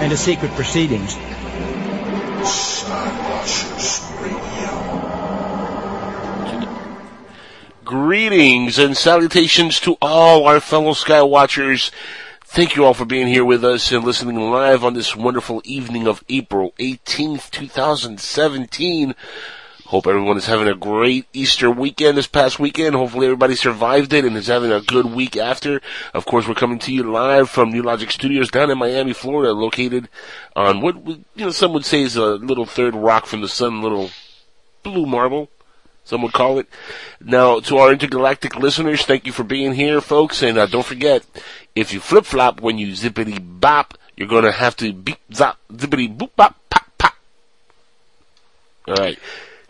and to secret proceedings. Greetings and salutations to all our fellow Skywatchers. Thank you all for being here with us and listening live on this wonderful evening of April 18th, 2017. Hope everyone is having a great Easter weekend this past weekend. Hopefully everybody survived it and is having a good week after. Of course, we're coming to you live from New Logic Studios down in Miami, Florida, located on what, you know, some would say is a little third rock from the sun, little blue marble. Some would call it. Now, to our intergalactic listeners, thank you for being here, folks. And uh, don't forget, if you flip flop when you zippity bop, you're going to have to beep zop zippity boop bop pop pop. All right.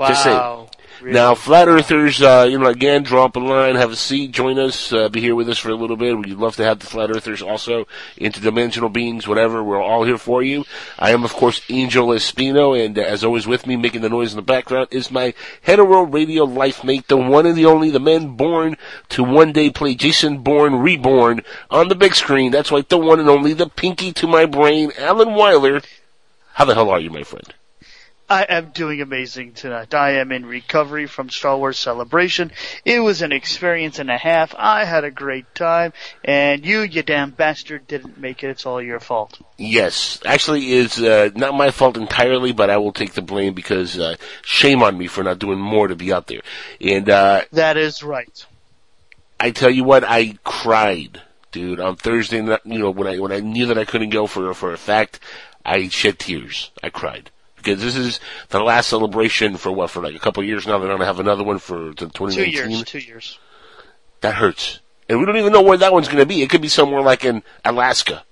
Wow. Just say. Really? Now, flat earthers, uh, you know, again, drop a line, have a seat, join us, uh, be here with us for a little bit. We'd love to have the flat earthers also, interdimensional beings, whatever. We're all here for you. I am, of course, Angel Espino, and uh, as always with me, making the noise in the background, is my hetero radio life mate, the one and the only, the man born to one day play Jason Bourne Reborn on the big screen. That's right, the one and only, the pinky to my brain, Alan Weiler. How the hell are you, my friend? I am doing amazing tonight. I am in recovery from Star Wars Celebration. It was an experience and a half. I had a great time, and you, you damn bastard, didn't make it. It's all your fault. Yes, actually, it's uh, not my fault entirely, but I will take the blame because uh, shame on me for not doing more to be out there. And uh, that is right. I tell you what, I cried, dude, on Thursday. You know, when I when I knew that I couldn't go for for a fact, I shed tears. I cried because this is the last celebration for what for like a couple of years now. They're to have another one for 2019. Two years. Two years. That hurts, and we don't even know where that one's going to be. It could be somewhere like in Alaska.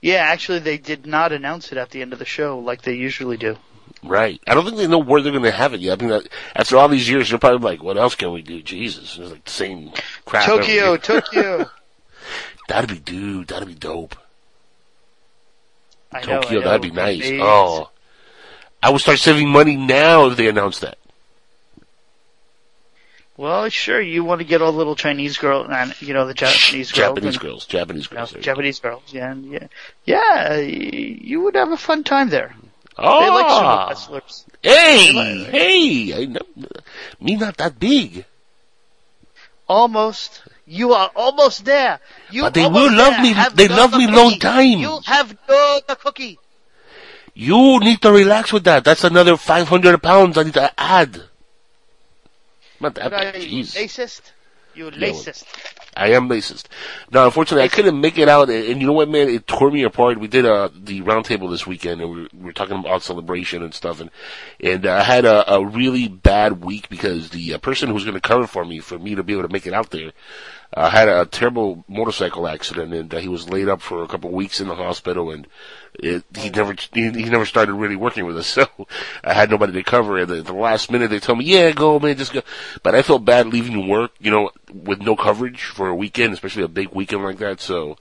Yeah, actually, they did not announce it at the end of the show like they usually do. Right. I don't think they know where they're going to have it yet. I mean, that, after all these years, they're probably like, "What else can we do?" Jesus, it's like the same crap. Tokyo, Tokyo. that'd be dude. That'd be dope. I Tokyo, know, I know. that'd be nice. Amazing. Oh, I would start saving money now if they announced that. Well, sure, you want to get all the little Chinese girl, and you know the Japanese girls, Japanese and, girls, Japanese girls. you know, Japanese girls, yeah, and yeah, yeah, you would have a fun time there. Oh, They like ah. sumo wrestlers. hey, like- hey, I know, me not that big, Almost, you are almost there. You but they will love there. me. Have They love the me long time. You have no the cookie. You need to relax with that. That's another five hundred pounds I need to add. Not that are you, racist? You Yeah, racist. I am racist. Now, unfortunately, I couldn't make it out, and, and you know what, man? It tore me apart. We did uh, the roundtable this weekend, and we were, we were talking about celebration and stuff, and and uh, I had a, a really bad week because the uh, person who was going to cover for me, for me to be able to make it out there, uh, had a terrible motorcycle accident, and uh, he was laid up for a couple of weeks in the hospital, and it, he never he, he never started really working with us, so I had nobody to cover. And at the last minute, they told me, "Yeah, go, man, just go." But I felt bad leaving work, you know, with no coverage for a weekend, especially a big weekend like that. So,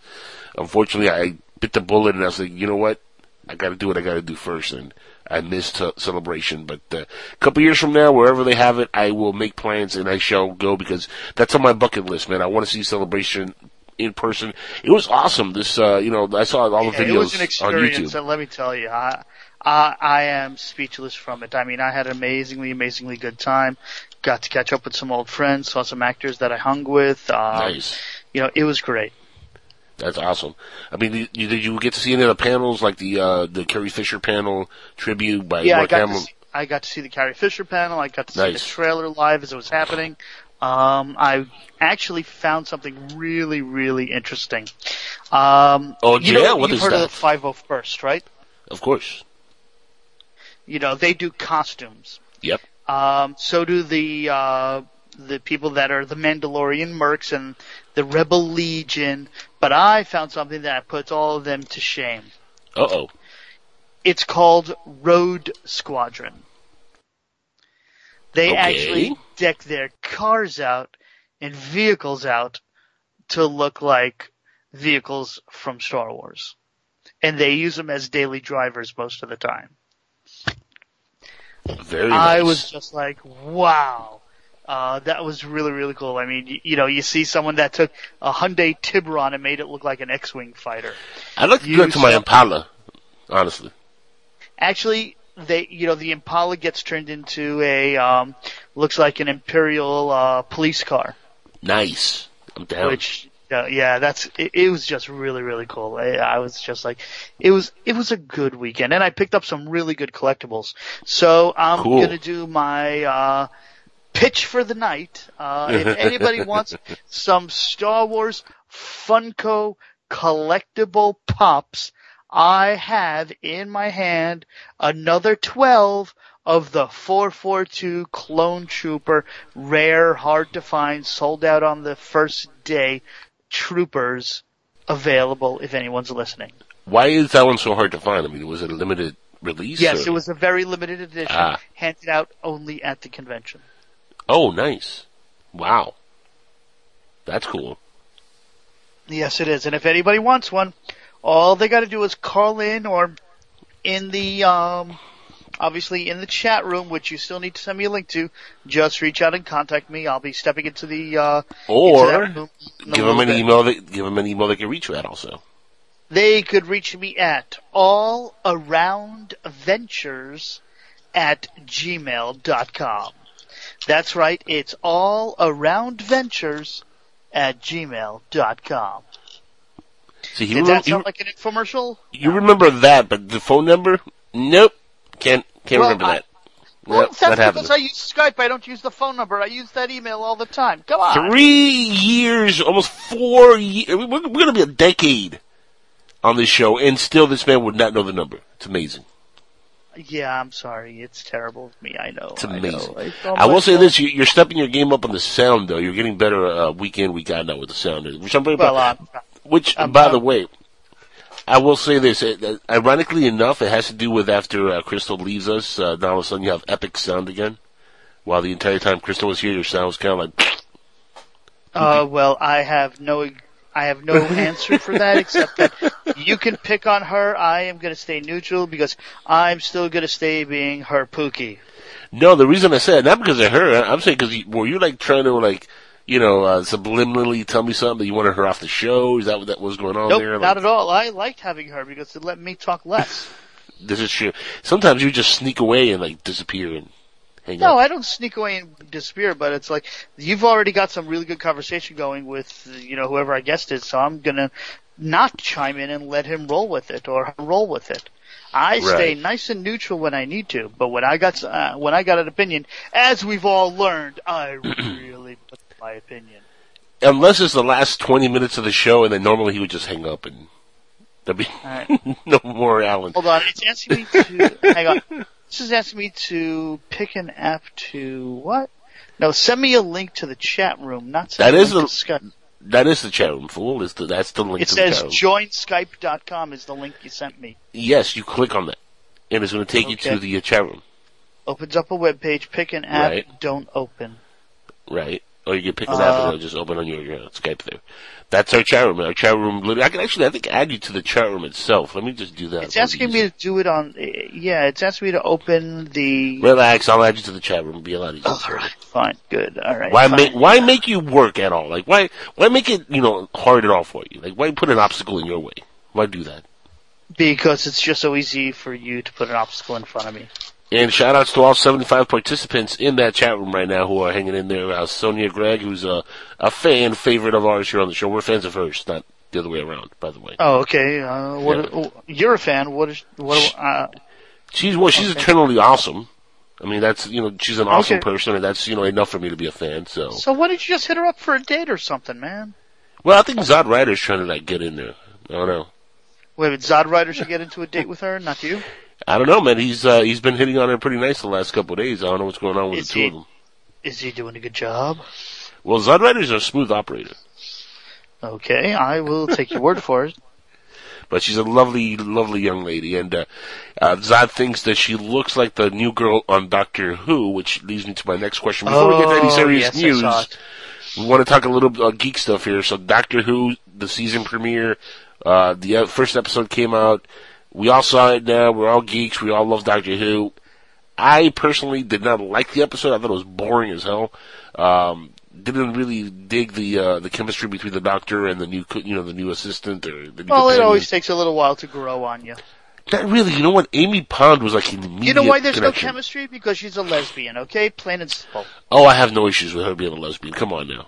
unfortunately, I bit the bullet, and I was like, "You know what? I got to do what I got to do first. And I missed celebration, but uh, a couple years from now, wherever they have it, I will make plans and I shall go because that's on my bucket list, man. I want to see celebration in person. It was awesome. This, uh, you know, I saw all the Yeah, videos it was an on experience, YouTube. and let me tell you, I, I, I am speechless from it. I mean, I had an amazingly, amazingly good time. Got to catch up with some old friends, saw some actors that I hung with. Um, Nice. You know, it was great. That's awesome. I mean, did you, did you get to see any of the panels, like the uh, the Carrie Fisher panel tribute by yeah, I Mark got, to Hamill? see, I got to see the Carrie Fisher panel. I got to see the trailer live as it was happening. Um, I actually found something really, really interesting. Um, Oh, you yeah? know, What you've is heard that? of the 501st, right? Of course. You know, they do costumes. Yep. Um, so do the uh, the people that are the Mandalorian mercs and the Rebel Legion. But I found something that puts all of them to shame. Uh oh. It's called Road Squadron. They Okay. actually deck their cars out and vehicles out to look like vehicles from Star Wars. And they use them as daily drivers most of the time. Very I nice. was just like, wow. Uh, that was really, really cool. I mean, you, you know, you see someone that took a Hyundai Tiburon and made it look like an X-Wing fighter. Like to you go to my Impala, honestly. Actually, they, you know, the Impala gets turned into a, um, looks like an Imperial, uh, police car. Nice. I'm down. Which, uh, yeah, that's, it, it was just really, really cool. I, I was just like, it was, it was a good weekend and I picked up some really good collectibles. So I'm Cool. gonna do my, uh, pitch for the night. Uh, if anybody wants some Star Wars Funko collectible pops, I have in my hand another 12 of the 442 Clone Trooper, rare, hard to find, sold out on the first day, troopers available if anyone's listening. Why is that one so hard to find? I mean, was it a limited release? Yes, or- it was a very limited edition, Ah. handed out only at the convention. Oh, nice. Wow. That's cool. Yes, it is. And if anybody wants one, all they got to do is call in or in the um, obviously in the chat room, which you still need to send me a link to. Just reach out and contact me. I'll be stepping into the uh, into Or room give them an bit. email. That, give them an email they can reach you at also. They could reach me at allaroundventures at gmail.com. That's right, it's all around ventures at gmail.com. You, Did remem- that you, sound like an infomercial? you remember that, but the phone number? Nope. Can't can't Well, remember I- that. Well, Nope, that's because. I use Skype. I don't use the phone number. I use that email all the time. Come on. Three years, almost four years. We're, we're going to be a decade on this show, and still this man would not know the number. It's amazing. Yeah, I'm sorry. It's terrible of me. I know. It's I know. amazing. I will say this: you, you're stepping your game up on the sound, though. You're getting better uh, week in, week out now with the sound. Which I'm very Well, uh, Which, by the way, I will say this. uh, uh, ironically enough, it has to do with after uh, Crystal leaves us. Uh, now all of a sudden, you have epic sound again. While the entire time Crystal was here, your sound was kind of like. Uh, well, I have no, I have no answer for that except that you can pick on her. I am going to stay neutral because I'm still going to stay being her Pookie. No, the reason I said not because of her. I'm saying because you, were you like trying to like, you know, uh, subliminally tell me something that you wanted her off the show? Is that what that was going on Nope, there? not at all. I liked having her because it let me talk less. This is true. Sometimes you just sneak away and like disappear and hang No. I don't sneak away and disappear, but it's like you've already got some really good conversation going with you know whoever I guessed it, so I'm gonna not chime in and let him roll with it or roll with it. I stay Right. nice and neutral when I need to, but when I got uh, when I got an opinion, as we've all learned, I really put my opinion. Unless it's the last 20 minutes of the show, and then normally he would just hang up and there'd be Alright. no more Alan. Hold on, it's asking me to hang on. This is asking me to pick an app to what? No, send me a link to the chat room, not send That is the- Skype. That is the chat room, fool. Is the, that's the link It to says the chat room. joinskype.com is the link you sent me. Yes, you click on that, and it's going to take you to the uh, chat room, Opens up a web page, pick an app, Right. don't open. right? Or you can pick an Uh, app and it'll just open on your, your Skype there. That's our chat room. Our chat room. I can actually, I think, add you to the chat room itself. Let me just do that. It's asking me to do it on, eh, yeah, it's asking me to open the, Relax. I'll add you to the chat room. It'll be a lot easier. alright, fine, good, alright. Why fine. make why make you work at all? Like why why make it you know hard at all for you? Like why put an obstacle in your way? Why do that? Because it's just so easy for you to put an obstacle in front of me. And shout outs to all 75 participants in that chat room right now who are hanging in there. Uh, Sonia Gregg, who's a, a fan favorite of ours here on the show. We're fans of hers, not the other way around, by the way. Oh, okay, uh, what, Yeah. you're a fan, what is, what, uh, She's well, she's Okay. eternally awesome. I mean, that's you know, she's an awesome Okay. person, and that's you know enough for me to be a fan. So, So why didn't you just hit her up for a date or something, man? well, I think Zod Rider's trying to like get in there. I don't know. Wait, Zod Rider should get into a date with her, not you? I don't know, man. He's uh, he's been hitting on her pretty nice the last couple of days. I don't know what's going on with Is the two he- of them. Is he doing a good job? Well, Zod Rider's a smooth operator, Okay, I will take your word for it. but she's a lovely, lovely young lady, and uh, uh, Zod thinks that she looks like the new girl on Doctor Who, which leads me to my next question. Before we get to any Oh, serious yes, news, we want to talk a little uh, geek stuff here. So, Doctor Who, the season premiere, uh, the uh, first episode came out. We all saw it now. We're all geeks. We all love Doctor Who. I personally did not like the episode. I thought it was boring as hell. Um, didn't really dig the uh, the chemistry between the Doctor and the new, co- you know, the new assistant or the new Well, it always takes a little while to grow on you. Not really. You know what? Amy Pond was like immediate You know why there's connection. no chemistry? Because she's a lesbian, okay? Plain and simple. Oh, I have no issues with her being a lesbian. Come on now.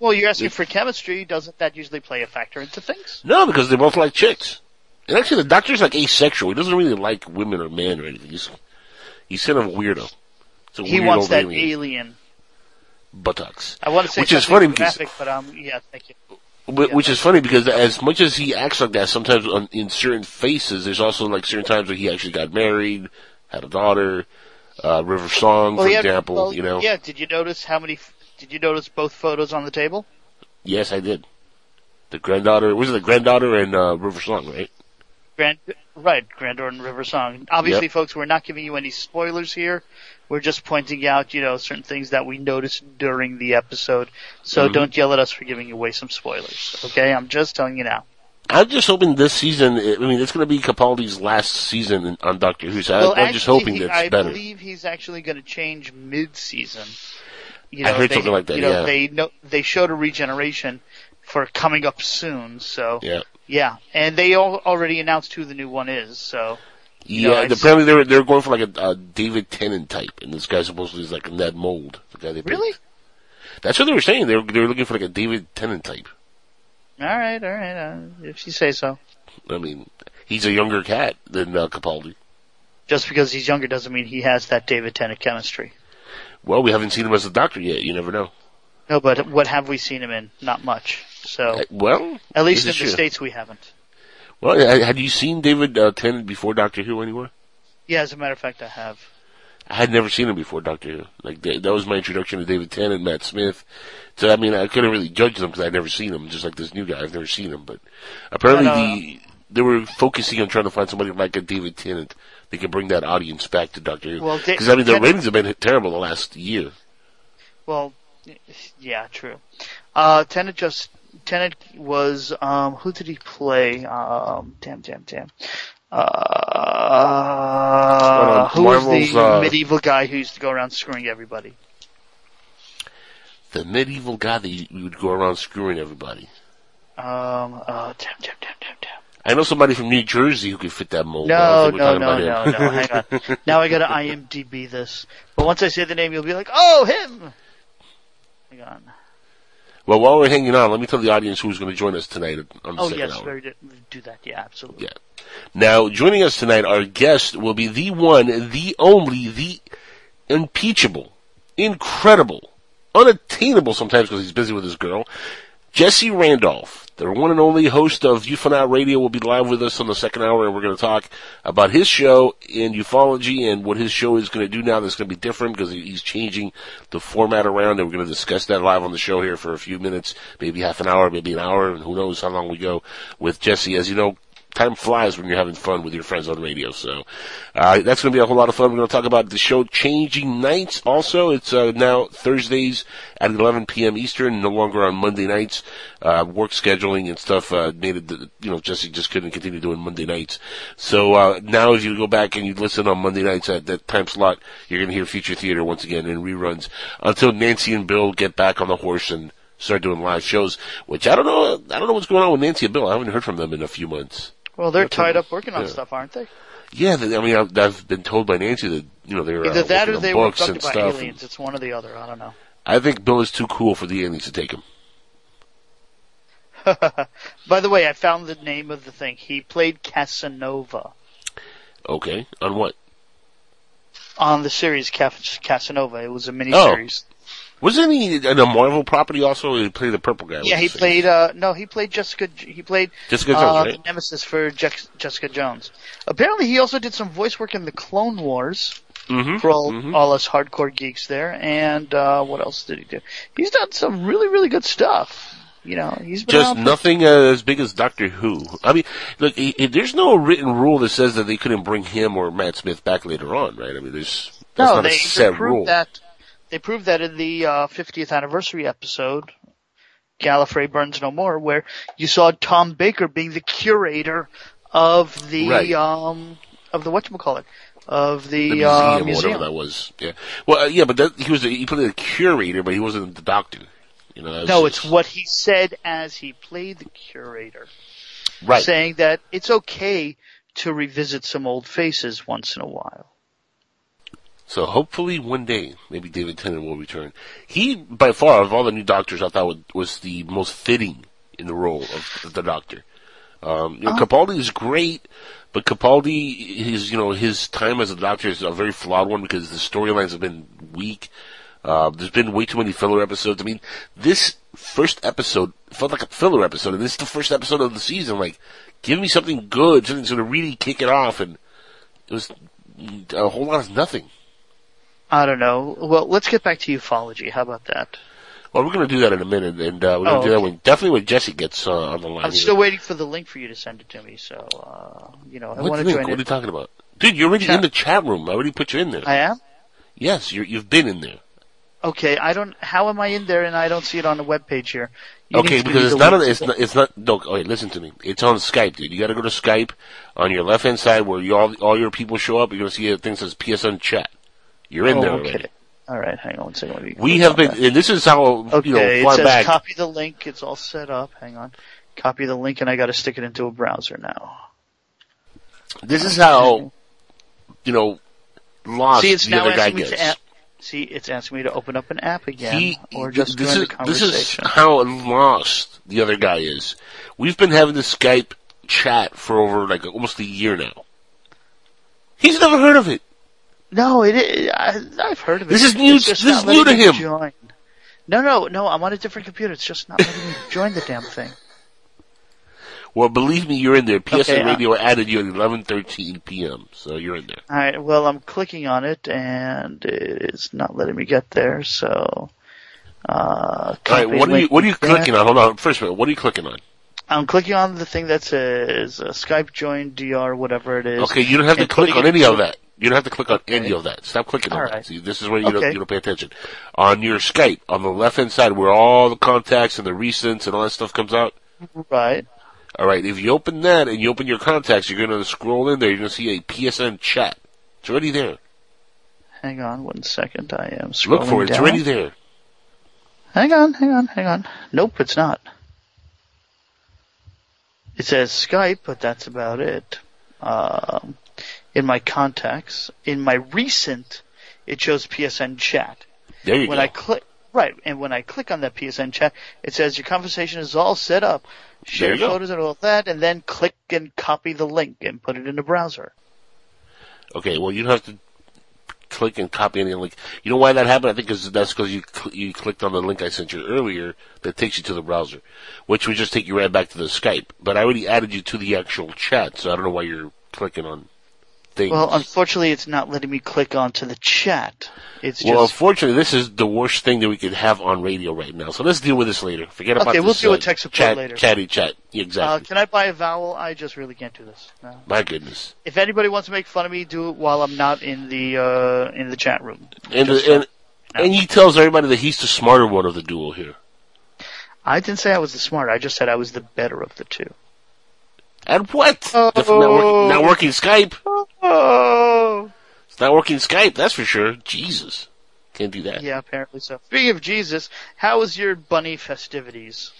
Well, you're asking for chemistry. Doesn't that usually play a factor into things? No, because they both like chicks. And actually, the doctor's like asexual. He doesn't really like women or men or anything. He's he's kind of a weirdo. A He wants that alien. alien. buttocks. I want to say Which is funny because- but um, yeah, thank you. Wh- Which is funny because as much as he acts like that, sometimes on, in certain faces, there's also like certain times where he actually got married, had a daughter, uh, River Song, Well, for yeah, example. well, you know. Yeah. Did you notice how many? Did you notice both photos on the table? Yes, I did. The granddaughter was it the granddaughter and uh, River Song, right? Grand, right, Granddaughter and River Song. Obviously, folks, we're not giving you any spoilers here. We're just pointing out, you know, certain things that we noticed during the episode. So Mhm. don't yell at us for giving away some spoilers. Okay, I'm just telling you now. I'm just hoping this season. I mean, it's going to be Capaldi's last season on Doctor Who, so well, I, I'm just hoping he- that's I better. believe he's actually going to change mid-season. You I heard they, something like that, You know, yeah. they know they showed a regeneration for coming up soon. So Yeah. Yeah, and they all already announced who the new one is. So Yeah, know, apparently they're they're going for like a, a David Tennant type, and this guy supposedly is like a Ned Mold, the guy they picked. really, That's what they were saying. They were they were looking for like a David Tennant type. all right, all right, uh, if you say so. I mean, he's a younger cat than uh, Capaldi. Just because he's younger doesn't mean he has that David Tennant chemistry. Well, we haven't seen him as a doctor yet. You never know. No, but what have we seen him in? Not much. So Uh, well, at least in the true. states we haven't. Well, uh, had you seen David uh, Tennant before Doctor Who anywhere? Yeah, as a matter of fact, I have. I had never seen him before Doctor Who. Like that, that was my introduction to David Tennant, Matt Smith. So I mean, I couldn't really judge them because I'd never seen them. Just like this new guy, I've never seen him. But apparently, No, no, the they were focusing on trying to find somebody like a David Tennant. They could bring that audience back to Doctor Who. Well, Because I mean, the Tennant- ratings have been terrible the last year. Well, yeah, true. Uh, Tennant just Tennant was um, who did he play? Um, damn, damn, damn. Uh, who was the uh, medieval guy who used to go around screwing everybody? The medieval guy that you, you would go around screwing everybody. Um, uh, damn, damn, damn, damn, damn. I know somebody from New Jersey who could fit that mold. No, no, no, no, no. Hang on. Now I gotta IMDb this. But once I say the name, you'll be like, oh, him! Hang on. Well, while we're hanging on, let me tell the audience who's going to join us tonight on the Oh, second yes, hour. very good. Do that, yeah, absolutely. Yeah. Now, joining us tonight, our guest will be the one, the only, the impeachable, incredible, unattainable sometimes because he's busy with his girl, Jesse Randolph, the one and only host of Ufanaut Radio, will be live with us on the second hour, and we're going to talk about his show in ufology and what his show is going to do now that's going to be different because he's changing the format around, and we're going to discuss that live on the show here for a few minutes, maybe half an hour, maybe an hour, and who knows how long we go with Jesse. As you know, time flies when you're having fun with your friends on radio. So uh, that's going to be a whole lot of fun. We're going to talk about the show changing nights. Also, it's uh, now Thursdays at 11 p.m. Eastern, no longer on Monday nights. Uh, work scheduling and stuff uh, made it. You know, Jesse just couldn't continue doing Monday nights. So uh, now, if you go back and you listen on Monday nights at that time slot, you're going to hear Future Theater once again in reruns until Nancy and Bill get back on the horse and start doing live shows. Which I don't know. I don't know what's going on with Nancy and Bill. I haven't heard from them in a few months. Well, they're tied up working on yeah. stuff, aren't they? Yeah, I mean, I've, I've been told by Nancy that you know they're Either uh, that or they were abducted by stuff. aliens. It's one or the other. I don't know. I think Bill is too cool for the aliens to take him. By the way, I found the name of the thing. He played Casanova. Okay, on what? on the series Cas- Casanova. It was a miniseries. Wasn't he in a Marvel property also? He played the purple guy. Yeah, he played. Uh, no, he played Jessica. He played Jessica uh, Jones, the right? nemesis for Jex- Jessica Jones. Apparently, he also did some voice work in the Clone Wars Mm-hmm. for all, Mhm. all us hardcore geeks there. And uh, what else did he do? He's done some really, really good stuff. You know, he's been Just nothing uh, as big as Doctor Who. I mean, look, he, he- there's no written rule that says that they couldn't bring him or Matt Smith back later on, right? I mean, there's that's no, not they, a set rule. that. They proved that in the uh, 50th anniversary episode, Gallifrey Burns No More, where you saw Tom Baker being the curator of the Right. um of the whatchamacallit of the, the uh, museum, or museum. whatever that was. Yeah. Well, uh, yeah, but that, he was a, he played a curator, but he wasn't the doctor. You know. No, just- it's what he said as he played the curator, right. saying that it's okay to revisit some old faces once in a while. So hopefully one day, maybe David Tennant will return. He, by far, of all the new doctors, I thought was, was the most fitting in the role of the doctor. Um, you know, Capaldi is great, but Capaldi, his, you know, his time as a doctor is a very flawed one because the storylines have been weak. Uh, there's been way too many filler episodes. I mean, this first episode felt like a filler episode, and this is the first episode of the season. Like, give me something good, something that's to really kick it off, and it was a whole lot of nothing. I don't know. Well, let's get back to ufology. How about that? Well, we're going to do that in a minute, and uh, we're going to Oh, do that when definitely when Jesse gets uh, on the line. I'm still waiting for the link for you to send it to me. So, uh, you know, I want to join What are you talking about, dude? You're already Chat. in the chat room. I already put you in there. I am. yes, you're, you've been in there. Okay, I don't. How am I in there and I don't see it on the web page here? You okay, because it's not. On, it's not. It's not. No, okay, listen to me. It's on Skype, dude. You got to go to Skype on your left hand side where you, all all your people show up. You're going to see a thing that says PSN chat. You're in Oh, there okay. already. All right, hang on one second. We have been, that. and this is how Okay, you know it says back. copy the link. It's all set up. Hang on. Copy the link, and I got to stick it into a browser now. This is how you know lost See, it's the now other guy gets. see, it's asking me to open up an app again, He, or just this join is the this is conversation. how lost the other guy is. We've been having this Skype chat for over like almost a year now. He's never heard of it. No, it is. I, I've heard of it. This is new- this is new to him. Join. No, no, no. I'm on a different computer. It's just not letting me join the damn thing. Well, believe me, you're in there. PSN Okay, uh, Radio added you at 11:13 p.m., so you're in there. All right. Well, I'm clicking on it, and it's not letting me get there. So, uh, All right, what are you what are you clicking on? Hold on, first of all, what are you clicking on? I'm clicking on the thing that says uh, Skype join DR, whatever it is. Okay, you don't have to click on any of that. You don't have to click on Okay. any of that. Stop clicking on All that. See, this is where you don't you don't pay attention. On your Skype, on the left hand side, where all the contacts and the recents and all that stuff comes out. Right. All right, if you open that and you open your contacts, you're going to scroll in there. You're going to see a PSN chat. It's already there. Hang on one second. I am scrolling Look for it. It's already there. Hang on, hang on, hang on. Nope, it's not. It says Skype, but that's about it. Um, in my contacts, in my recent, it shows PSN chat. There you when go. I click, right, and when I click on that PSN chat, it says your conversation is all set up. Share you go. photos and all that, and then click and copy the link and put it in the browser. Okay, well, you don't have to click and copy any link. You know why that happened? I think 'cause that's because you cl- you clicked on the link I sent you earlier that takes you to the browser, which would just take you right back to the Skype. But I already added you to the actual chat, so I don't know why you're clicking on things. Well, unfortunately, it's not letting me click onto the chat. It's Well, just unfortunately, this is the worst thing that we could have on radio right now. So let's deal with this later. Forget about Okay, this. we'll deal uh, with tech support chat, later. Chatty chat. Yeah, Uh, exactly. can I buy a vowel? I just really can't do this. No. My goodness. If anybody wants to make fun of me, do it while I'm not in the uh, in the chat room. And Just, and uh, and he tells everybody that he's the smarter one of the duo here. I didn't say I was the smarter. I just said I was the better of the two. And what? Oh. Not, working, not working Skype. Oh, It's not working Skype. That's for sure. Jesus, can't do that. yeah, apparently so. Speaking of Jesus, how was your bunny festivities?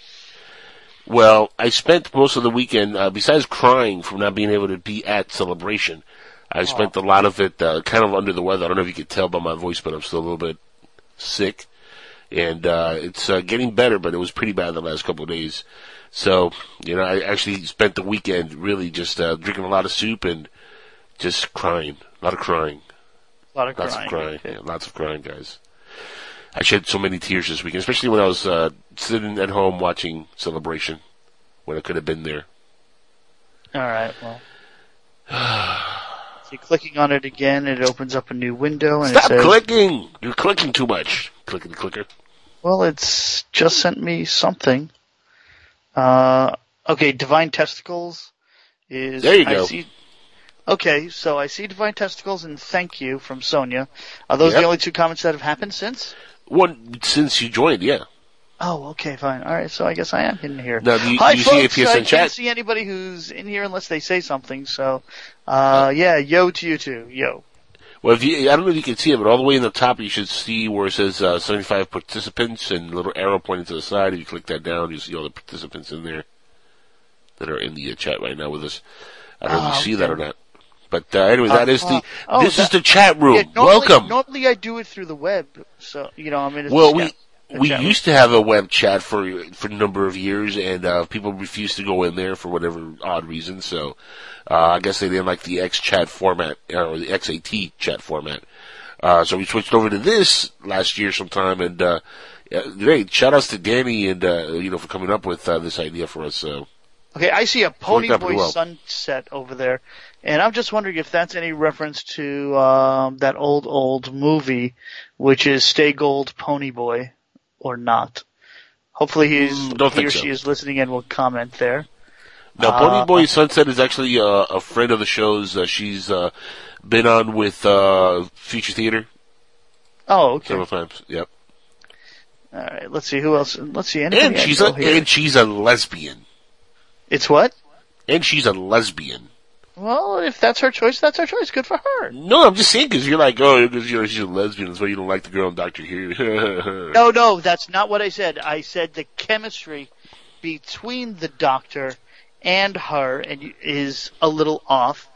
Well, I spent most of the weekend, uh, besides crying from not being able to be at celebration, I spent a lot of it uh, kind of under the weather. I don't know if you could tell by my voice, but I'm still a little bit sick, and uh, it's uh, getting better. But it was pretty bad the last couple of days. So, you know, I actually spent the weekend really just uh, drinking a lot of soup and just crying, a lot of crying. A lot of Lots crying. of crying. Yeah, lots of crying, guys. I shed so many tears this weekend, especially when I was uh, sitting at home watching Celebration, when I could have been there. All right. Well. So clicking on it again, it opens up a new window and Stop it says, clicking! You're clicking too much. Clicking the clicker. "Well, it's just sent me something." Uh, okay, divine testicles is. There you I go. see, okay, so I see divine testicles and thank you from Sonia. Are those Yep. the only two comments that have happened since? One since you joined, yeah. Oh, okay, fine. All right, so I guess I am in here. Now, do you, Hi, you see folks. APS I in chat? can't see anybody who's in here unless they say something. So, uh, yeah, yo to you too. Yo. Well, if you, I don't know if you can see it, but all the way in the top, you should see where it says uh, 75 participants and a little arrow pointing to the side. If you click that down, you see all the participants in there that are in the uh, chat right now with us. I don't know if Oh, you see okay. that or not. But uh, anyway, that is the Uh, oh, this is the chat room. Yeah, normally, Welcome. Normally I do it through the web, so you know, I mean, it's well, we we chat room. used to have a web chat for for a number of years, and uh, people refused to go in there for whatever odd reason. So uh, I guess they didn't like the X chat format or the XAT chat format. Uh, so we switched over to this last year sometime, and uh, great. Shout outs to Danny and uh, you know for coming up with uh, this idea for us. So Okay, I see a Pony out pretty Boy well. sunset over there, and I'm just wondering if that's any reference to um, that old old movie, which is Stay Gold Pony Boy, or not. Hopefully he's Mm, he or so. she is listening and will comment there. now, Uh, Pony Boy Sunset is actually uh, a friend of the show's. Uh, she's uh, been on with uh, Future Theater Oh, okay. several times. Yep. All right. Let's see who else. Let's see. Anybody And she's a and she's a lesbian. It's what? And she's a lesbian. Well, if that's her choice, that's her choice. Good for her. No, I'm just saying because you're like, oh, because you know she's a lesbian, that's why you don't like the girl in Doctor Who. No, no, that's not what I said. I said the chemistry between the doctor and her and is a little off.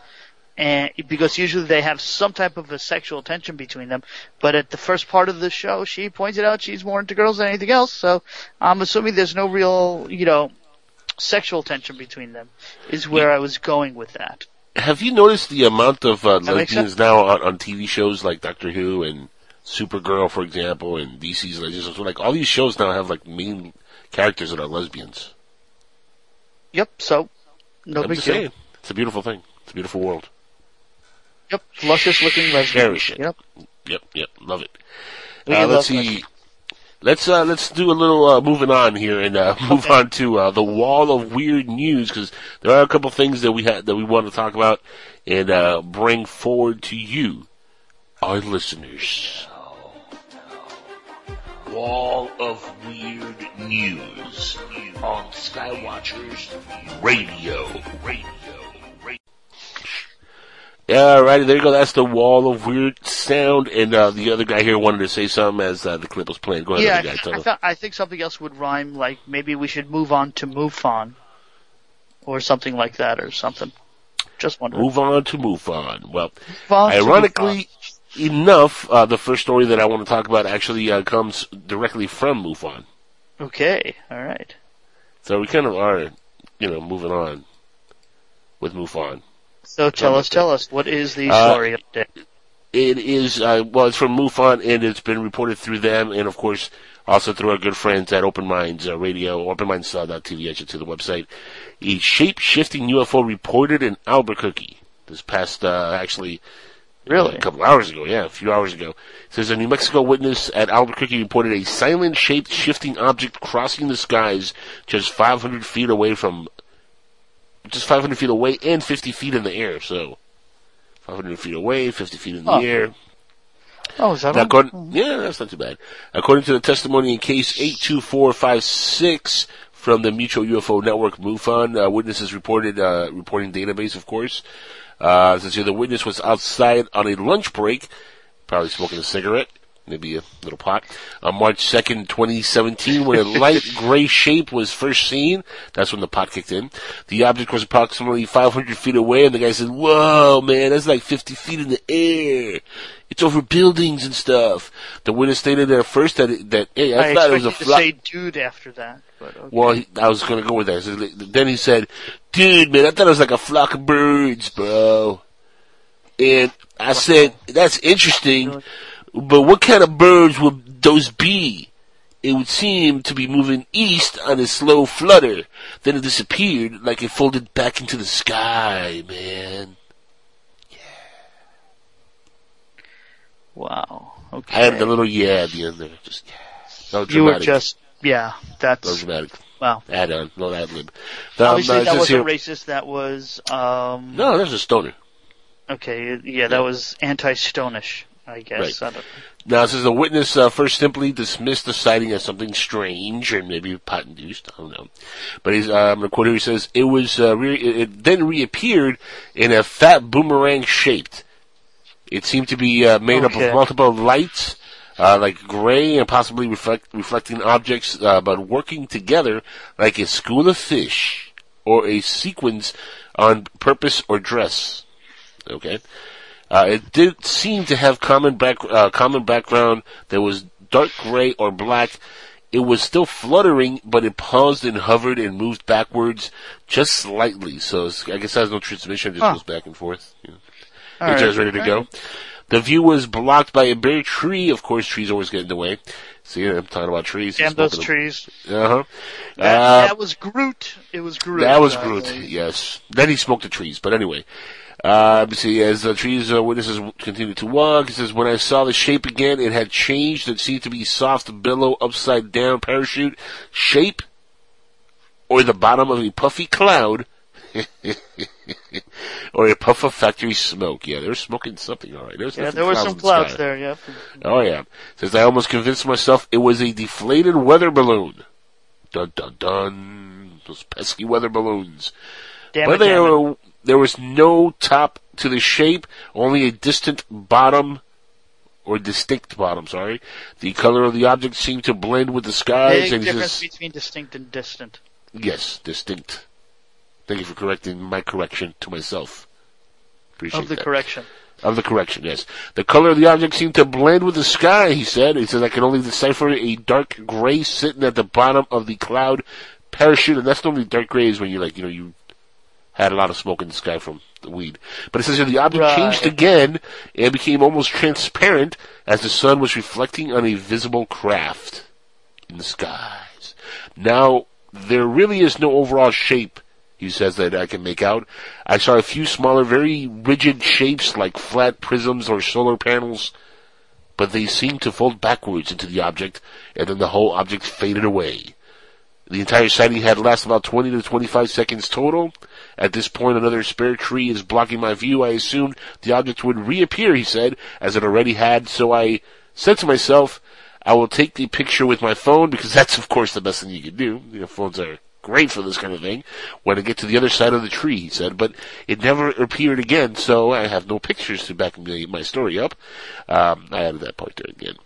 And because usually they have some type of a sexual tension between them, but at the first part of the show, she pointed out she's more into girls than anything else. So I'm assuming there's no real, you know, sexual tension between them. Is where I was going with that. Have you noticed the amount of uh, lesbians now on, on TV shows like Doctor Who and Supergirl, for example, and DC's Legends? Like all these shows now have like main characters that are lesbians. Yep. So no I'm big deal. saying, it's a beautiful thing. It's a beautiful world. Yep. Luscious looking lesbians. Cherish it. Yep. Yep, yep, love it. Uh, love let's see. Let's uh, let's do a little uh, moving on here and uh, move on to uh, the wall of weird news because there are a couple things that we had that we want to talk about and uh, bring forward to you, our listeners. Wall of weird news on Skywatchers Radio. Radio. Alrighty, there you go. That's the wall of weird sound. And uh, the other guy here wanted to say something as uh, the clip was playing. Go ahead, Yeah, other guy. Tell I, thought, I think something else would rhyme. Like maybe we should move on to MUFON, or something like that, or something. Just wondering. Move on to move on. Well, Move on ironically enough, uh, the first story that I want to talk about actually uh, comes directly from MUFON. MUFON. Okay, all right. So we kind of are, you know, moving on with MUFON. So tell us, tell us, what is the Uh, story update? It is, uh, well, it's from MUFON, and it's been reported through them, and of course, also through our good friends at Open Minds uh, Radio, OpenMinds.tv, I should say, the website. A shape-shifting UFO reported in Albuquerque this past, uh, actually, Really? a couple hours ago, yeah, a few hours ago. It says a New Mexico witness at Albuquerque reported a silent shaped shifting object crossing the skies just 500 feet away from, just 500 feet away and 50 feet in the air, so 500 feet away, 50 feet in the Huh. air. Oh, is that Now, according, yeah, that's not too bad. According to the testimony in case 82456 from the Mutual UFO Network MUFON, uh, witnesses reported, uh, reporting database, of course. Uh, says here the witness was outside on a lunch break, probably smoking a cigarette, maybe a little pot, on March 2nd, 2017, when a light gray shape was first seen. That's when the pot kicked in. The object was approximately 500 feet away, and the guy said, whoa, man, that's like 50 feet in the air. It's over buildings and stuff. The witness stated at first that, it- that hey, I, I thought it was a expected to fly. say dude after that, okay. Well, he, I was going to go with that. So then he said, "Dude, man, I thought it was like a flock of birds, bro." And I said, that's interesting, but what kind of birds would those be? It would seem to be moving east on a slow flutter. Then it disappeared like it folded back into the sky, man. Yeah. Wow. Okay. I had the little yeah at the end there. Just, yeah. No you were just yeah. No That's dramatic. wow. Add on. No ad lib. Obviously, Um, uh, that wasn't here- racist. That was um. No, that was a stoner. Okay. Yeah, that was anti-stonish. I guess. I don't- Now, says the witness uh, first simply dismissed the sighting as something strange or maybe pot induced. I don't know. But he's, uh, I'm going to quote here. He says, it was, uh, re- it then reappeared in a fat boomerang shaped. It seemed to be uh, made up of multiple lights, uh, like gray and possibly reflect, reflecting objects, uh, but working together like a school of fish or a sequence on purpose or dress. Okay. Uh, it did seem to have common back, uh, common background that was dark gray or black. It was still fluttering, but it paused and hovered and moved backwards just slightly. So it's, I guess has no transmission; it just Huh. goes back and forth. Yeah. All It's right. ready to go. The view was blocked by a bare tree. Of course, trees always get in the way. See, I'm talking about trees. Damn those trees. Uh huh. That, Uh, that was Groot. It was Groot. that was Groot, yes. Then he smoked the trees, but anyway. Uh, let me see, as the trees uh, witnesses continued to walk, he says, when I saw the shape again, it had changed. It seemed to be soft billow, upside down parachute shape, or the bottom of a puffy cloud, or a puff of factory smoke. Yeah, they were smoking something, alright. There was, Yeah, there were some in the clouds there. yeah. Oh yeah. Says I almost convinced myself it was a deflated weather balloon. Dun dun dun. Those pesky weather balloons. Damn but it, it. were- there was no top to the shape, only a distant bottom, or distinct bottom, sorry. The color of the object seemed to blend with the skies, Big and difference says, between distinct and distant. yes, distinct. Thank you for correcting my correction to myself. Appreciate Of the that. correction. Of the correction, yes. The color of the object seemed to blend with the sky, he said. He says, I can only decipher a dark gray sitting at the bottom of the cloud parachute, and that's normally dark gray is when you like, you know, you had a lot of smoke in the sky from the weed. But it says here the object Right. changed again and became almost transparent as the sun was reflecting on a visible craft in the skies. Now, there really is no overall shape, he says, that I can make out. I saw a few smaller, very rigid shapes like flat prisms or solar panels, but they seemed to fold backwards into the object, and then the whole object faded away. The entire sighting had lasted about 20 to 25 seconds total. At this point, another spare tree is blocking my view. I assumed the object would reappear, he said, as it already had, so I said to myself, I will take the picture with my phone because that's of course the best thing you can do. You know, phones are great for this kind of thing. When I get to the other side of the tree, he said, but it never appeared again, so I have no pictures to back me- my story up. Um, I added that part there again.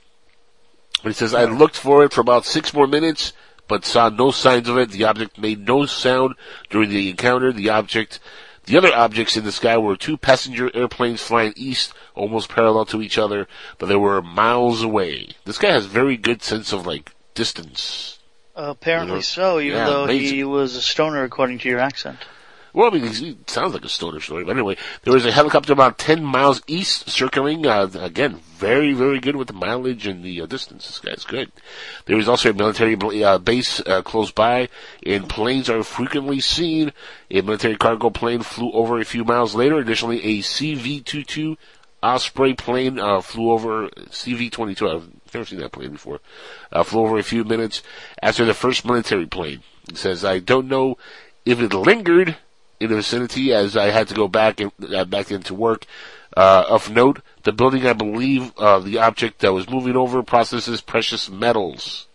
But he says, I looked for it for about six more minutes, but saw no signs of it. The object made no sound during the encounter. The object, the other objects in the sky were two passenger airplanes flying east, almost parallel to each other, but they were miles away. This guy has very good sense of like distance. Apparently You know? so, even Yeah, though he was a stoner according to your accent. Well, I mean, he sounds like a stoner story, but anyway, there was a helicopter about 10 miles east circling, uh, again, very, very good with the mileage and the uh, distance. This guy's good. There was also a military uh, base uh, close by, and planes are frequently seen. A military cargo plane flew over a few miles later. Additionally, a CV-22 Osprey plane uh, flew over CV-22. I've never seen that plane before. Uh, flew over a few minutes after the first military plane. It says, I don't know if it lingered in the vicinity as I had to go back and uh, back into work. Uh, of note, the building, I believe, uh, the object that was moving over processes precious metals.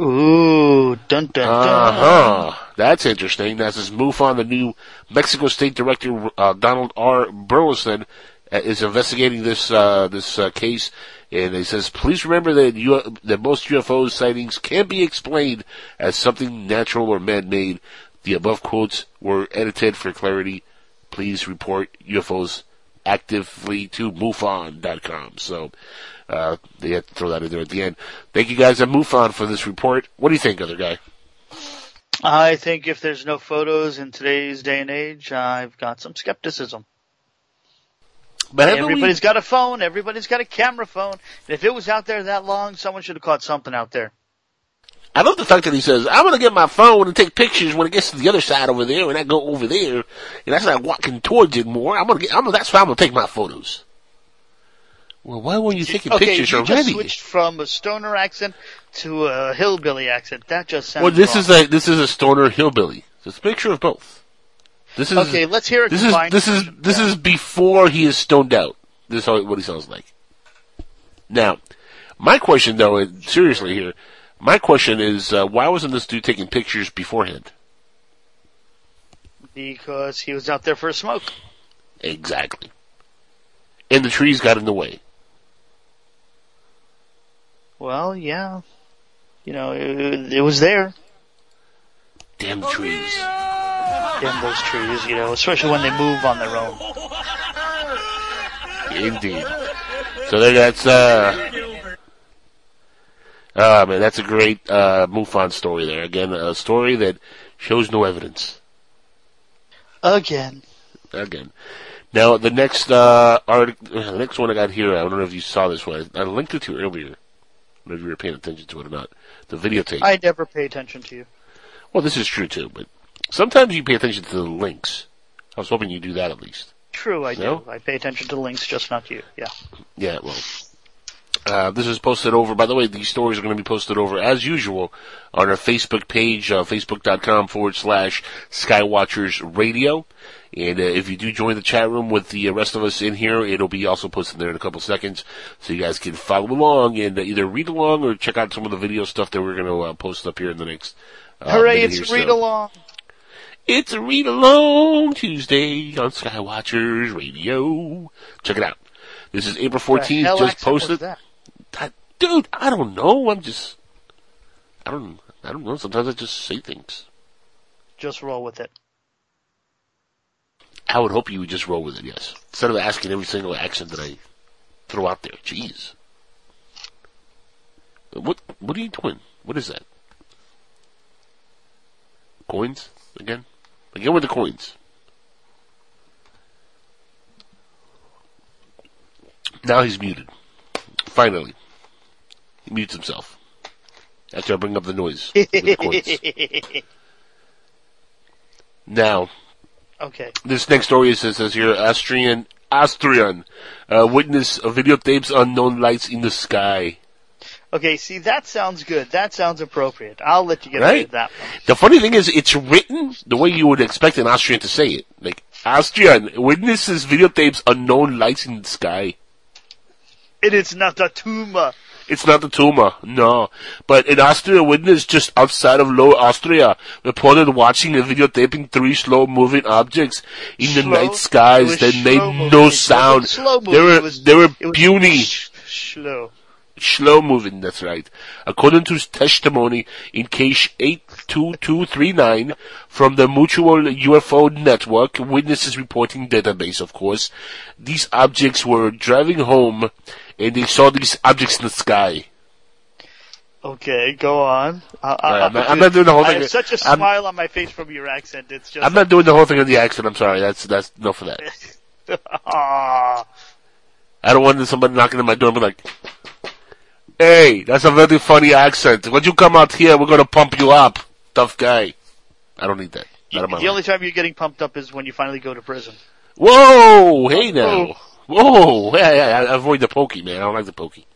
Ooh, dun dun dun. Uh huh. That's interesting. That's this on. the new Mexico State Director uh, Donald R. Burleson uh, is investigating this uh, this uh, case, and he says, "Please remember that U- that most UFO sightings can be explained as something natural or man-made. The above quotes were edited for clarity. Please report UFOs actively to MUFON.com." So. Uh, they had to throw that in there at the end. Thank you guys at MUFON for this report. What do you think, other guy? I think if there's no photos in today's day and age, I've got some skepticism. But haven't we- Everybody's got a phone. Everybody's got a camera phone. And if it was out there that long, someone should have caught something out there. I love the fact that he says, I'm gonna get my phone and take pictures when it gets to the other side over there, and I go over there, and I start walking towards it more. I'm gonna get, I'm gonna, that's why I'm gonna take my photos. Well, why weren't you taking okay, pictures you just already? switched from a stoner accent to a hillbilly accent. That just sounds Well, this wrong. is a, this is a stoner hillbilly. It's a picture of both. This is, Okay, let's hear it. this is, this is, this is before he is stoned out. This is what he sounds like. Now, my question though, seriously here, my question is, uh, why wasn't this dude taking pictures beforehand? because he was out there for a smoke. Exactly. And the trees got in the way. Well, yeah, you know, it, it was there. Damn the trees. Damn those trees, you know, especially when they move on their own. Indeed. So there, that's uh, ah man, that's a great uh, MUFON story there. Again, a story that shows no evidence. Again. Again. Now the next uh, article, the next one I got here. I don't know if you saw this one. I, linked it to you earlier. I don't know if you were paying attention to it or not. The videotape. I never pay attention to you. well, this is true too, but sometimes you pay attention to the links. I was hoping you'd do that at least. True, I No? do. I pay attention to the links, just not you. Yeah. Yeah, well, uh, this is posted over, by the way, these stories are going to be posted over, as usual, on our Facebook page, uh, facebook.com forward slash Skywatchers Radio. And uh, if you do join the chat room with the rest of us in here, it'll be also posted there in a couple seconds, so you guys can follow along and uh, either read along or check out some of the video stuff that we're going to uh, post up here in the next. Uh, Hooray, it's or read so. along. It's a read along Tuesday on Skywatchers Radio. Check it out. This is April The 14th, hell just posted. that? I, dude, I don't know. I'm just, I don't, I don't know. Sometimes I just say things. Just roll with it. I would hope you would just roll with it, yes. Instead of asking every single accent that I throw out there. Jeez. What, what are you doing? What is that? Coins? Again? Again with the coins. Now he's muted. Finally. He mutes himself. After I bring up the noise. the. Now, okay. this next story says, says here, Austrian, Austrian, uh, witness uh, videotapes unknown lights in the sky. Okay, see, that sounds good. That sounds appropriate. I'll let you get away with that one. The funny thing is, it's written the way you would expect an Austrian to say it. Like, Austrian, witnesses videotapes unknown lights in the sky. It is not a tumor. It's not the tumor, no. But in Austria, witness just outside of Lower Austria reported watching and videotaping three slow-moving objects in the night skies that made slow-moving. no sound. They were, was- they were puny. sh- slow. slow moving, that's right. According to his testimony in case 82239 from the Mutual UFO Network, witnesses reporting database, of course, these objects were driving home and they saw these objects in the sky. Okay, go on. I, I, I'm not- I'm not doing the whole thing. I have such a I'm- smile on my face from your accent. It's just. I'm not doing the whole thing on the accent, I'm sorry, that's, that's enough of that. Ah, I don't want somebody knocking on my door and be like, hey, that's a very funny accent. When you come out here, we're gonna pump you up, tough guy. I don't need that. The only time you're getting pumped up is when you finally go to prison. Whoa! Hey now. Whoa! Yeah, yeah, I avoid the pokey, man. I don't like the pokey.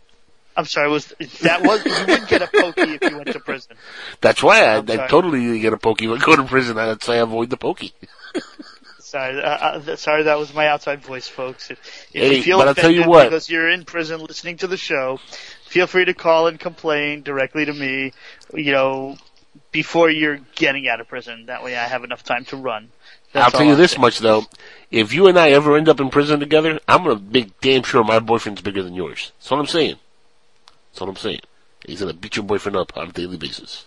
I'm sorry, was that was you wouldn't get a pokey if you went to prison. That's why I, I totally get a pokey. When I go to prison, that's why I avoid the pokey. Sorry, uh, uh, sorry, that was my outside voice, folks. If, if Hey, you feel but I'll tell you what. because you're in prison listening to the show, feel free to call and complain directly to me. You know, before you're getting out of prison. That way, I have enough time to run. That's I'll tell you I'm this saying. much though. If you and I ever end up in prison together, I'm gonna make damn sure my boyfriend's bigger than yours. That's what I'm saying. That's what I'm saying. He's gonna beat your boyfriend up on a daily basis.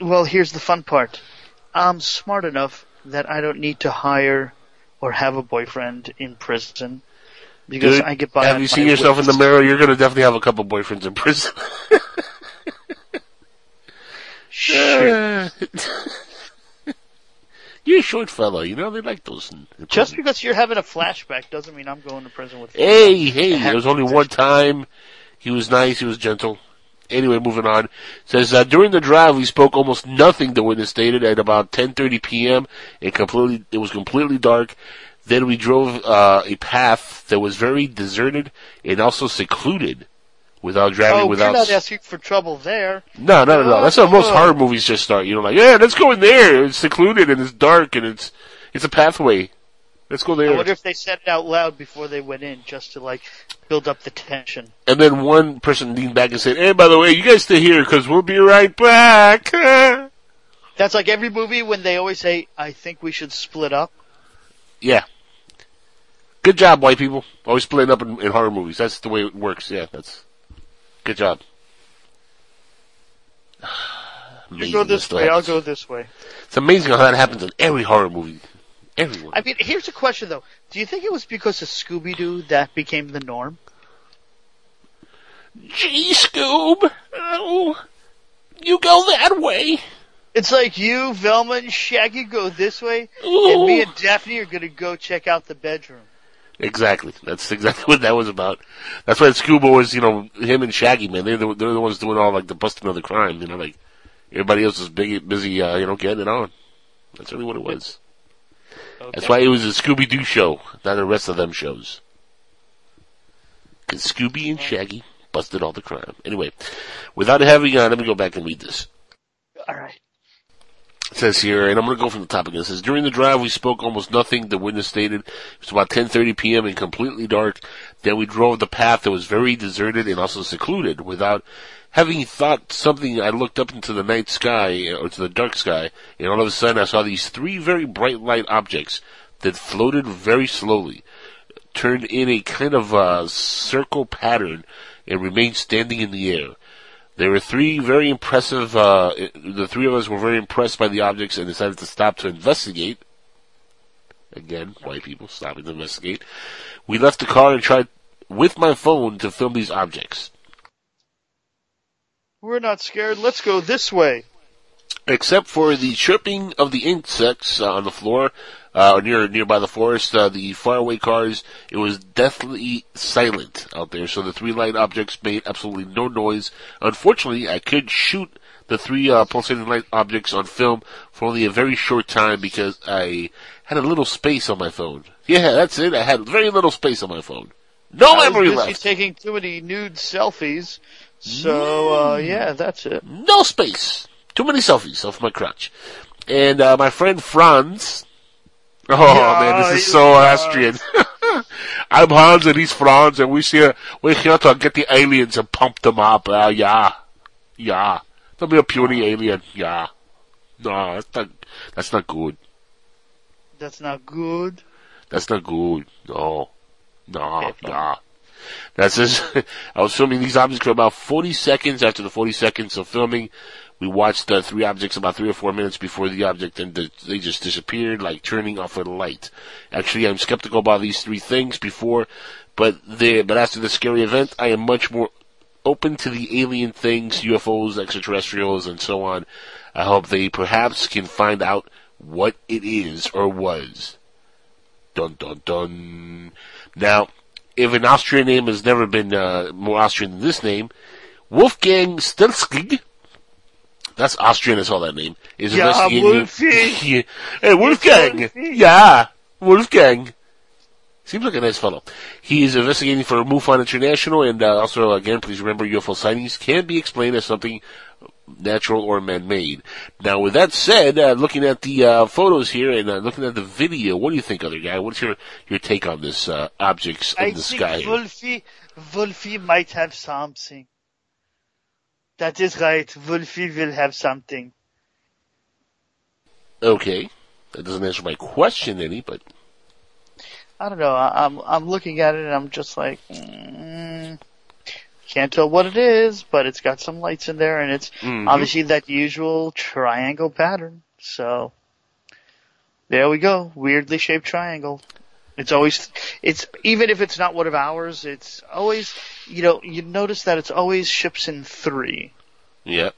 Well, here's the fun part. I'm smart enough that I don't need to hire or have a boyfriend in prison because Dude, I get by. have you seen yourself in the mirror? You're gonna definitely have a couple boyfriends in prison. Sure. You're a short fella, you know, they like those. Just because you're having a flashback doesn't mean I'm going to prison with you. Hey, hey, there was only one time. He was nice, he was gentle. Anyway, moving on. Says, uh, during the drive, we spoke almost nothing, the witness stated, at about 10.30 p.m. It completely, it was completely dark. Then we drove, uh, a path that was very deserted and also secluded without driving Oh, without... you're not asking for trouble there. No, no, no, no. That's how most Oh. horror movies just start. You know, like, yeah, let's go in there. It's secluded and it's dark and it's, it's a pathway. Let's go there. I wonder if they said it out loud before they went in, just to like build up the tension. And then one person leaned back and said, "Hey, by the way, you guys stay here because we'll be right back." That's like every movie when they always say, "I think we should split up." yeah. Good job, white people. Always splitting up in, in horror movies. That's the way it works. Yeah, that's good job. You go this still way, I'll go this way. It's amazing how that happens in every horror movie. Everyone. I mean, here's a question though: Do you think it was because of Scooby Doo that became the norm? Gee, Scoob, oh, you go that way. It's like you, Velma, and Shaggy go this way, Ooh. and me and Daphne are gonna go check out the bedroom. Exactly. That's exactly what that was about. That's why Scooby was, you know, him and Shaggy, man. They're the, they're the ones doing all like the busting of the crime. You know, like everybody else is big, busy, uh, you know, getting it on. That's really what it was. That's why it was a Scooby Doo show, not the rest of them shows. Because Scooby and Shaggy busted all the crime. Anyway, without having, uh, let me go back and read this. All right. Says here, and I'm going to go from the top again. It says, during the drive, we spoke almost nothing. The witness stated it was about 10:30 p.m. and completely dark. Then we drove the path that was very deserted and also secluded. Without having thought something, I looked up into the night sky or to the dark sky, and all of a sudden, I saw these three very bright light objects that floated very slowly, turned in a kind of a circle pattern, and remained standing in the air. There were three very impressive, uh, the three of us were very impressed by the objects and decided to stop to investigate. Again, white people stopping to investigate. We left the car and tried with my phone to film these objects. We're not scared. Let's go this way. Except for the chirping of the insects uh, on the floor, uh, near nearby the forest, uh, the faraway cars, it was deathly silent out there. So the three light objects made absolutely no noise. Unfortunately, I could shoot the three uh, pulsating light objects on film for only a very short time because I had a little space on my phone. Yeah, that's it. I had very little space on my phone. No I memory was busy left. taking too many nude selfies. So uh, yeah, that's it. no space. Too many selfies off my crotch. And uh, my friend Franz. Oh Yeah, man, this is so. Austrian. I'm Hans and he's Franz, and we here we're here to get the aliens and pump them up. Uh, yeah, yeah. There'll be a puny alien. Yeah. No, that's not. That's not good. That's not good. That's not good. No. No. Okay, fine. That's just, I was filming these objects for about 40 seconds. After the 40 seconds of filming, we watched the three objects about three or four minutes before the object and the, they just disappeared like turning off a light. Actually, I'm skeptical about these three things before, but the, but after the scary event, I am much more open to the alien things, UFOs, extraterrestrials, and so on. I hope they perhaps can find out what it is or was. Dun dun dun. Now, if an Austrian name has never been uh, more Austrian than this name, Wolfgang Stelskig, that's Austrian as all that name, is Yeah, investigating. Wolfie. hey, Wolfgang! Wolfie. Yeah, Wolfgang. Seems like a nice fellow. He is investigating for MUFON International, and uh, also, again, please remember UFO sightings can be explained as something natural or man-made. Now, with that said, uh, looking at the uh, photos here and uh, looking at the video, what do you think, other guy? What's your your take on this uh, objects in I the think sky? here? Wolfie, Wolfie might have something. That is right. Wolfie will have something. Okay, that doesn't answer my question any, but I don't know. I, I'm I'm looking at it and I'm just like, mm, can't tell what it is, but it's got some lights in there and it's Mhm. obviously that usual triangle pattern. So there we go. Weirdly shaped triangle. It's always, it's, even if it's not one of ours, it's always, you know, you notice that it's always ships in three. yeah.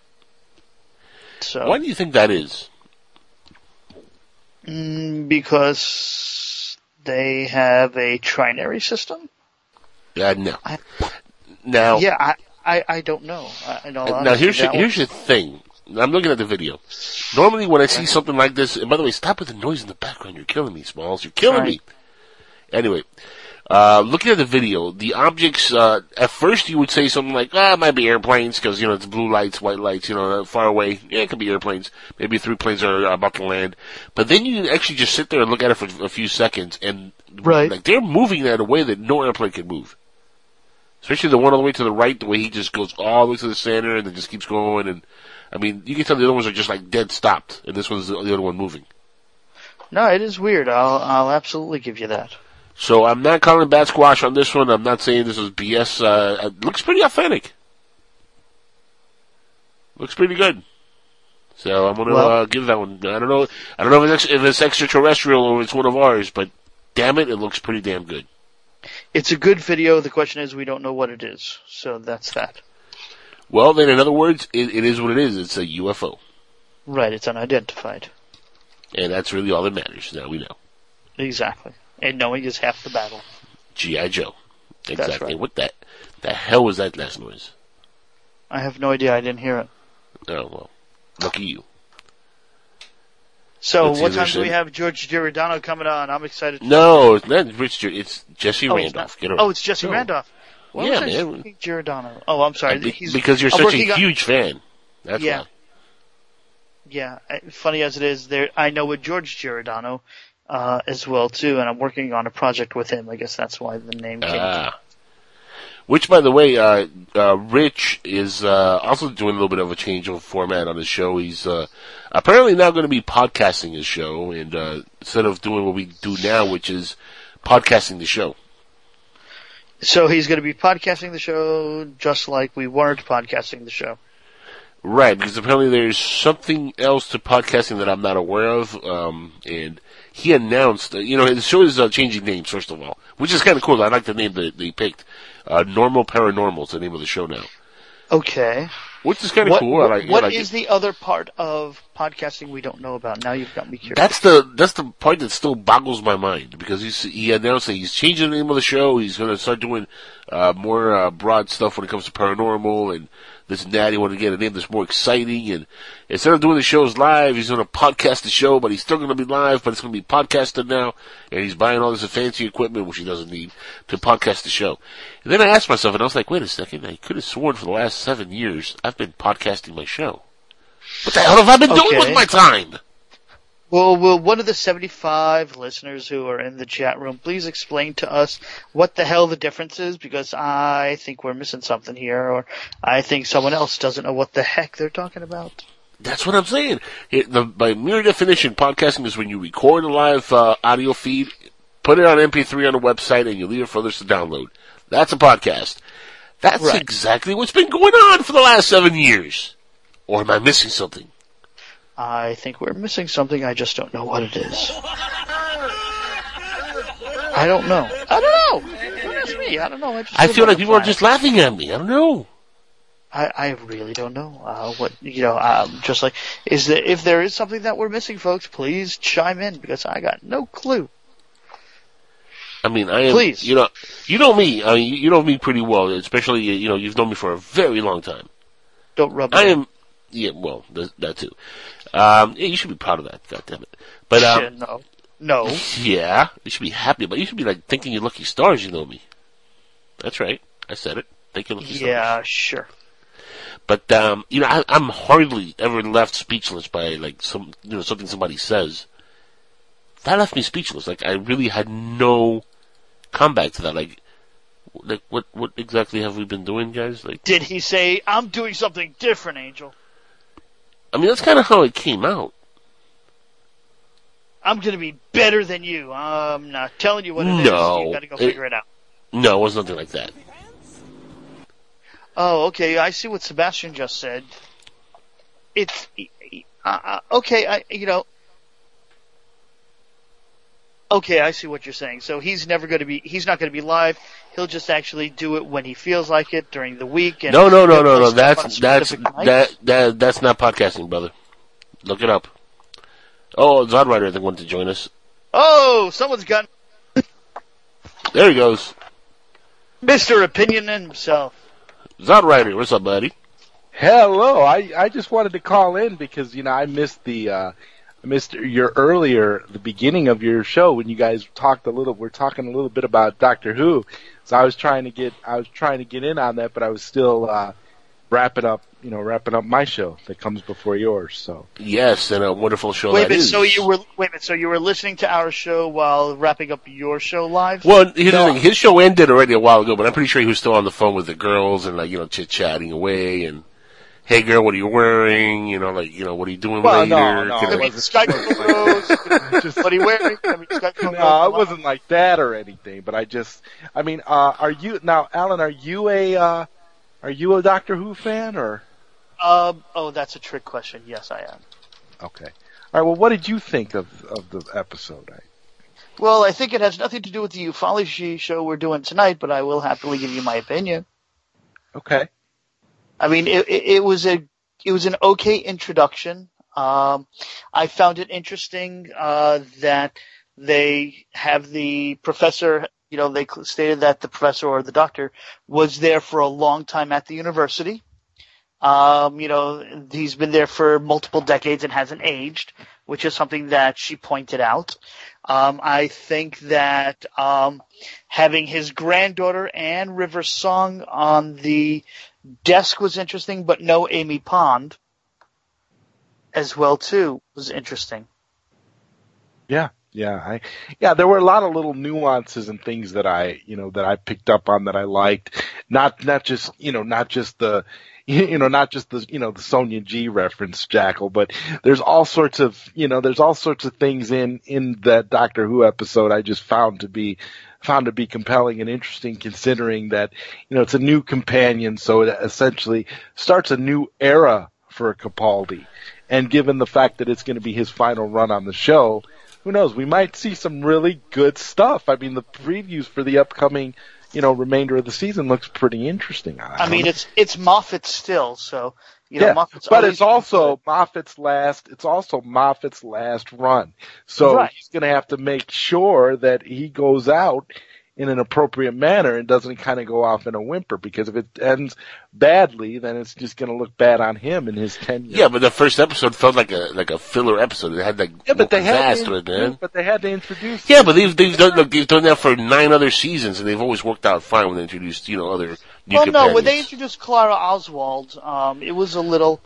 So Why do you think that is? Mm, because they have a trinary system. Uh, no. I- Now, Yeah, I, I, I don't know. I, in all now here's the, here's the thing. I'm looking at the video. Normally, when I see something like this, and by the way, stop with the noise in the background. You're killing me, Smalls. You're killing Sorry. me. Anyway, uh, looking at the video, the objects, uh, at first you would say something like, ah, it might be airplanes, because, you know, it's blue lights, white lights, you know, far away. Yeah, it could be airplanes. Maybe three planes are about to land. But then you actually just sit there and look at it for a few seconds, and, Right. like, they're moving that a way that no airplane can move. Especially the one all the way to the right, the way he just goes all the way to the center and then just keeps going, and, I mean, you can tell the other ones are just like dead stopped, and this one's the the other one moving. No, it is weird. I'll, I'll absolutely give you that. So I'm not calling bad squash on this one. I'm not saying this is BS. Uh, it looks pretty authentic. Looks pretty good. So I'm gonna Well- uh, give that one. I don't know. I don't know if it's, if it's extraterrestrial or it's one of ours, but damn it, it looks pretty damn good. It's a good video. The question is, we don't know what it is. So that's that. Well, then, in other words, it, it is what it is. It's a UFO, Right, it's unidentified. and that's really all that matters. Now we know. Exactly. And knowing is half the battle. GI Joe. Exactly. right. What that? The hell was that last noise? I have no idea. I didn't hear it. Oh well, lucky you. So, Let's what time do we have George Giordano coming on? I'm excited. To No, it's not Richard. It's Jesse Oh, it's Randolph. not- Get over. Oh, it's Jesse No. Randolph. Why Yeah, was I man. thinking Giordano? Oh, I'm sorry. Be- He's- because you're I'm such a working on- huge fan. That's Yeah. why. Yeah, uh, funny as it is, there I know with George Giordano uh, as well too, and I'm working on a project with him. I guess that's why the name came. Ah. Which, by the way, uh, uh, Rich is uh, also doing a little bit of a change of format on his show. He's uh, apparently now going to be podcasting his show, and uh, instead of doing what we do now, which is podcasting the show. so he's going to be podcasting the show just like we weren't podcasting the show. Right, because apparently there's something else to podcasting that I'm not aware of, um, and he announced, uh, you know, the show is uh, changing names, first of all, which is kind of cool. I like the name that they picked. Uh, Normal Paranormal is the name of the show now. Okay. Which is kind of What, cool. I what I is it. the other part of podcasting we don't know about? Now you've got me curious. That's the that's the part that still boggles my mind because he's, he announced that he's changing the name of the show. He's going to start doing uh, more uh, broad stuff when it comes to paranormal and this and that. He wanted to get a name that's more exciting. And instead of doing the shows live, he's going to podcast the show, but he's still going to be live, but it's going to be podcasted now. And he's buying all this fancy equipment, which he doesn't need, to podcast the show. And then I asked myself, and I was like, wait a second, I could have sworn for the last seven years I've been podcasting my show. What the hell have I been doing with my time? Well, will one of the 75 listeners who are in the chat room please explain to us what the hell the difference is? Because I think we're missing something here, or I think someone else doesn't know what the heck they're talking about. That's what I'm saying. It, the, by mere definition, podcasting is when you record a live uh, audio feed, put it on MP3 on the website, and you leave it for others to download. That's a podcast. That's Right. exactly what's been going on for the last seven years. Or am I missing something? I think we're missing something. I just don't know what it is. I don't know. I don't know. Don't ask me. I don't know. I, I feel like people are just laughing at me. I don't know. I, I really don't know uh, what you know. Um, just like is there if there is something that we're missing, folks, please chime in because I got no clue. I mean, I am. Please. You know, you know me. I mean, you- you know me pretty well. Especially, you know, you've known me for a very long time. Don't rub. I in. am. Yeah, well, th- that too. Um, yeah, you should be proud of that. God damn it. But um, Yeah, no, no. Yeah, you should be happy but You should be like thinking you're lucky stars. You know me. That's right. I said it. Thank you, lucky stars. Yeah, sure. But um, you know, I, I'm hardly ever left speechless by like some, you know, something somebody says. That left me speechless. Like I really had no comeback to that. Like, like what, what exactly have we been doing, guys? Like, Did he say I'm doing something different, Angel? I mean, that's kind of how it came out. I'm gonna be better than you. I'm not telling you what it is. No. You gotta go It- figure it out. No, it was nothing like that. Oh, okay. I see what Sebastian just said. It's uh, okay. I you know. Okay, I see what you're saying. So he's never going to be. He's not going to be live. He'll just actually do it when he feels like it during the week. And No, no, no, no, no. post stuff on That's that's specific nights. that that that's not podcasting, brother. Look it up. Oh, Zodwriter, I think, wanted to join us. Oh, someone's got There he goes. Mr. Opinion himself. Zodwriter, what's up, buddy? Hello. I, I just wanted to call in because, you know, I missed the, uh, I missed your earlier, the beginning of your show when you guys talked a little, we're talking a little bit about Doctor Who. So I was trying to get, I was trying to get in on that, but I was still, uh, wrapping up, you know, wrapping up my show that comes before yours. So Yes, and a wonderful show Wait a that minute, is. so you were wait a minute, so you were listening to our show while wrapping up your show live? Well, here's No. the thing. His show ended already a while ago, but I'm pretty sure he was still on the phone with the girls and like, you know, chit chatting away and, hey girl, what are you wearing? You know, like, you know, what are you doing Well, later? no, no, Can I I- mean, Skype photos. just, what are you wearing? I mean, Skype photos. no, it wasn't like that or anything, but I just, I mean, uh, are you, now, Alan, are you a, uh, are you a Doctor Who fan or? Um, oh, that's a trick question. Yes, I am. Okay. All right. Well, what did you think of of the episode? I, Well, I think it has nothing to do with the ufology show we're doing tonight, but I will happily give you my opinion. okay. I mean, it, it, was a it was an okay introduction. Um, I found it interesting uh, that they have the professor. You know, they stated that the professor or the doctor was there for a long time at the university. Um, you know, he's been there for multiple decades and hasn't aged, which is something that she pointed out. Um, I think that um, having his granddaughter Anne River Song on the desk was interesting, but no Amy Pond as well too was interesting. Yeah. Yeah. I, yeah, there were a lot of little nuances and things that I, you know, that I picked up on that I liked. Not, not just, you know, not just the, you know, not just the, you know, the Sonia G reference, Jackal, but there's all sorts of, you know, there's all sorts of things in, in that Doctor Who episode I just found to be, found to be compelling and interesting considering that, you know, it's a new companion, so it essentially starts a new era for Capaldi. And given the fact that it's going to be his final run on the show, who knows? We might see some really good stuff. I mean, the previews for the upcoming, you know, remainder of the season looks pretty interesting. I I mean, it's it's Moffat still, so you know, yeah, Moffat's but it's also Moffat's last. It's also Moffat's last run, so Right. he's going to have to make sure that he goes out in an appropriate manner and doesn't kind of go off in a whimper. Because if it ends badly, then it's just going to look bad on him and his tenure. yeah, but the first episode felt like a like a filler episode. It had like yeah, but they no had pizzazz to to man. but they had to introduce. Yeah, but they've they've done look, they've done that for nine other seasons, and they've always worked out fine when they introduced you know other new Well, no, when they introduced Clara Oswald, um, it was a little.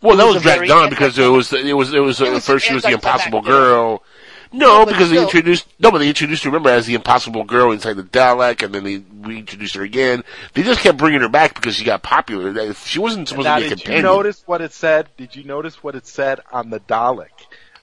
Well, that was was dragged on because it was it was it was, It was first she was the impossible girl. No, No, but because they still- introduced no, but they introduced her remember as the impossible girl inside the Dalek, and then they reintroduced her again. They just kept bringing her back because she got popular. She wasn't supposed Now, to be a did you notice what it said? Did you notice what it said on the Dalek?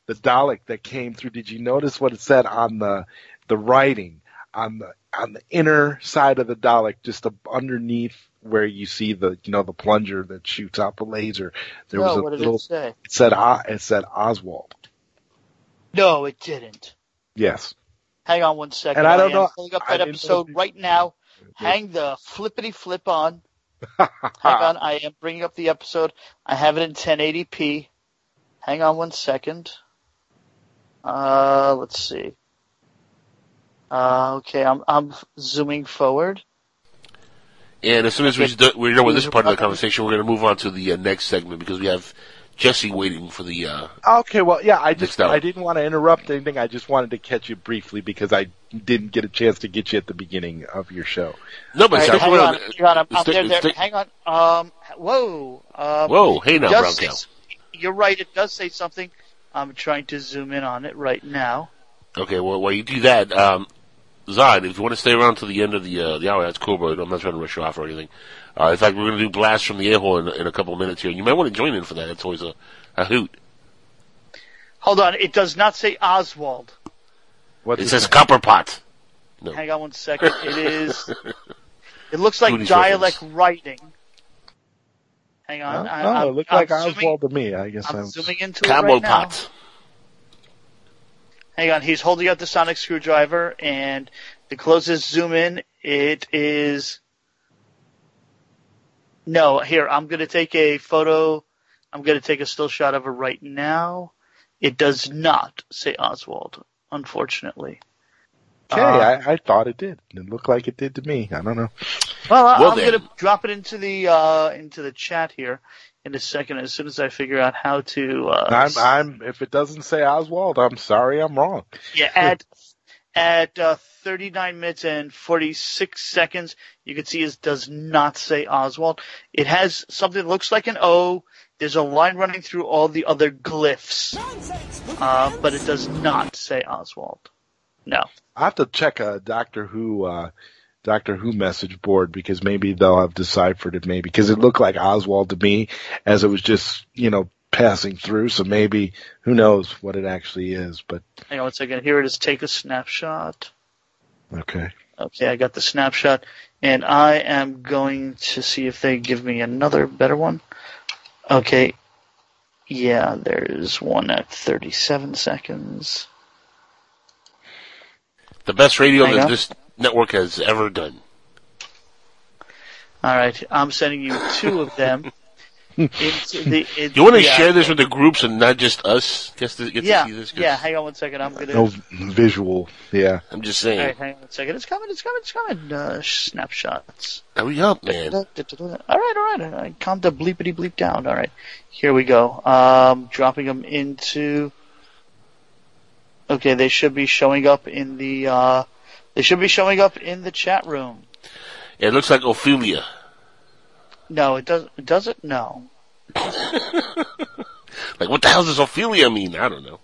The Dalek that came through. Did you notice what it said on the the writing on the on the inner side of the Dalek, just ab- underneath where you see the you know the plunger that shoots out the laser? There was a what did little. it say? It said O- it said Oswald. No, it didn't. Yes. Hang on one second. And I don't am know- Pulling up I that didn't know episode right now. Hang the flippity flip on. Hang on, I am bringing up the episode. I have it in 1080p. Hang on one second. Uh, let's see. Uh, okay, I'm I'm zooming forward. And as soon as we're, do- we're done with this part of the conversation, we're going to move on to the uh, next segment because we have Jesse waiting for the. Uh, Okay, well, yeah, I just I didn't want to interrupt anything. I just wanted to catch you briefly because I didn't get a chance to get you at the beginning of your show. no, but All right, stop hang around. on, hang on, I'm, I'm there, there. Hang on. Um, whoa. Um, Whoa, hey now, does brown cow. You're right. It does say something. I'm trying to zoom in on it right now. Okay, well, while you do that, um, Zod, if you want to stay around to the end of the uh, the hour, that's cool, but I'm not trying to rush you off or anything. Uh, in fact, we're going to do Blast from the Air-Hole in, in a couple of minutes here. You might want to join in for that. It's always a, a hoot. Hold on. It does not say Oswald. What's It says Copper Pot. No. Hang on one second. It is. It looks like Goonies dialect writing. Hang on. I, oh, I'm, it looked I'm like zooming, Oswald to me. I guess I'm I'm. zooming into it Cabo right now. Pot. Hang on. He's holding out the sonic screwdriver, and the closest zoom in, it is. No, here I'm going to take a photo. I'm going to take a still shot of her right now, It does not say Oswald, unfortunately. Okay, Uh, I, I thought it did. It looked like it did to me. I don't know. Well, I- Well, I'm gonna drop it into the uh, into the chat here in a second as soon as I figure out how to. Uh, I'm, I'm, if it doesn't say Oswald, I'm sorry, I'm wrong. Yeah, at at uh, 39 minutes and 46 seconds, you can see it does not say Oswald. It has something that looks like an O. There's a line running through all the other glyphs, uh, but it does not say Oswald. No. I have to check a Doctor Who, uh, Doctor Who message board because maybe they'll have deciphered it maybe because it looked like Oswald to me as it was just, you know, passing through. So maybe, who knows what it actually is, but Hang on one second. Here it is. Take a snapshot. Okay. Okay, I got the snapshot, and I am going to see if they give me another better one. Okay. Yeah, there's one at 37 seconds. The best radio Hang that on. this network has ever done. All right, I'm sending you two of them. into the, in- You want to yeah, share this with the groups and not just us? Get to, get Yeah, to see this? 'Cause yeah. Hang on one second. I'm gonna. No visual. Yeah. I'm just saying. right, hang on one second. It's coming. It's coming. It's coming. Uh, snapshots. Hurry up, man. All right, all right. all right. Calm the bleepity bleep down. All right, here we go. Um, dropping them into. Okay, they should be showing up in the. Uh, they should be showing up in the chat room. It looks like Ophelia. No, it doesn't. Does it? No. Like, what the hell does Ophelia mean? I don't know.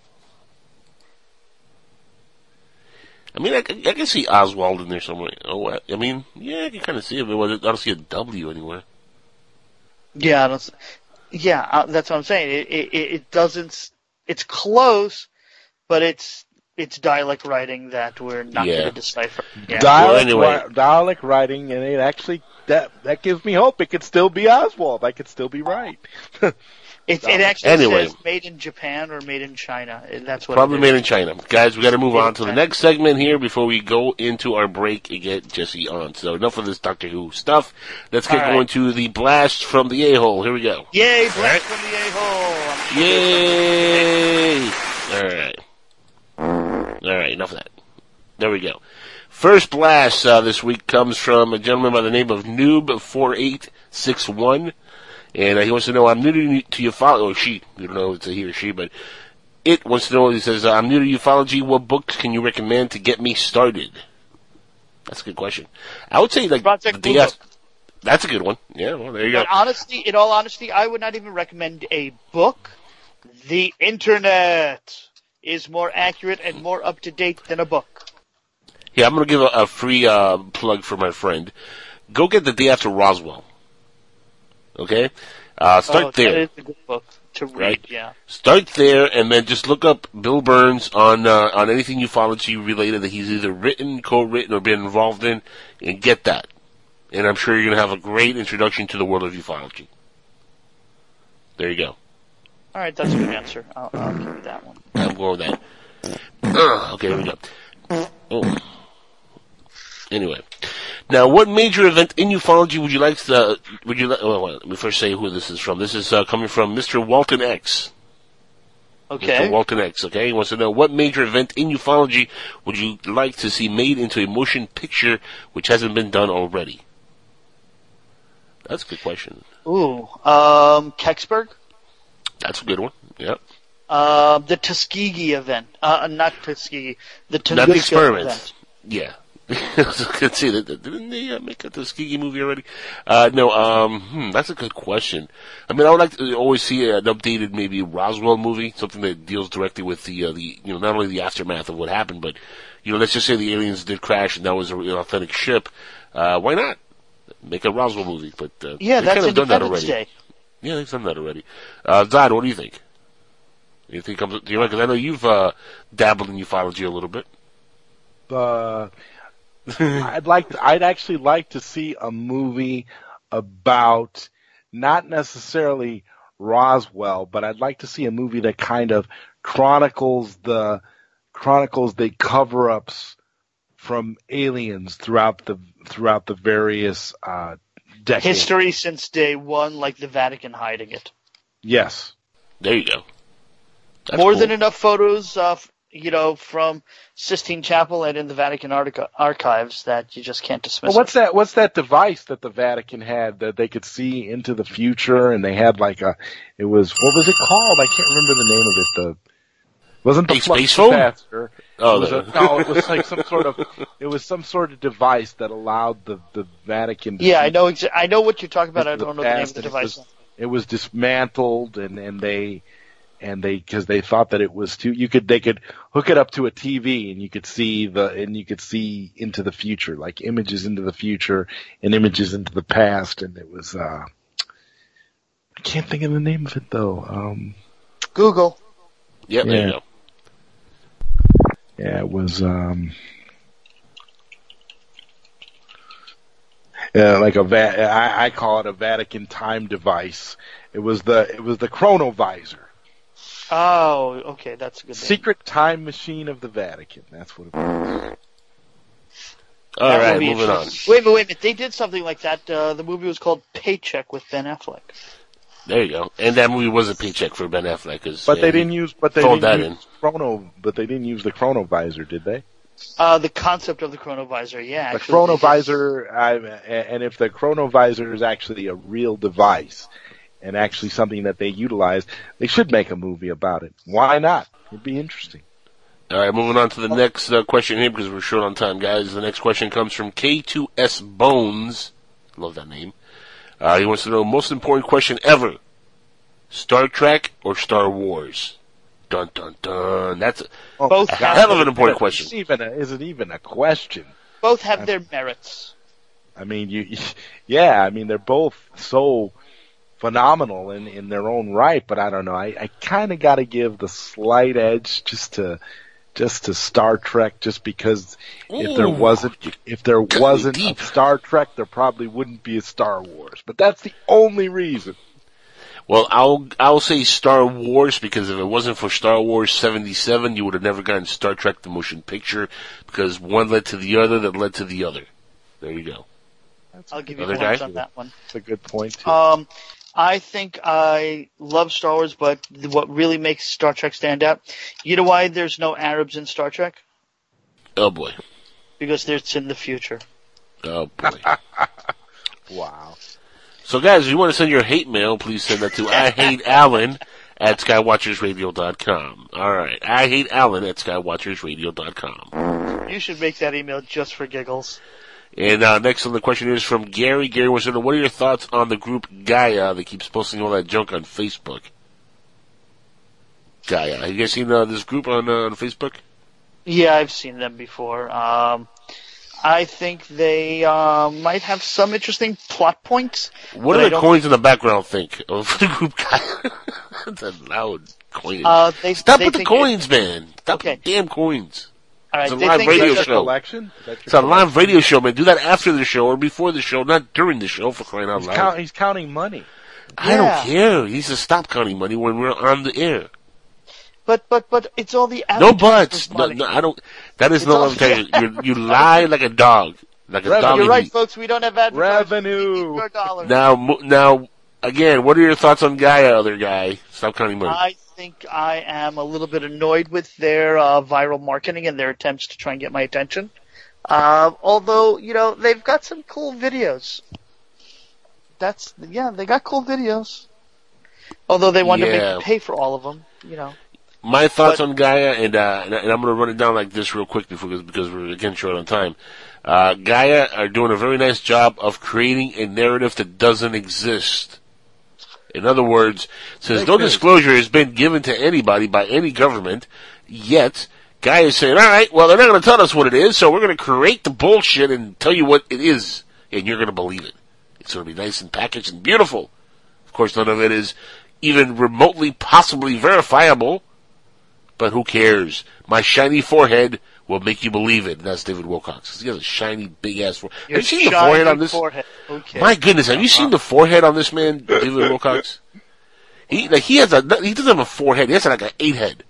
I mean, I, can- I can see Oswald in there somewhere. Oh, I- I mean, yeah, I can kind of see it, but I don't see a W anywhere. Yeah, I don't. Yeah, uh, that's what I'm saying. It it it doesn't. It's close, but it's it's dialect writing that we're not Yeah. going to decipher. Yeah. Dialect, anyway. ri- dialect writing, and it actually, that, that gives me hope. It could still be Oswald. I could still be right. It, it actually Anyway. says made in Japan or made in China. That's what Probably it made in China. Guys, we gotta move on to the next segment here before we go into our break and get Jesse on. So enough of this Doctor Who stuff. Let's get All right. going to the blast from the a-hole. Here we go. Yay, blast from the a-hole. Yay! Alright. Alright, enough of that. There we go. First blast uh, this week comes from a gentleman by the name of Noob4861. And uh, he wants to know, I'm new to, ufology, or she, you don't know if it's a he or she, but it wants to know, he says, I'm new to ufology, what books can you recommend to get me started? That's a good question. I would say, like, Project the DS That's a good one. Yeah, well, there you go. But honestly, in all honesty, I would not even recommend a book. The internet is more accurate and more up to date than a book. Yeah, I'm gonna give a, a free uh, plug for my friend. Go get the day after Roswell. Okay, uh, start oh, there. That is a good book to read. Right. Yeah. Start there, and then just look up Bill Birnes on uh, on anything ufology related that he's either written, co-written, or been involved in, and get that. And I'm sure you're gonna have a great introduction to the world of ufology. There you go. All right, that's a good answer. I'll, I'll give you that one. I'm going with that. Okay, here we go. Oh. Anyway, now, what major event in ufology would you like to? Would you? Like, oh, well, let me first say who this is from. This is uh, coming from Mr. Walton X. Okay. Mr. Walton X. Okay, he wants to know what major event in ufology would you like to see made into a motion picture which hasn't been done already. That's a good question. Ooh, um, Kecksburg. That's a good one. Yep. Uh, the Tuskegee event. Uh, not Tuskegee. The Tunguska Not the experiment. event. Yeah. I was going to say. Didn't they uh, make a Tuskegee movie already? Uh, no, um, hmm, that's a good question. I mean, I would like to always see an updated, maybe Roswell movie, something that deals directly with the, uh, the, you know, not only the aftermath of what happened, but, you know, let's just say the aliens did crash and that was an authentic ship. Uh, why not? Make a Roswell movie, but, uh, Yeah, they that's kind of done that already. Day. Yeah, they've done that already. Uh, Zod, what do you think? You think comes to your mind? Because I know you've, uh, dabbled in ufology a little bit. uh, I'd like to, I'd actually like to see a movie about not necessarily Roswell, but I'd like to see a movie that kind of chronicles the chronicles the cover-ups from aliens throughout the throughout the various uh, decades. History since day one, like the Vatican hiding it. Yes. There you go. That's More cool. than enough photos, uh, you know, from Sistine Chapel and in the Vatican artic- archives that you just can't dismiss. Well, what's it. that? What's that device that the Vatican had that they could see into the future? And they had like a, it was what was it called? I can't remember the name of it. The wasn't the A space phone? capacitor. Oh, it was a, no, it was like some sort of, it was some sort of device that allowed the the Vatican. To Yeah, I know. Exa- I know what you're talking about. I don't know the name of the and it device. was- It was dismantled, and and they and they because they thought that it was too. You could they could hook it up to a TV, and you could see the and you could see into the future, like images into the future and images into the past, and it was. uh I can't think of the name of it though. Um Google. Yep, there Yeah. you go. Yeah, it was um yeah, like a va- I, I call it a Vatican time device. It was the it was the chronovisor. Oh, okay, that's a good. name. Secret time machine of the Vatican. That's what it was. All That right, moving on. Wait a minute, wait a minute. They did something like that. Uh, the movie was called Paycheck with Ben Affleck. There you go. And that movie was a paycheck for Ben Affleck. But yeah, they didn't use but they didn't that use chrono but they didn't use the chronovisor, did they? Uh, the concept of the chronovisor, yeah. The actually, they chronovisor, I, and if the chronovisor is actually a real device and actually something that they utilize, they should make a movie about it. Why not? It'd be interesting. All right, moving on to the next uh, question here because we're short on time, guys. The next question comes from K2S Bones. Love that name. Uh, he wants to know most important question ever: Star Trek or Star Wars? Dun dun dun. That's a Oh, Both God. have- hell of an important question. Is it even a, is it even a question? Both have their merits. I mean, you, yeah, I mean, they're both so phenomenal in, in their own right, but I don't know. I, I kind of got to give the slight edge just to, just to Star Trek, just because if there wasn't, if there got wasn't deep. a Star Trek, there probably wouldn't be a Star Wars. But that's the only reason. Well, I'll I'll say Star Wars because if it wasn't for Star Wars seventy seven, you would have never gotten Star Trek the motion picture because one led to the other that led to the other. There you go. I'll give you points guy? on that one. That's a good point too. Um, I think I love Star Wars, but what really makes Star Trek stand out, you know why there's no Arabs in Star Trek? Oh boy. Because it's in the future. Oh boy. wow. So guys, if you want to send your hate mail, please send that to I hate Alan at skywatchersradio.com. Alright. I hate Alan at skywatchersradio.com. You should make that email just for giggles. And uh, next on the question is from Gary. Gary wants to know, what are your thoughts on the group Gaia that keeps posting all that junk on Facebook? Gaia. Have you guys seen uh, this group on, uh, on Facebook? Yeah, I've seen them before. Um, I think they uh, might have some interesting plot points. What do the coins in the background think of the group Gaia? That's a loud coin. Uh, they, Stop they with the coins, man. Stop Okay. with the damn coins. All right, It's a live radio that- show. collection? Is that your It's a live radio show, man. Do that after the show or before the show, not during the show for crying out He's, loud. count, he's counting money. I Yeah. don't care. He needs to stop counting money when we're on the air. But but but it's all the No buts. No, no, I don't. That is It's no all- advertising. You, you lie like a dog. Like a dog. You're right, heat. folks. We don't have. Revenue. Your dollars. Now, now, again, what are your thoughts on Gaia, other guy? Stop counting money. I think I am a little bit annoyed with their uh, viral marketing and their attempts to try and get my attention. Uh, although, you know, they've got some cool videos. That's, yeah, they got cool videos. Although they wanted to make pay for all of them, you know. My thoughts But- on Gaia, and, uh, and, and I'm going to run it down like this real quick before, because we're again short on time. Uh, Gaia are doing a very nice job of creating a narrative that doesn't exist. In other words, says no disclosure has been given to anybody by any government, yet Gaia is saying, all right, well, they're not going to tell us what it is, so we're going to create the bullshit and tell you what it is, and you're going to believe it. It's going to be nice and packaged and beautiful. Of course, none of it is even remotely possibly verifiable, but who cares? My shiny forehead will make you believe it. And that's David Wilcock. He has a shiny, big ass forehead. Have you seen the forehead on this? forehead. Okay. My goodness, have you seen the forehead on this man, David Wilcock? He like he has a he doesn't have a forehead. He has like an eight head.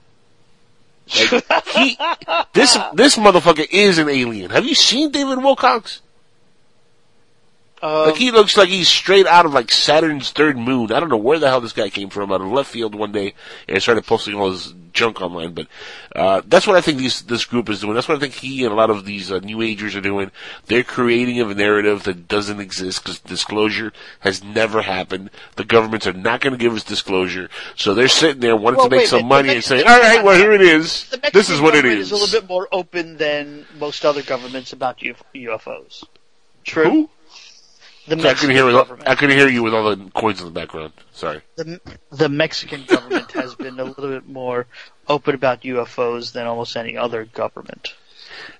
Like, he this this motherfucker is an alien. Have you seen David Wilcock? Um, like he looks like he's straight out of like Saturn's third moon. I don't know where the hell this guy came from out of left field one day and started posting all his junk online. But uh, that's what I think these, this group is doing. That's what I think he and a lot of these uh, new agers are doing. They're creating a narrative that doesn't exist because disclosure has never happened. The governments are not going to give us disclosure, so they're sitting there wanting Well, to make some minute. Money and saying, "All right, well here it is. This is what it government is." a little bit more open than most other governments about UFOs. True. Who? The I couldn't hear. Government. I couldn't hear you with all the coins in the background. Sorry. the, the Mexican government has been a little bit more open about UFOs than almost any other government.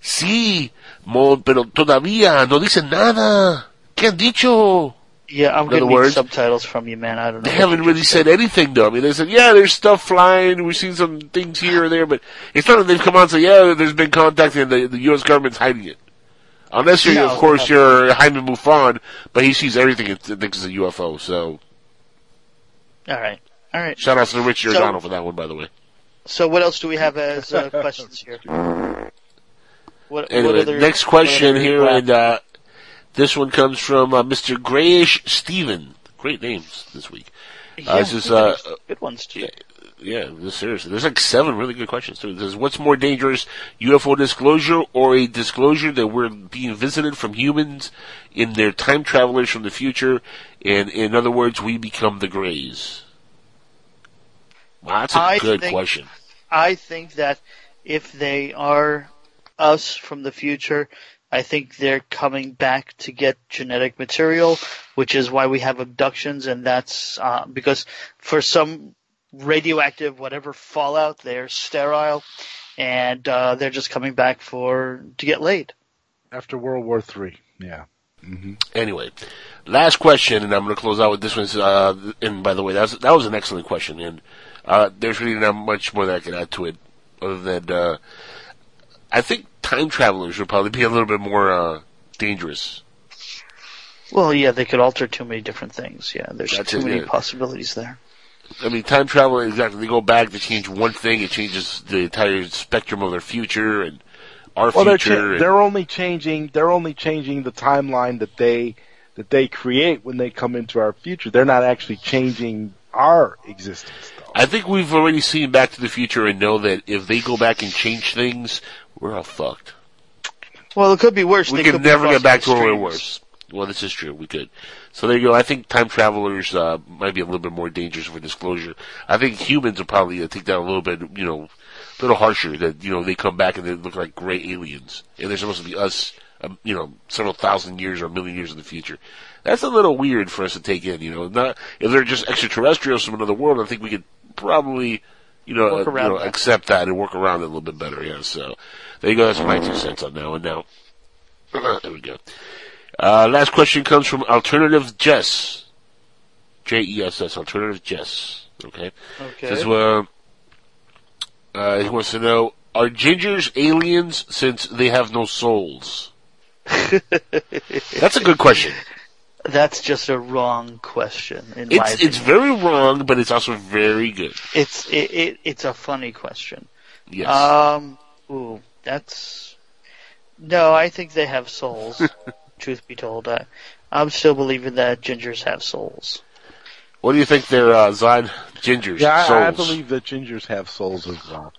Sí, mo, pero todavía no dicen nada. ¿Qué han dicho? Yeah, I'm In gonna other subtitles from you, man. I don't know. They haven't really said anything though. I mean, they said, yeah, there's stuff flying. We've seen some things here or there, but it's not that they've come out and said, yeah, there's been contact and the, the U.S. government's hiding it. Unless you're, No, of course, no. you're Jaime Mufon, but he sees everything and thinks it's a UFO. So, All right, all right. shout out to Rich So- Giordano for that one, by the way. So what else do we have as uh, questions here? What, what Anyway, other- next question what here, and uh, this one comes from uh, Mr. Grayish Steven. Great names this week. Yeah, this is, uh, good ones too. Yeah, seriously. There's like seven really good questions too. Says, what's more dangerous, UFO disclosure or a disclosure that we're being visited from humans in their time travelers from the future? And in other words, we become the Greys. Wow, that's a I good think- question. I think that if they are us from the future, I think they're coming back to get genetic material, which is why we have abductions, and that's uh, because for some radioactive whatever fallout, they're sterile, and uh, they're just coming back for to get laid. After World War Three, yeah. Anyway, last question, and I'm going to close out with this one. Uh, and by the way, that was, that was an excellent question, and uh, there's really not much more that I can add to it, other than uh, I think time travelers would probably be a little bit more uh, dangerous. Well, yeah, they could alter too many different things. Yeah, there's That's too it, many yeah. possibilities there. I mean, time travel exactly. They go back, they change one thing, it changes the entire spectrum of their future and our Well, they're future. cha- and- they're only changing they're only changing the timeline that they that they create when they come into our future. They're not actually changing our existence. Though. I think we've already seen Back to the Future and know that if they go back and change things, we're all fucked. Well, it could be worse. we They could be never get back to where we extremes. were. Well, this is true. We could. So there you go. I think time travelers uh, might be a little bit more dangerous for disclosure. I think humans will probably uh, take that a little bit, you know, a little harsher. That you know they come back and they look like gray aliens, and they're supposed to be us, um, you know, several thousand years or a million years in the future. That's a little weird for us to take in. You know, not if they're just extraterrestrials from another world. I think we could probably, you know, uh, you know that. accept that and work around it a little bit better. Yeah. So there you go. That's my two cents on that one. Now. there we go. Uh, last question comes from Alternative Jess. J-E-S-S, Alternative Jess. Okay. Okay. Says, uh, uh, he wants to know, are gingers aliens since they have no souls? That's a good question. That's just a wrong question. In my It's, it's very wrong, but it's also very good. it's it, it it's a funny question. Yes. Um, ooh, that's no. I think they have souls. truth be told, I, I'm still believing that gingers have souls. what do you think they're, uh, Zod gingers? Yeah, I, I believe that gingers have souls as well.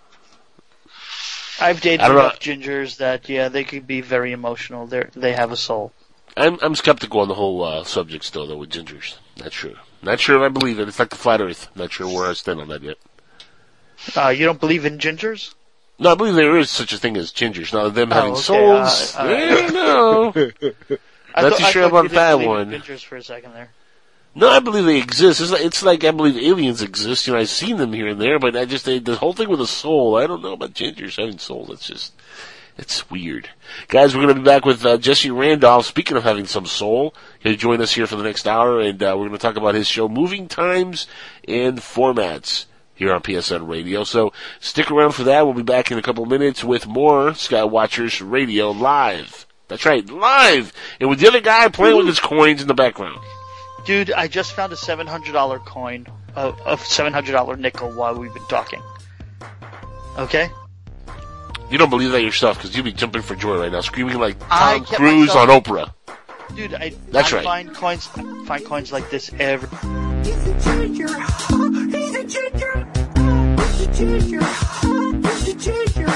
I've dated I don't know. enough gingers that yeah, they could be very emotional. They're, they have a soul. I'm, I'm skeptical on the whole, uh, subject still, though, with gingers. Not sure. Not sure if I believe it. It's like the flat earth. Not sure where I stand on that yet. Uh, you don't believe in gingers? No, I believe there is such a thing as gingers. Now, them Oh, having okay, souls, uh, uh, I don't know. I Not thought- too sure about that one. Gingers for a second there. No, I believe they exist. It's like, it's like I believe aliens exist. You know, I've seen them here and there, but I just, they, the whole thing with a soul, I don't know about gingers having souls. It's just, it's weird. Guys, we're going to be back with uh, Jesse Randolph. Speaking of having some soul, he'll join us here for the next hour, and uh, we're going to talk about his show, Moving Times and Formats, here on PSN Radio. So stick around for that. We'll be back in a couple minutes with more Skywatchers Radio live. That's right, live! And with the other guy playing with his coins in the background. Dude, I just found a seven hundred dollar coin, a seven hundred dollar nickel while we've been talking. Okay. You don't believe that yourself because you'd be jumping for joy right now, screaming like I Tom kept Cruise myself- on Oprah. Dude, I, That's I right. find coins find coins like this every He's a ginger. Ginger. Ginger.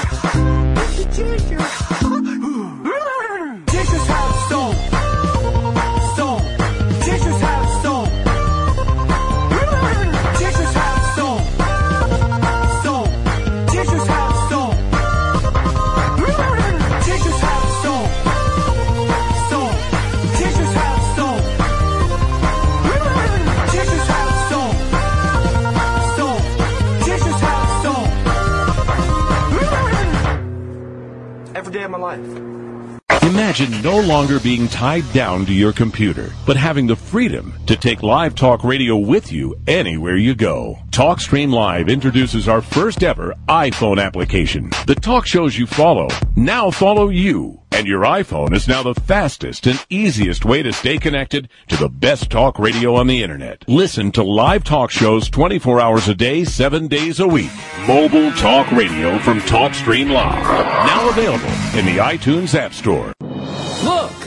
Ginger. Day of my life. Imagine no longer being tied down to your computer, but having the freedom to take live talk radio with you anywhere you go. TalkStream Live introduces our first ever iPhone application. The talk shows you follow now follow you. And your iPhone is now the fastest and easiest way to stay connected to the best talk radio on the internet. Listen to live talk shows 24 hours a day, 7 days a week. Mobile talk radio from TalkStream Live. Now available in the iTunes App Store.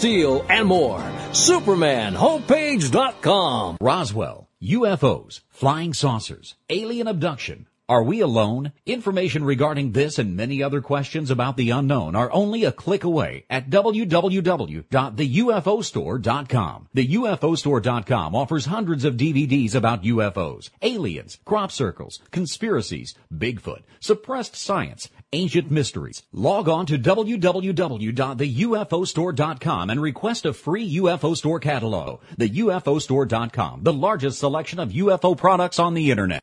Steel and more. SupermanHomepage.com. Roswell, UFOs, flying saucers, alien abduction. Are we alone? Information regarding this and many other questions about the unknown are only a click away at www.theufostore.com. The UFOstore.com offers hundreds of DVDs about UFOs, aliens, crop circles, conspiracies, Bigfoot, suppressed science, ancient mysteries. Log on to www.theufostore.com and request a free UFO store catalog. The UFOstore.com, the largest selection of UFO products on the internet.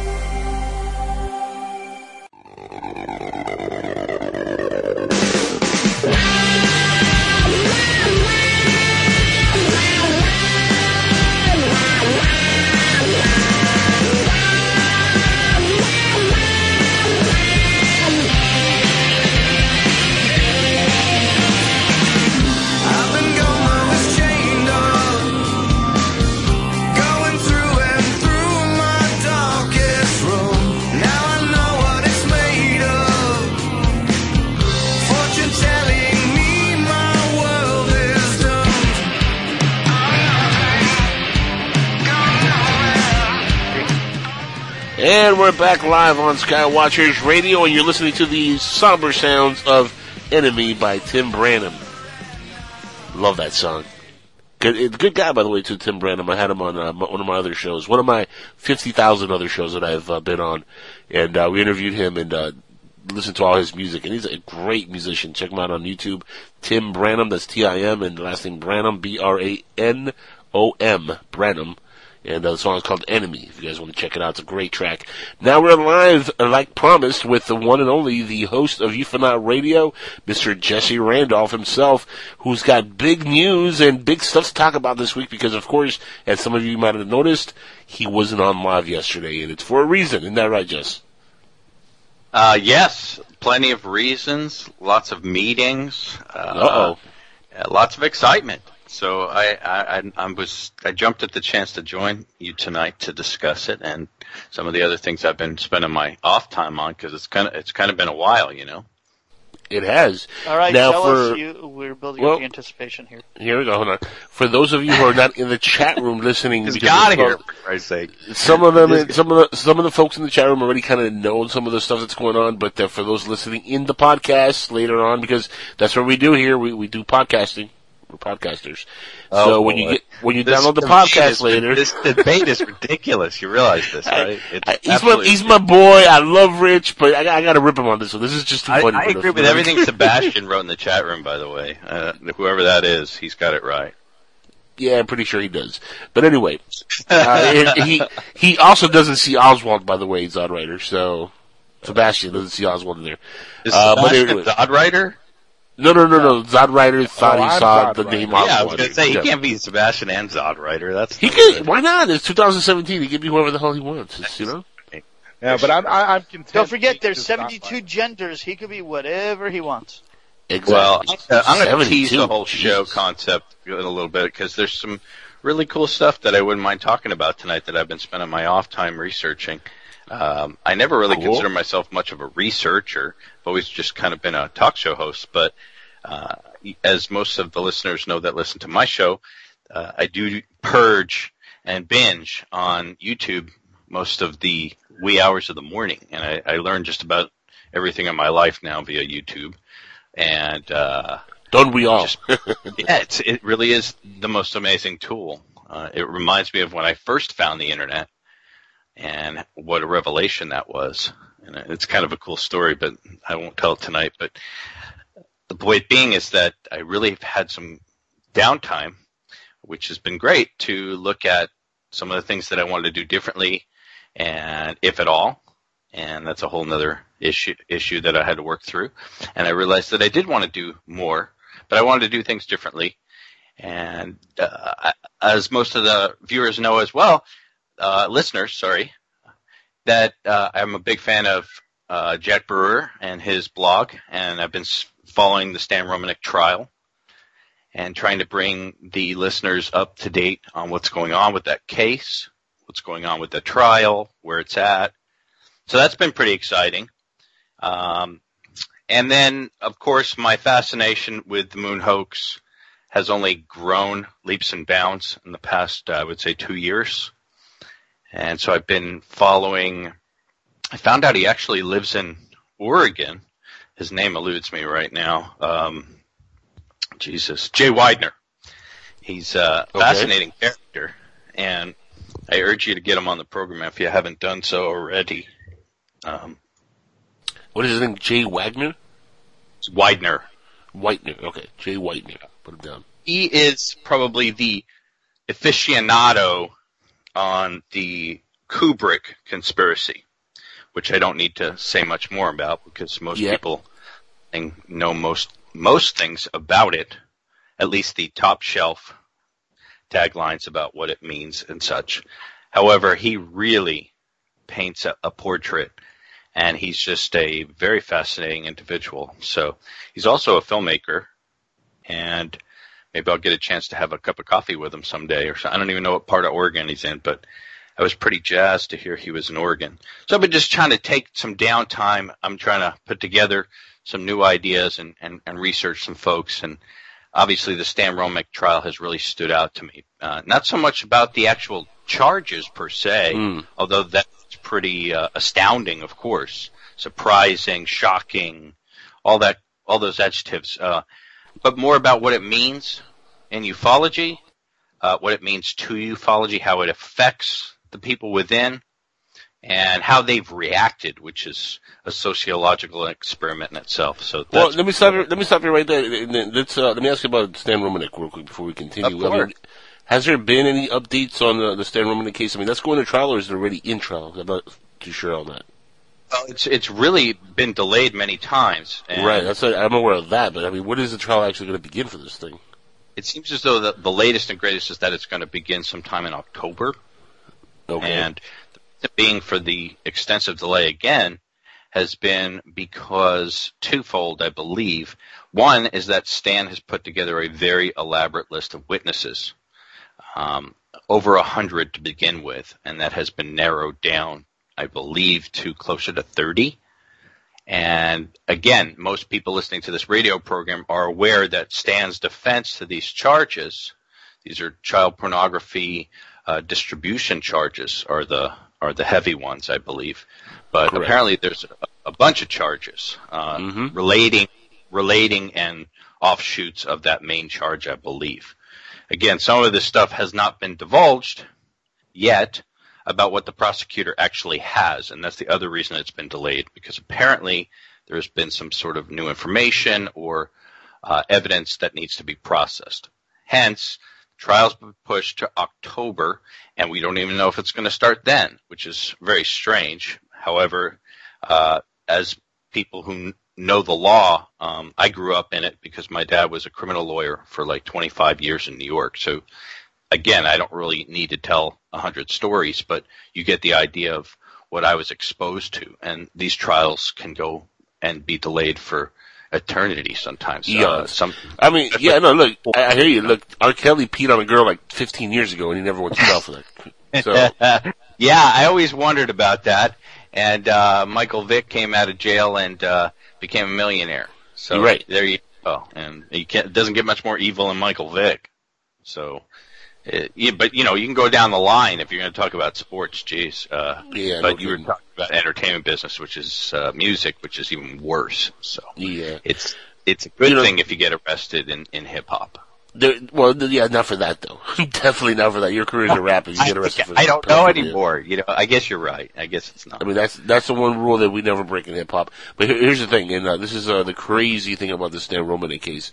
back live on Skywatchers Radio, and you're listening to the somber sounds of Enemy by Tim Branom. Love that song. Good, eh, good guy, by the way, too, Tim Branom. I had him on uh, one of my other shows, one of my 50,000 other shows that I've uh, been on. And uh, we interviewed him and uh, listened to all his music. And he's a great musician. Check him out on YouTube. Tim Branom, that's T-I-M, and last name Branom, B-R-A-N-O-M, Branham. And uh, the song is called Enemy. If you guys want to check it out, it's a great track. Now we're live, uh, like promised, with the one and only, the host of Euphonaut Radio, Mr. Jesse Randolph himself, who's got big news and big stuff to talk about this week because, of course, as some of you might have noticed, he wasn't on live yesterday, and it's for a reason. Isn't that right, Jess? Uh, yes, plenty of reasons, lots of meetings, uh, Uh-oh. uh, lots of excitement. So I, I, I, I was, I jumped at the chance to join you tonight to discuss it and some of the other things I've been spending my off time on because it's kind of, it's kind of been a while, you know. It has. All right, now tell for us. You, we're building well- up the anticipation here. here we go. Hold on. For those of you who are not in the chat room listening, Just because got here, for Christ's sake. some of them, some of the some of the folks in the chat room already kind of know some of the stuff that's going on. But uh, for those listening in the podcast later on, because that's what we do here, we we do podcasting. We're podcasters. Oh, so when you get when you This download the podcast is- later, This debate is ridiculous. You realize this, right? It's I- he's my he's my boy. I love Rich, but I, I got to rip him on this one. This is just too I, funny. I agree the- with everything Sebastian wrote in the chat room, by the way. Uh, whoever that is, he's got it right. Yeah, I'm pretty sure he does. But anyway, uh, he he also doesn't see Oswald, by the way, he's on writer. So Sebastian doesn't see Oswald in there. Is Uh, but Sebastian anyway- Zodwriter? No, no, no, no. Zodwriter thought Oh, he I'm saw the Zodwriter. name Yeah, I was going to say, he Yeah. can't be Sebastian and Zodwriter. That's He could. Why not? It's 2017. He can be whoever the hell he wants. It's, you know. Yeah, but I'm I, I'm content. Don't forget, there's 72 genders. He could be whatever he wants. Exactly. Well, uh, I'm going to tease the whole show concept a little bit because there's some really cool stuff that I wouldn't mind talking about tonight that I've been spending my off time researching. Um, I never really Cool. consider myself much of a researcher. I've always just kind of been a talk show host. But uh, as most of the listeners know that listen to my show, uh, I do purge and binge on YouTube most of the wee hours of the morning, and I, I learn just about everything in my life now via YouTube. And uh, don't we all? yeah, it's, it really is the most amazing tool. Uh, it reminds me of when I first found the internet and what a revelation that was. And it's kind of a cool story, but I won't tell it tonight. But the point being is that I really have had some downtime, which has been great to look at some of the things that I wanted to do differently, and if at all. And that's a whole nother issue issue that I had to work through. And I realized that I did want to do more, but I wanted to do things differently. And uh, as most of the viewers know as well, uh, listeners, sorry, that uh, I'm a big fan of uh, Jack Brewer and his blog, and I've been following the Stan Romanek trial and trying to bring the listeners up to date on what's going on with that case, what's going on with the trial, where it's at. So that's been pretty exciting. Um, and then, of course, my fascination with the moon hoax has only grown leaps and bounds in the past, I would say, two years. And so I've been following. I found out he actually lives in Oregon. His name eludes me right now. Um, Jesus, Jay Weidner. He's a Okay. fascinating character, and I urge you to get him on the program if you haven't done so already. Um, What is his name? Jay Wagner? it's Weidner. Whitener. Okay. Jay Whitener. Put him down. he is probably the aficionado on the Kubrick conspiracy, which I don't need to say much more about because most Yep. people think- know most most things about it, at least the top shelf taglines about what it means and such. However, he really paints a, a portrait and he's just a very fascinating individual. So he's also a filmmaker and maybe I'll get a chance to have a cup of coffee with him someday or so. I don't even know what part of Oregon he's in, but I was pretty jazzed to hear he was in Oregon. So I've been just trying to take some downtime. I'm trying to put together some new ideas and, and, and research some folks. And obviously the Stan Romanek trial has really stood out to me. Uh, not so much about the actual charges per se, although that's pretty uh, astounding, of course, surprising, shocking, all that, all those adjectives. Uh, but more about what it means in ufology, uh, what it means to ufology, how it affects the people within, and how they've reacted, which is a sociological experiment in itself. So Well, let me stop you. Let me stop you right there. Let's uh, let me ask you about Stan Romanek real quick before we continue. Of I mean, course. has there been any updates on the, the Stan Romanek case? I mean, that's going to trial, or is it already in trial? I'm not too sure on that. Well, it's it's really been delayed many times. And right. That's I'm aware of that, but I mean, when is the trial actually going to begin for this thing? It seems as though the, the latest and greatest is that it's going to begin sometime in October. Okay. And reason being for the extensive delay again has been because twofold, I believe. One is that Stan has put together a very elaborate list of witnesses, um, over a hundred to begin with, and that has been narrowed down, I believe, to closer to thirty. And again, most people listening to this radio program are aware that Stan's defense to these charges, these are child pornography uh, distribution charges, are the are the heavy ones, I believe. But Correct. apparently, there's a, a bunch of charges uh, Mm-hmm. relating relating and offshoots of that main charge, I believe. Again, some of this stuff has not been divulged yet about what the prosecutor actually has, and that's the other reason it's been delayed because apparently there's been some sort of new information or uh, evidence that needs to be processed. Hence, trial's pushed to October, and we don't even know if it's going to start then, which is very strange. However, uh, as people who know the law, um, I grew up in it because my dad was a criminal lawyer for like 25 years in New York. So again, I don't really need to tell a hundred stories, but you get the idea of what I was exposed to. And these trials can go and be delayed for eternity sometimes. Uh, Eons. some, I mean, yeah, no, look, I, I hear you. Look, R. Kelly peed on a girl like 15 years ago, and he never went to jail for that. So, yeah, I always wondered about that. And uh, Michael Vick came out of jail and uh, became a millionaire. So You're right. there you go. And you can't, it doesn't get much more evil than Michael Vick. So, it, yeah, but you know, you can go down the line if you're going to talk about sports. Jeez. Uh, Yeah, but no you were talking about entertainment business, which is uh, music, which is even worse. So yeah. it's it's a good You know- thing if you get arrested in in hip hop. There, well, yeah, not for that though. Definitely not for that. Your career's a rapper. You get arrested for I don't know anymore. You know, I guess you're right. I guess it's not. I mean, that's that's the one rule that we never break in hip hop. But here, here's the thing, and uh, this is uh, the crazy thing about the Stan Romanek case.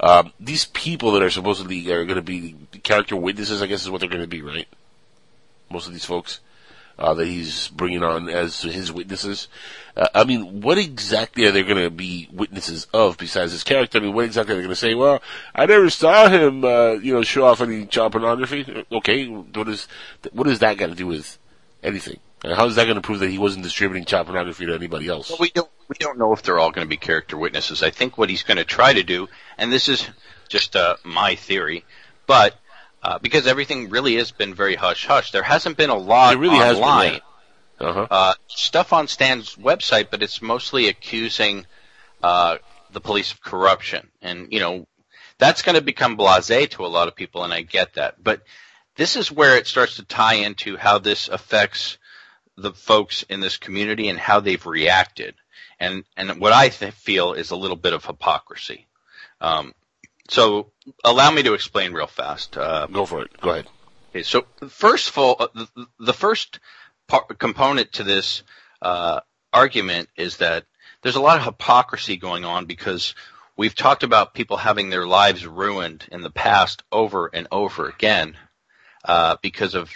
Um, these people that are supposedly are going to be character witnesses, I guess, is what they're going to be, right? Most of these folks uh, that he's bringing on as his witnesses. Uh, I mean, what exactly are they going to be witnesses of besides his character? I mean, what exactly are they going to say? Well, I never saw him, uh, you know, show off any child pornography. Okay, what is what does that got to do with anything? Uh, how is that going to prove that he wasn't distributing child pornography to anybody else? Well, we don't we don't know if they're all going to be character witnesses. I think what he's going to try to do, and this is just uh, my theory, but uh, because everything really has been very hush hush, there hasn't been a lot It really has been, online. yeah. Uh-huh. Uh, stuff on Stan's website, but it's mostly accusing uh, the police of corruption, and you know that's going to become blasé to a lot of people, and I get that. But this is where it starts to tie into how this affects the folks in this community and how they've reacted, and and what I th- feel is a little bit of hypocrisy. Um, so allow me to explain real fast. Uh, Go for it. Go ahead. Okay, so first of all, the, the first part, component to this uh, argument is that there's a lot of hypocrisy going on because we've talked about people having their lives ruined in the past over and over again uh, because of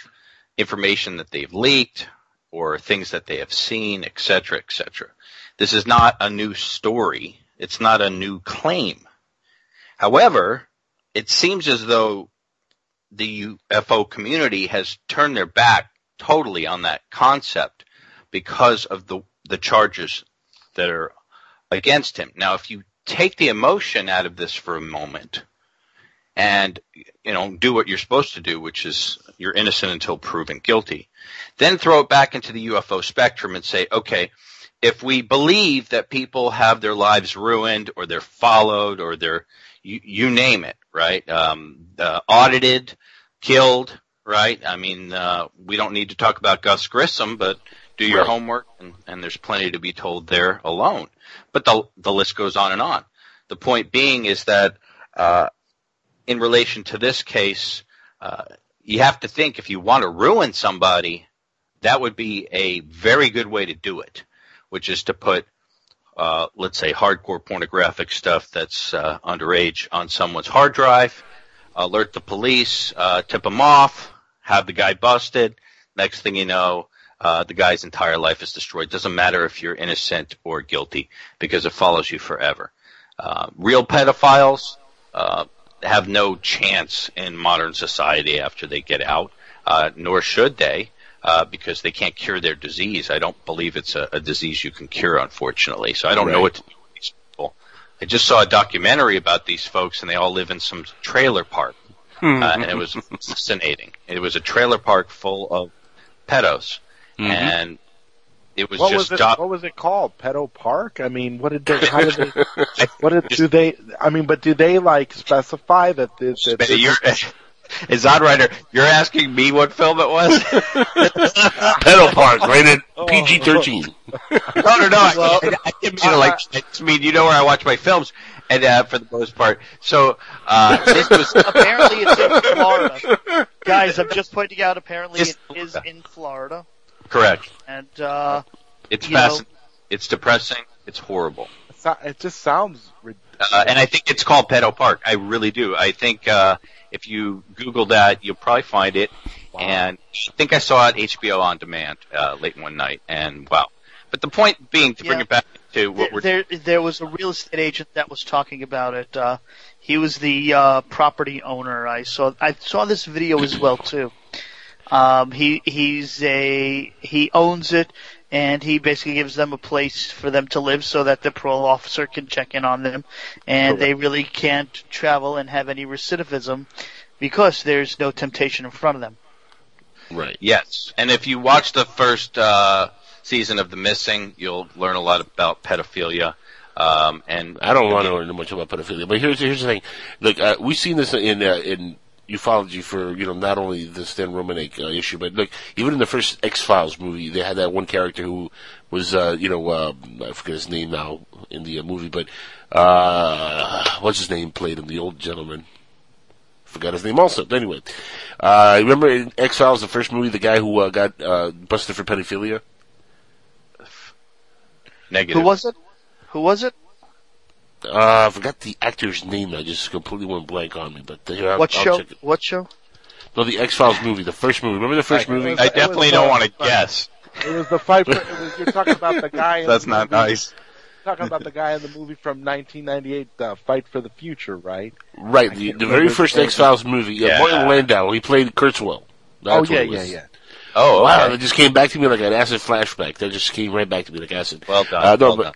information that they've leaked or things that they have seen, et cetera, et cetera. This is not a new story. It's not a new claim. However, it seems as though the UFO community has turned their back totally on that concept because of the the charges that are against him. Now, if you take the emotion out of this for a moment and you know do what you're supposed to do, which is you're innocent until proven guilty, then throw it back into the UFO spectrum and say, okay, if we believe that people have their lives ruined or they're followed or they're you, you name it, right? Um, uh, audited, killed, right? I mean, uh, we don't need to talk about Gus Grissom, but do your Right. homework, and, and there's plenty to be told there alone. But the the list goes on and on. The point being is that uh, in relation to this case, uh, you have to think if you want to ruin somebody, that would be a very good way to do it, which is to put uh, let's say hardcore pornographic stuff that's uh, underage on someone's hard drive, alert the police, uh, tip them off, have the guy busted. Next thing you know, uh, the guy's entire life is destroyed. Doesn't matter if you're innocent or guilty because it follows you forever. Uh, real pedophiles uh, have no chance in modern society after they get out, uh, nor should they uh, because they can't cure their disease. I don't believe it's a, a disease you can cure, unfortunately. So I don't know Right. what to do with these people. I just saw a documentary about these folks, and they all live in some trailer park, uh, and it was fascinating. It was a trailer park full of pedos, Mhm. and It was what just was it? doc- What was it called? Pedo Park? I mean, what did they? How did they? what did, do they? I mean, but do they like specify that this? That this You're, is Rider, you're asking me what film it was? Pedal Park, rated PG thirteen. no, no, no. I, I, I didn't mean like. I just mean you know where I watch my films, and uh, for the most part. So uh, this was apparently it's in Florida. Guys, I'm just pointing out. Apparently, Just- it is in Florida, correct. and uh, It's You know- fascinating. It's depressing. It's horrible. so- it just sounds. rid- Uh, and I think it's called Pedo Park. I really do. I think uh, if you Google that, you'll probably find it. And I think I saw it HBO on demand uh, late one night, and wow. But the point being to bring Yeah. it back to what we're there there was a real estate agent that was talking about it. Uh, he was the uh, property owner. I saw I saw this video as well too. Um, he he's a he owns it, and he basically gives them a place for them to live so that the parole officer can check in on them, and they really can't travel and have any recidivism because there's no temptation in front of them. Right. Yes, and if you watch the first uh, season of The Missing, you'll learn a lot about pedophilia. Um, and I don't want to learn much about pedophilia, but here's here's the thing. Look, uh, we've seen this in uh, in ufology for you know not only the Stan Romanek uh, issue, but look, even in the first X Files movie, they had that one character who was uh, you know uh, I forget his name now in the uh, movie, but uh, what's his name played him, the old gentleman. Forgot his name also. But anyway, uh, remember in X Files, the first movie, the guy who uh, got uh, busted for pedophilia. Negative. Who was it? Who was it? Uh, I forgot the actor's name. I just completely went blank on me. But here, I'll, What I'll show? check it. What show? No, the X Files movie, the first movie. Remember the first Right. movie? definitely don't want to guess. It was the fight. For, it was, you're talking about the guy. In That's the not movie, nice. Talking about the guy in the movie from 1998, uh, Fight for the Future, right? Right, I the, the very first. X Files movie. Yeah. Yeah. Martin Landau. He played Kurtzweil. That's Oh, what yeah, it yeah, yeah. Oh, wow! okay. That just came back to me like an acid flashback. That just came right back to me like acid. Well done. Uh, no, well but done.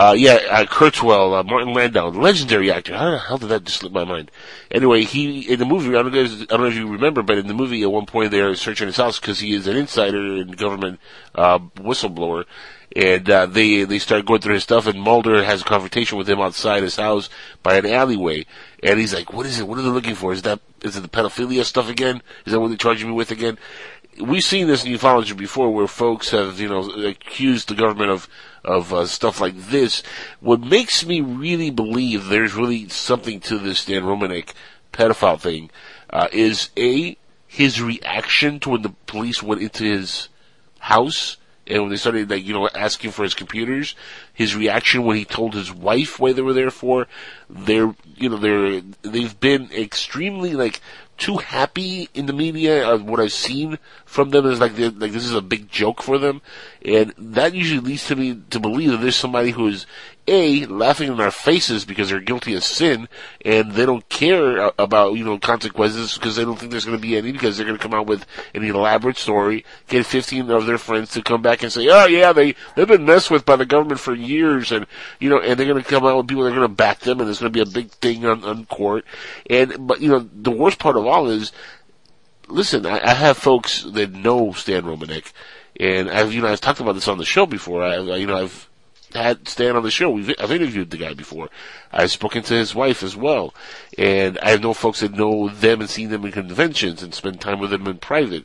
Uh, yeah, uh, Kurtzweil, uh, Martin Landau, legendary actor. How the hell did that just slip my mind? Anyway, he, in the movie, I don't, know, if- I don't know if you remember, but in the movie at one point they're searching his house because he is an insider and government, uh, whistleblower. And, uh, they, they start going through his stuff and Mulder has a confrontation with him outside his house by an alleyway. And he's like, what is it? What are they looking for? Is that, is it the pedophilia stuff again? Is that what they're charging me with again? We've seen this in ufology before where folks have, you know, accused the government of, of uh, stuff like this. What makes me really believe there's really something to this Stan Romanek pedophile thing, uh, is A, his reaction to when the police went into his house and when they started like, you know, asking for his computers, his reaction when he told his wife why they were there for, they're, you know, they're, they've been extremely like, too happy in the media. Uh, what I've seen from them is like like this is a big joke for them, and that usually leads to me to believe that there's somebody who is a laughing in our faces because they're guilty of sin, and they don't care about you know consequences because they don't think there's going to be any because they're going to come out with an elaborate story, get 15 of their friends to come back and say, oh yeah, they they've been messed with by the government for years, and you know, and they're going to come out with people that are going to back them, and it's going to be a big thing on, on court, and but you know the worst part of all is listen, I, I have folks that know Stan Romanek, and I've you know I've talked about this on the show before. I you know I've had Stan on the show. We've I've interviewed the guy before. I've spoken to his wife as well, and I know folks that know them and seen them in conventions and spend time with them in private.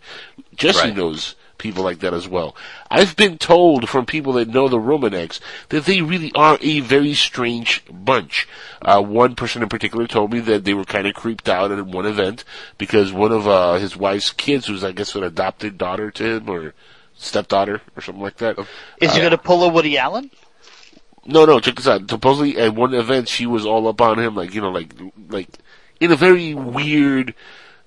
Jesse Right. knows people like that as well. I've been told from people that know the Romaneks that they really are a very strange bunch. Uh, one person in particular told me that they were kind of creeped out at one event because one of uh, his wife's kids, who's I guess an adopted daughter to him or stepdaughter or something like that. Is he uh, going to pull a Woody Allen? No, no, check this out. Supposedly at one event she was all up on him, like, you know, like, like, in a very weird,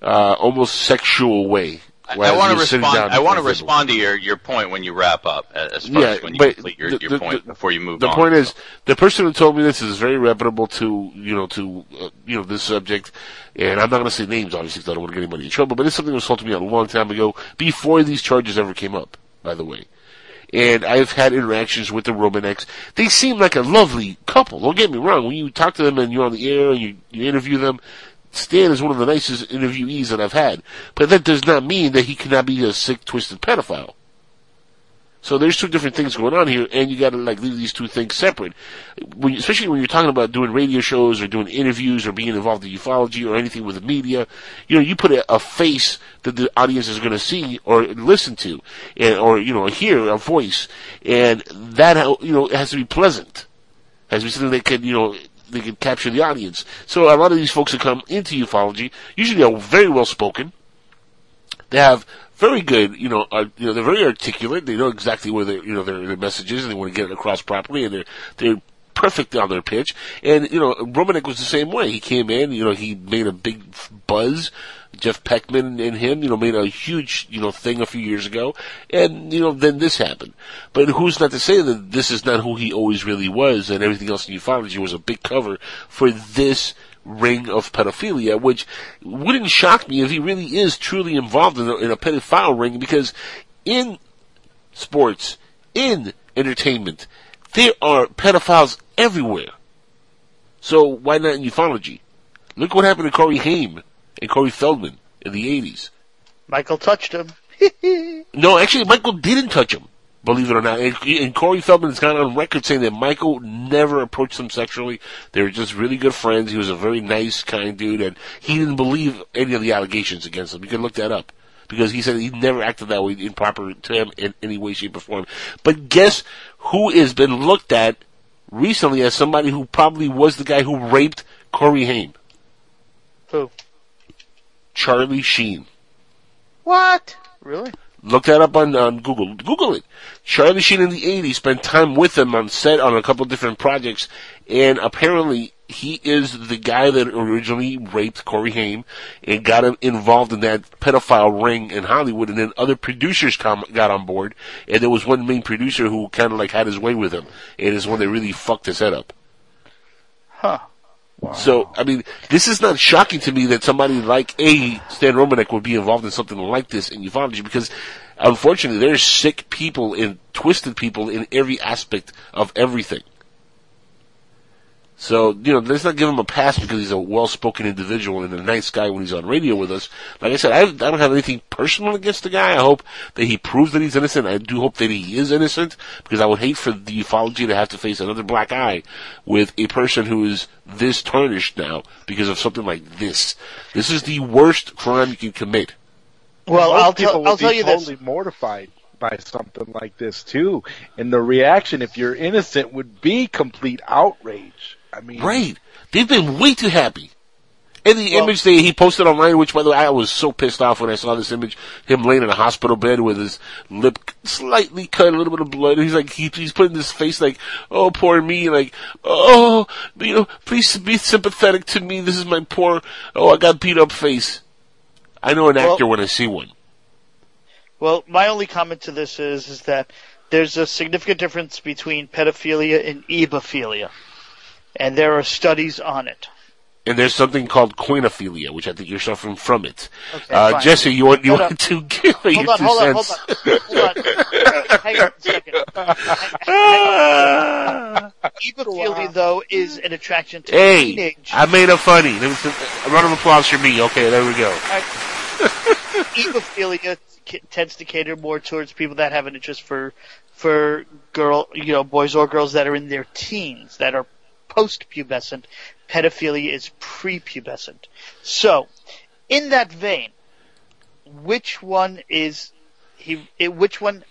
uh, almost sexual way. I, Whereas want to respond. I want to in front of him. respond to your, your point when you wrap up, uh, as far Yeah, as when you complete your, the- your point the- before you move The on. point is, the person who told me this is very reputable to, you know, to, uh, you know, this subject. And I'm not going to say names, obviously, because I don't want to get anybody in trouble, but it's something that was told to me a long time ago, before these charges ever came up, by the way. And I've had interactions with the Romaneks. They seem like a lovely couple. Don't get me wrong. When you talk to them and you're on the air and you, you interview them, Stan is one of the nicest interviewees that I've had. But that does not mean that he cannot be a sick, twisted pedophile. So there's two different things going on here, and you got to like leave these two things separate. When, especially when you're talking about doing radio shows or doing interviews or being involved in ufology or anything with the media, you know, you put a, a face that the audience is going to see or listen to, and, or you know, hear a voice, and that you know has to be pleasant, has to be something that can you know they can capture the audience. So a lot of these folks that come into ufology usually are very well spoken. They have very good, you know, uh, you know, they're very articulate. They know exactly where their, you know, their, their message is and they want to get it across properly and they're, they're perfect on their pitch. And, you know, Romanek was the same way. He came in, you know, he made a big buzz. Jeff Peckman and him, you know, made a huge, you know, thing a few years ago. And, you know, then this happened. But who's not to say that this is not who he always really was and everything else in ufology was a big cover for this ring of pedophilia, which wouldn't shock me if he really is truly involved in a, in a pedophile ring because in sports, in entertainment, there are pedophiles everywhere. So why not in ufology? Look what happened to Corey Haim and Corey Feldman in the 80s. Michael touched him. No, actually, Michael didn't touch him. Believe it or not, and, and Corey Feldman has gone on record saying that Michael never approached them sexually. They were just really good friends. He was a very nice, kind dude, and he didn't believe any of the allegations against him. You can look that up because he said he never acted that way improper to him in any way, shape, or form. But guess who has been looked at recently as somebody who probably was the guy who raped Corey Haim? Who? Charlie Sheen. What? Really? Look that up on, on Google. Google it. Charlie Sheen in the 80s spent time with him on set on a couple different projects, and apparently he is the guy that originally raped Corey Haim and got him involved in that pedophile ring in Hollywood, and then other producers got on board, and there was one main producer who kind of like had his way with him, and is one that really fucked his head up. Huh. So, I mean, this is not shocking to me that somebody like a Stan Romanek would be involved in something like this in ufology because, unfortunately, there's sick people and twisted people in every aspect of everything. So, you know, let's not give him a pass because he's a well-spoken individual and a nice guy when he's on radio with us. Like I said, I, I don't have anything personal against the guy. I hope that he proves that he's innocent. I do hope that he is innocent because I would hate for the ufology to have to face another black eye with a person who is this tarnished now because of something like this. This is the worst crime you can commit. Well, Most I'll people tell would I'll tell you this. totally mortified by something like this too, and the reaction, if you're innocent, would be complete outrage. I mean, Right. They've been way too happy. And the Well- image that he posted online, which by the way, I was so pissed off when I saw this image, him laying in a hospital bed with his lip slightly cut, a little bit of blood. And he's like, he, he's putting this face like, oh, poor me, like, oh, you know, please be sympathetic to me. This is my poor, oh, I got beat up face. I know an Well- actor when I see one. Well, my only comment to this is is that there's a significant difference between pedophilia and ebophilia, and there are studies on it. And there's something called coinophilia, which I think you're suffering from it. Okay, uh. Jesse, you want, you Hold want on. to give your Hold on, two hold on, hold on, hold on. Hang on a second. Ebophilia, though, is an attraction to Hey, teenage. I made it funny. Let me- A round of applause for me. Okay, there we go. Ebophilia c- tends to cater more towards people that have an interest for for girl, you know, boys or girls that are in their teens, that are post-pubescent. Pedophilia is prepubescent. So, in that vein, which one is he? eh, Which one?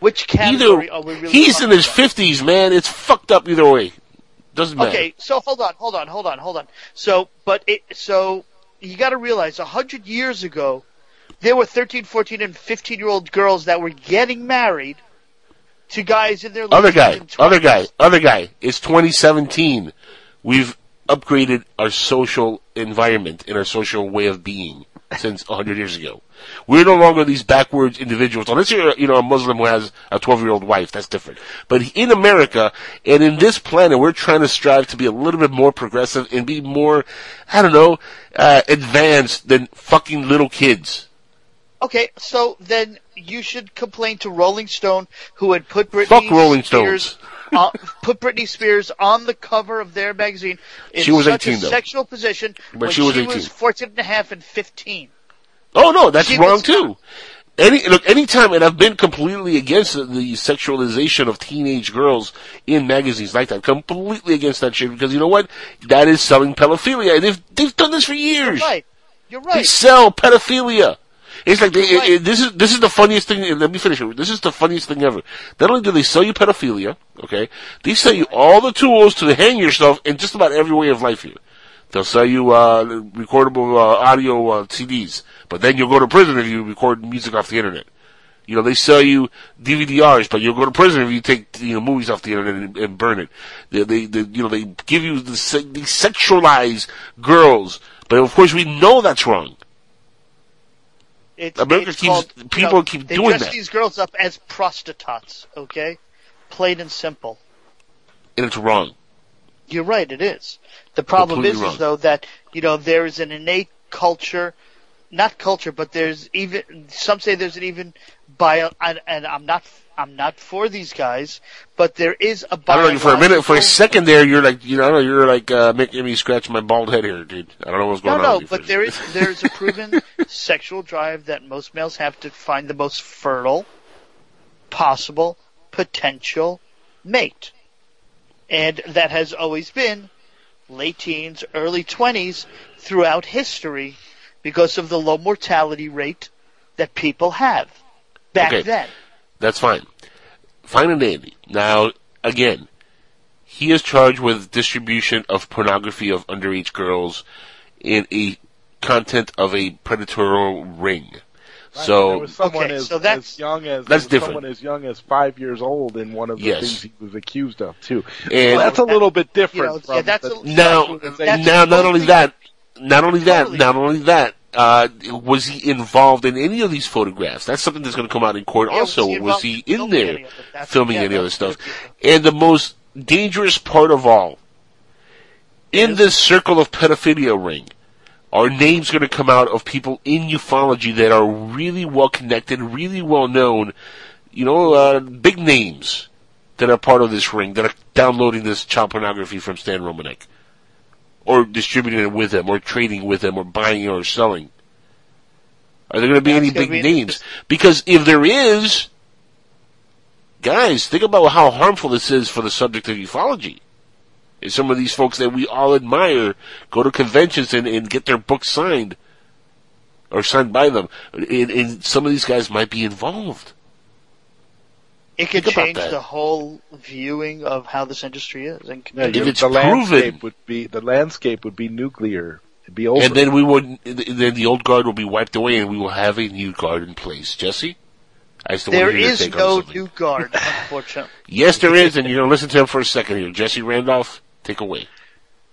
Which category Either are we really? he's in his fifties, man. It's fucked up either way. Doesn't matter. Okay, so hold on, hold on, hold on, hold on. So, but it, so you got to realize, a hundred years ago, there were 13, 14, and 15 year old girls that were getting married to guys in their Other guy, other guy, other guy. It's 2017. We've upgraded our social environment and our social way of being since 100 years ago. We're no longer these backwards individuals. Unless you're, you know, a Muslim who has a 12 year old wife, that's different. But in America and in this planet, we're trying to strive to be a little bit more progressive and be more, I don't know, uh, advanced than fucking little kids. Okay, so then you should complain to Rolling Stone, who had put Britney Fuck Rolling Spears, uh, put Britney Spears on the cover of their magazine in She was such 18 a though. sexual position But she was she 18. was 14 and a half and 15. Oh no, that's She wrong was- too. Any look, anytime, and I've been completely against the, the sexualization of teenage girls in magazines like that. Completely against that shit because you know what? That is selling pedophilia. They've they've done this for years. You're right. You're They sell pedophilia. It's like they, it- it- this is this is the funniest thing. Let me finish it. This is the funniest thing ever. Not only do they sell you pedophilia, okay, they sell you all the tools to hang yourself in just about every way of life here. They'll sell you uh, recordable uh, audio uh, CDs, but then you'll go to prison if you record music off the internet. You know, they sell you DVDRs, but you'll go to prison if you take you know movies off the internet and, and burn it. They, they, they, you know, they give you the they sexualize girls, but of course we know that's wrong. It's, America it's keeps- called, you people know, keep they doing dress that. these girls up as prostitutes, okay? Plain and simple. and it's wrong. You're right, it is. The problem Completely is, wrong. is though that you know there is an innate culture, not culture, but there's even some say there's an even bio, and, and I'm not I'm not for these guys, but there is a I don't know. For a minute, for a second there, you're like, you know, I don't know, you're like uh, making me scratch my bald head here, dude. I don't know what's going No, on. no, with but there is there is a proven sexual drive that most males have to find the most fertile, possible, potential mate, and that has always been late teens, early twenties throughout history, because of the low mortality rate that people have back Okay. then. That's fine. Fine and dandy. Now, again, he is charged with distribution of pornography of underage girls in a content of a predatory ring. There So, someone Okay, as, so that's- as young as That's different. someone as young as five years old in one of the Yes. things he was accused of too. And- so that's a little bit You different. know, yeah, that's a- now, sexualization. now, not only that, not only that, totally- not only that, uh, was he involved in any of these photographs? That's something that's going to come out in court Yeah, was also. he Was he in there any filming yeah, any other stuff? And the most dangerous part of all, in Yes. this circle of pedophilia ring, are names going to come out of people in ufology that are really well connected, really well known, you know, uh, big names that are part of this ring that are downloading this child pornography from Stan Romanek, or distributing it with him, or trading with him, or buying it or selling. Are there going to be That's any big be names? Because if there is, guys, think about how harmful this is for the subject of ufology. If some of these folks that we all admire go to conventions and, and get their books signed, or signed by them, and, and some of these guys might be involved. It could Think change the whole viewing of how this industry is. And Yeah, If you- it's the landscape proven- would be the landscape would be nuclear. It'd be over. And then we would, then the old guard will be wiped away, and we will have a new guard in place. Jesse, I still there want to hear your is take no new guard, unfortunately. Yes, there is, and you're going to listen to him for a second here. Jesse Randolph, take away.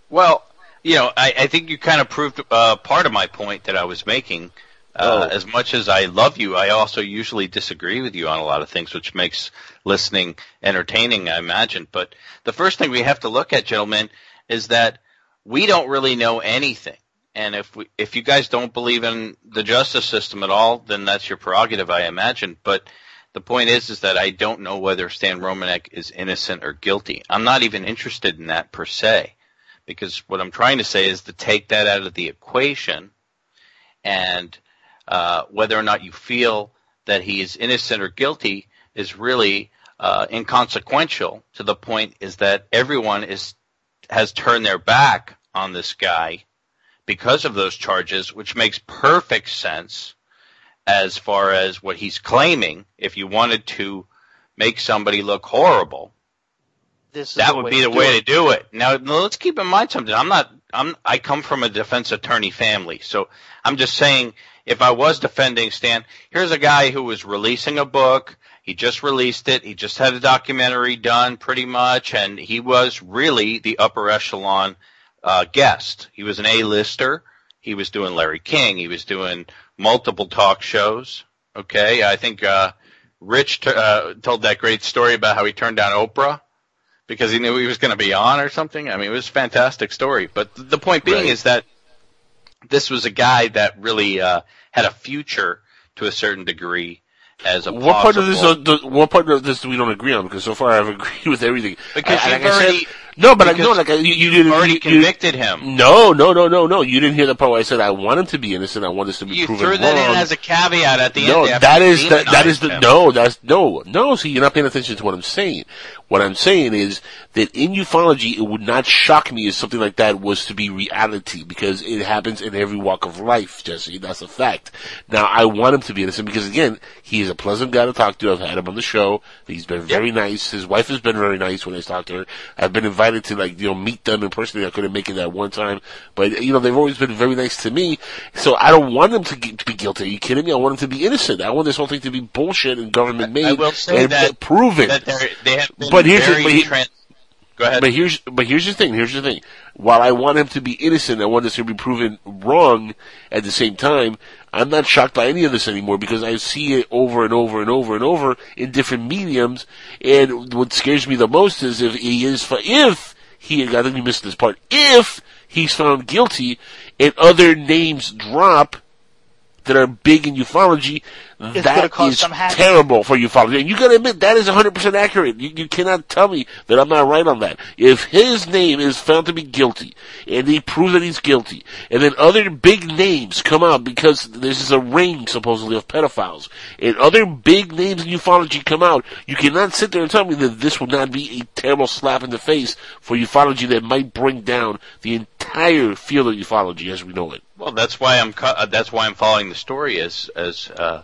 Well, you know, I, I think you kind of proved uh, part of my point that I was making. Uh, Oh. As much as I love you, I also usually disagree with you on a lot of things, which makes listening entertaining, I imagine. But the first thing we have to look at, gentlemen, is that we don't really know anything. And if we, if you guys don't believe in the justice system at all, then that's your prerogative, I imagine. But the point is, is that I don't know whether Stan Romanek is innocent or guilty. I'm not even interested in that per se because what I'm trying to say is to take that out of the equation and uh, whether or not you feel that he is innocent or guilty is really uh, inconsequential to the point is that everyone is has turned their back on this guy because of those charges, which makes perfect sense as far as what he's claiming. If you wanted to make somebody look horrible, This is that would be the way it. to do it. Now, now, let's keep in mind something. I'm not. I'm. I come from a defense attorney family, so I'm just saying. If I was defending Stan, here's a guy who was releasing a book. He just released it. He just had a documentary done, pretty much, and he was really the upper echelon uh, guest. He was an A-lister. He was doing Larry King. He was doing multiple talk shows. Okay, I think uh, Rich t- uh, told that great story about how he turned down Oprah because he knew he was going to be on or something. I mean, it was a fantastic story. But th- the point being Right. is that this was a guy that really uh, had a future to a certain degree as a What part of this? Uh, the, what part of this do we don't agree on? Because so far I've agreed with everything. Because I- I said, No, but I know, like, I- you, you didn't. already you- you- convicted him. No, no, no, no, no. You didn't hear the part where I said I want him to be innocent. I want this to be You proven threw that wrong. in as a caveat at the no, end. after that the, that is the him. no. That's no, no. See, you're not paying attention to what I'm saying. What I'm saying is that in ufology, it would not shock me if something like that was to be reality because it happens in every walk of life, Jesse. That's a fact. Now, I want him to be innocent because again, he is a pleasant guy to talk to. I've had him on the show. He's been very nice. His wife has been very nice when I talked to her. I've been invited to like, you know, meet them in person. I couldn't make it that one time, but you know, they've always been very nice to me. So I don't want them to, ge- to be guilty. Are you kidding me? I want them to be innocent. I want this whole thing to be bullshit and government made I say and that proven. that they're- have been but here's very the, but, he- tran- Go ahead. but here's but here's the thing. Here's the thing. While I want him to be innocent, I want this to be proven wrong. At the same time, I'm not shocked by any of this anymore because I see it over and over and over and over in different mediums. And what scares me the most is if he is if he I think you missed this part. If he's found guilty and other names drop that are big in ufology, It's that gonna cause is some terrible for ufology. And you gotta admit, that is 100% accurate. You, you cannot tell me that I'm not right on that. If his name is found to be guilty, and they prove that he's guilty, and then other big names come out because this is a ring, supposedly, of pedophiles, and other big names in ufology come out, you cannot sit there and tell me that this would not be a terrible slap in the face for ufology that might bring down the entire field of ufology as we know it. Well, that's why I'm cu- uh, that's why I'm following the story as as uh,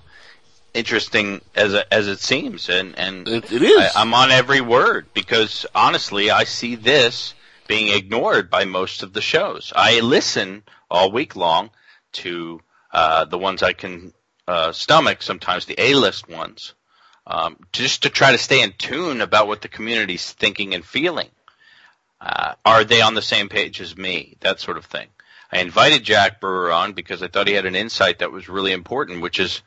interesting as as it seems, and and it, it is. I, I'm on every word because honestly, I see this being ignored by most of the shows. I listen all week long to uh, the ones I can uh, stomach, sometimes the A-list ones, um, just to try to stay in tune about what the community's thinking and feeling. Uh, are they on the same page as me? That sort of thing. I invited Jack Brewer on because I thought he had an insight that was really important, which is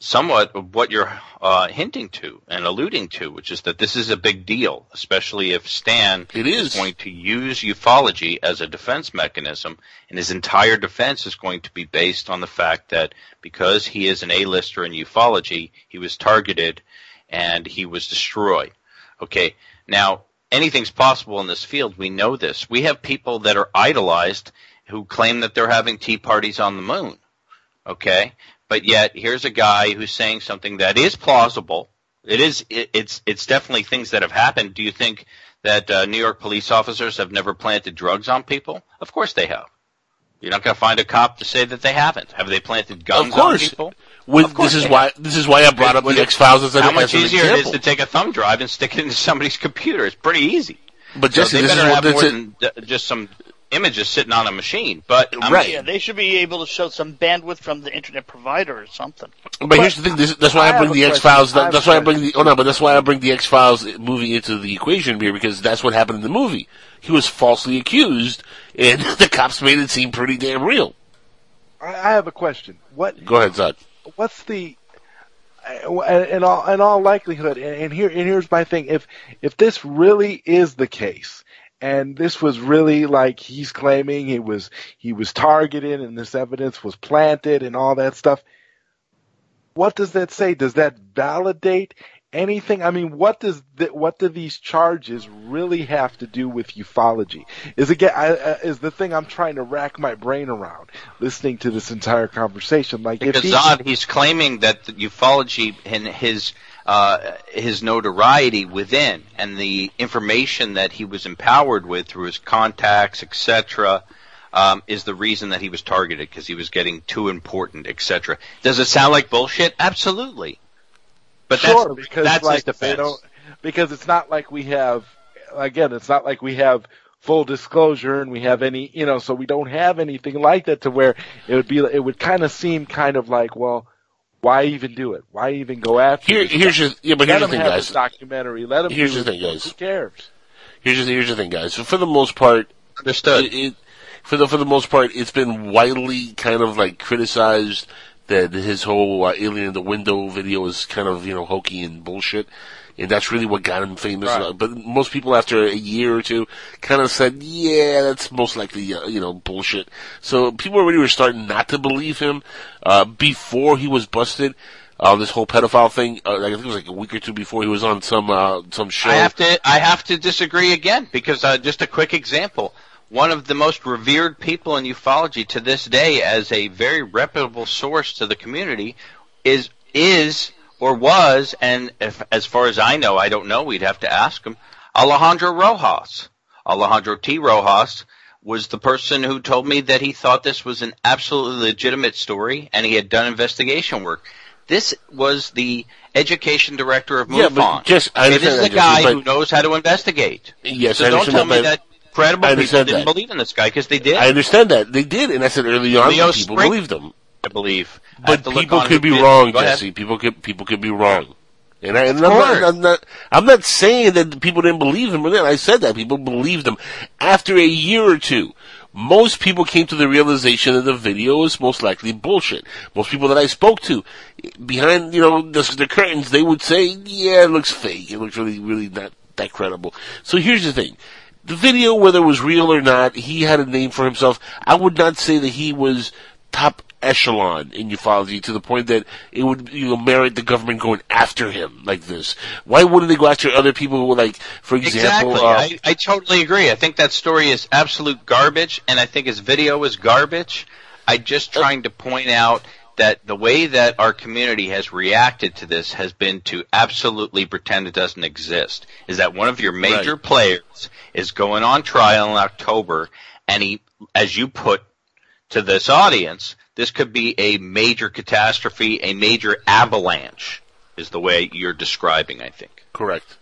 somewhat of what you're uh, hinting to and alluding to, which is that this is a big deal, especially if Stan it is. going to use ufology as a defense mechanism, and his entire defense is going to be based on the fact that because he is an A-lister in ufology, he was targeted and he was destroyed. Okay, now anything's possible in this field. We know this. We have people that are idolized who claim that they're having tea parties on the moon. Okay, but yet here's a guy who's saying something that is plausible. It is. It, it's. It's definitely things that have happened. Do you think that uh, New York police officers have never planted drugs on people? Of course they have. You're not going to find a cop to say that they haven't. Have they planted guns Of course. on people? With- Of course this is why have. this is why I brought up the X Files as, How much as an easier it is to take a thumb drive and stick it into somebody's computer? It's pretty easy. But So Jesse, they this is better what have more than uh, just some images sitting on a machine. But I'm- Yeah, they should be able to show some bandwidth from the internet provider or something. But, here's the thing. This, that's why I, I bring the X Files. question. I have That's why I bring the. Oh no, but that's why I bring the X Files movie into the equation here because that's what happened in the movie. He was falsely accused, and the cops made it seem pretty damn real. I, I have a question. What? Go ahead, Zod. What's the? uh, In all, in all likelihood, and and here, and here's my thing: if if this really is the case, and this was really like he's claiming he was he was targeted, and this evidence was planted, and all that stuff, what does that say? Does that validate anything? I mean, what does what do these charges really have to do with ufology? Is again I, uh, is the thing I'm trying to rack my brain around listening to this entire conversation. Like if Because he, Zod, he's claiming that the ufology and his uh, his notoriety within and the information that he was empowered with through his contacts, etc., um, is the reason that he was targeted because he was getting too important, etc. Does it sound like bullshit? Absolutely. But sure, that's, because that's like his defense. because it's not like we have again, it's not like we have full disclosure and we have any, you know, so we don't have anything like that to where it would be, it would kind of seem kind of like, well, why even do it? Why even go after? Here- this here's guy? your- yeah, but Let here's the him thing, have guys. his documentary. Let him. Here's do the thing, guys. Who cares? Here's the, here's the thing, guys. So for the most part, understood. It, it, for the for the most part, it's been widely kind of like criticized that his whole uh, alien in the window video is kind of you know hokey and bullshit, and that's really what got him famous. Right. But most people, after a year or two, kind of said, "Yeah, that's most likely uh, you know bullshit." So people already were starting not to believe him uh, before he was busted. Uh, this whole pedophile thing, uh, I think it was like a week or two before he was on some, uh, some show. I have to I have to disagree again because uh, just a quick example. One of the most revered people in ufology to this day, as a very reputable source to the community, is is or was, and if, as far as I know, I don't know. We'd have to ask him. Alejandro Rojas, Alejandro T. Rojas, was the person who told me that he thought this was an absolutely legitimate story, and he had done investigation work. This was the education director of Yeah, but MUFON. just- I Okay, this is understand a guy but- who knows how to investigate. Yes, so I don't understand tell me that, that credible people didn't that. believe in this guy because they did. I understand that. They did, and I said early on Leo people Spring- believed them. I believe. But look people could be wrong. Jesse. People could people could be wrong. And, I, and I'm, not. I'm not I'm not saying that people didn't believe him. I said that people believed him after a year or two. Most people came to the realization that the video was most likely bullshit. Most people that I spoke to, behind you know the, the curtains, they would say, "Yeah, it looks fake. It looks really, really not that credible." So here's the thing: the video, whether it was real or not, he had a name for himself. I would not say that he was top echelon in ufology to the point that it would you know merit the government going after him like this. Why wouldn't they go after other people who, like, for example, Exactly. uh, I, I totally agree. I think that story is absolute garbage, and I think his video is garbage. I'm just trying to point out that the way that our community has reacted to this has been to absolutely pretend it doesn't exist. Is that one of your major players is going on trial in October, and he, as you put to this audience, this could be a major catastrophe, a major avalanche, is the way you're describing, I think. correct.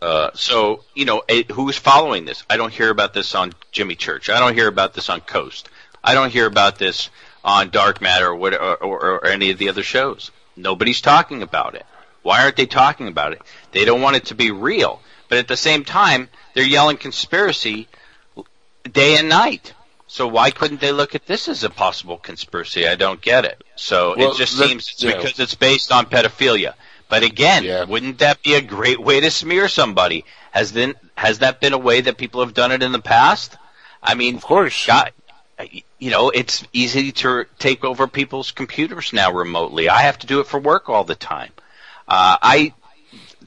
Uh, so, you know, it, who's following this? I don't hear about this on Jimmy Church. I don't hear about this on Coast. I don't hear about this on Dark Matter or, what, or, or, or any of the other shows. Nobody's talking about it. Why aren't they talking about it? They don't want it to be real. But at the same time, they're yelling conspiracy day and night. So why couldn't they look at this as a possible conspiracy? I don't get it. So Well, it just seems it's yeah. because it's based on pedophilia. But again, wouldn't that be a great way to smear somebody? Has then has that been a way that people have done it in the past? I mean, of course. God, you know, it's easy to take over people's computers now remotely. I have to do it for work all the time. Uh, I,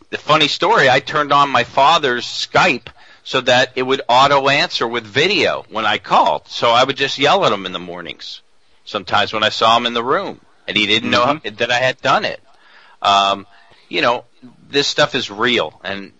the funny story, I turned on my father's Skype so that it would auto answer with video when I called. So I would just yell at him in the mornings. Sometimes when I saw him in the room and he didn't know that I had done it. Um, you know, this stuff is real and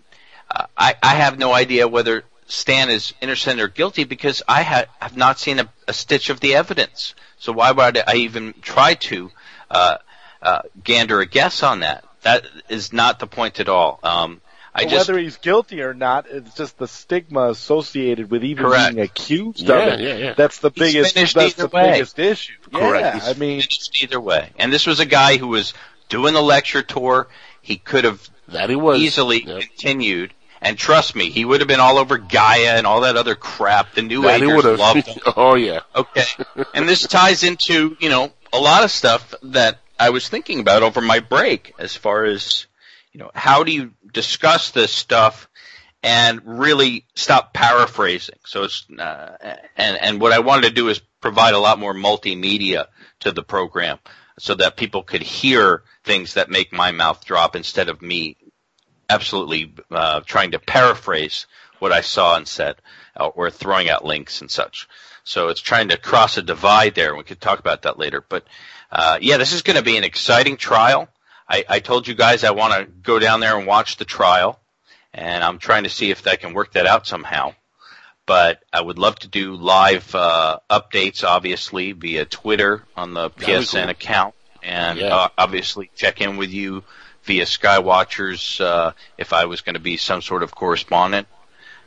uh, I, I have no idea whether Stan is innocent or guilty because I ha- have not seen a, a stitch of the evidence. So why would I even try to uh, uh, gander a guess on that? That is not the point at all. Um, I But just whether he's guilty or not, it's just the stigma associated with even Correct. being accused Yeah, of it. yeah, yeah. That's the He's biggest. finished That's the way. biggest issue. Correct. Yeah, He's I mean, finished either way. And this was a guy who was doing the lecture tour. He could have that he was easily continued. And trust me, he would have been all over Gaia and all that other crap. The New That Agers would've. loved him. oh yeah. Okay. And this ties into, you know, a lot of stuff that I was thinking about over my break as far as, you know, how do you discuss this stuff and really stop paraphrasing? So it's, uh, and, and what I wanted to do is provide a lot more multimedia to the program so that people could hear things that make my mouth drop instead of me absolutely uh, trying to paraphrase what I saw and said, uh, or throwing out links and such. So it's trying to cross a divide there. and We could talk about that later. But uh, yeah, this is going to be an exciting trial. I, I told you guys I want to go down there and watch the trial, and I'm trying to see if I can work that out somehow. But I would love to do live uh, updates, obviously via Twitter on the PSN cool. account, and Yeah. uh, obviously check in with you via Skywatchers uh, if I was going to be some sort of correspondent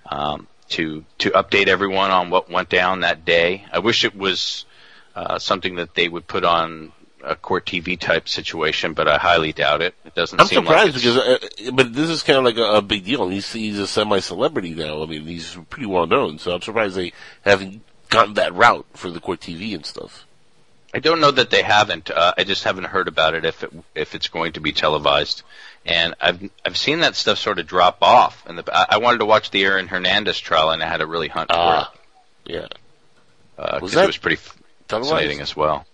um, to to update everyone on what went down that day. I wish it was uh, something that they would put on a court TV type situation, but I highly doubt it. It doesn't I'm surprised like because, uh, but this is kind of like a, a big deal. He's he's a semi-celebrity now. I mean, he's pretty well known, so I'm surprised they haven't gotten that route for the court TV and stuff. I don't know that they haven't. Uh, I just haven't heard about it if it if it's going to be televised. And I've I've seen that stuff sort of drop off. And I I wanted to watch the Aaron Hernandez trial, and I had to really hunt for Ah, it. Yeah. Uh, Was 'cause it was pretty televised? fascinating as well.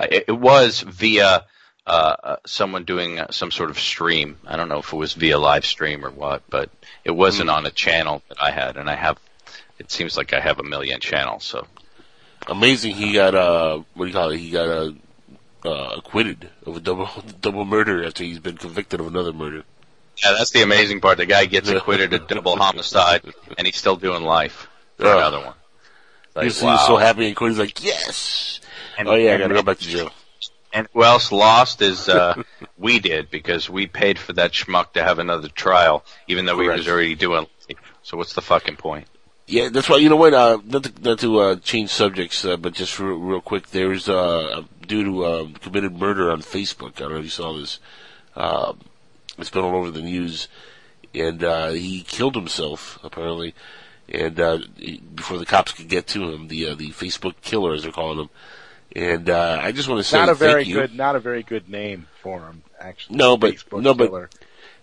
It, it was via uh, uh, someone doing uh, some sort of stream. I don't know if it was via live stream or what, but it wasn't on a channel that I had, and I have. It seems like I have a million channels, so Amazing. He got uh, what do you call it? He got uh, uh, acquitted of a double double murder after he's been convicted of another murder. Yeah, that's the amazing part. The guy gets acquitted of double homicide, and he's still doing life for Yeah. another one. Like, He's, wow. he's so happy and. He's like, yes. Oh yeah, I gotta go back to jail. And who else lost is uh, we did because we paid for that schmuck to have another trial, even though he was already doing. So what's the fucking point? Yeah, that's why. You know what? Uh, not to, not to uh, change subjects, uh, but just real, real quick, there's uh, a dude who uh, committed murder on Facebook. I don't know if you saw this. Um, it's been all over the news, and uh, he killed himself apparently. And uh, before the cops could get to him, the uh, the Facebook killer, as they're calling him. And uh, I just want to say not a very thank you. good, not a very good name for him. Actually, No, but Facebook no, but killer.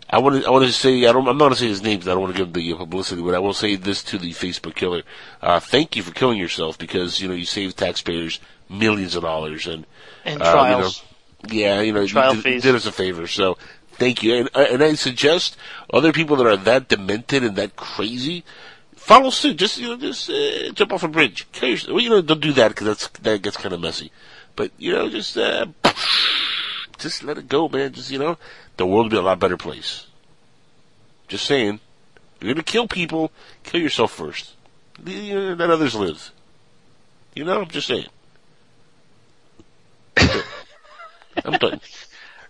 I want to. I want to say. I don't. I'm not going to say his name. 'cause I don't want to give him the uh, publicity. But I will say this to the Facebook killer: uh, Thank you for killing yourself because you know you saved taxpayers millions of dollars and And uh, trials. You know, yeah, you know, Trial you did, did us a favor. So thank you. And, uh, and I suggest other people that are that demented and that crazy. Follow suit. Just you know, just uh, jump off a bridge. Kill. Well, you know, don't do that because that's that gets kind of messy. But you know, just uh, just let it go, man. Just you know, the world would be a lot better place. Just saying, you're gonna kill people. Kill yourself first. You know, Let others live. You know, I'm just saying. I'm done.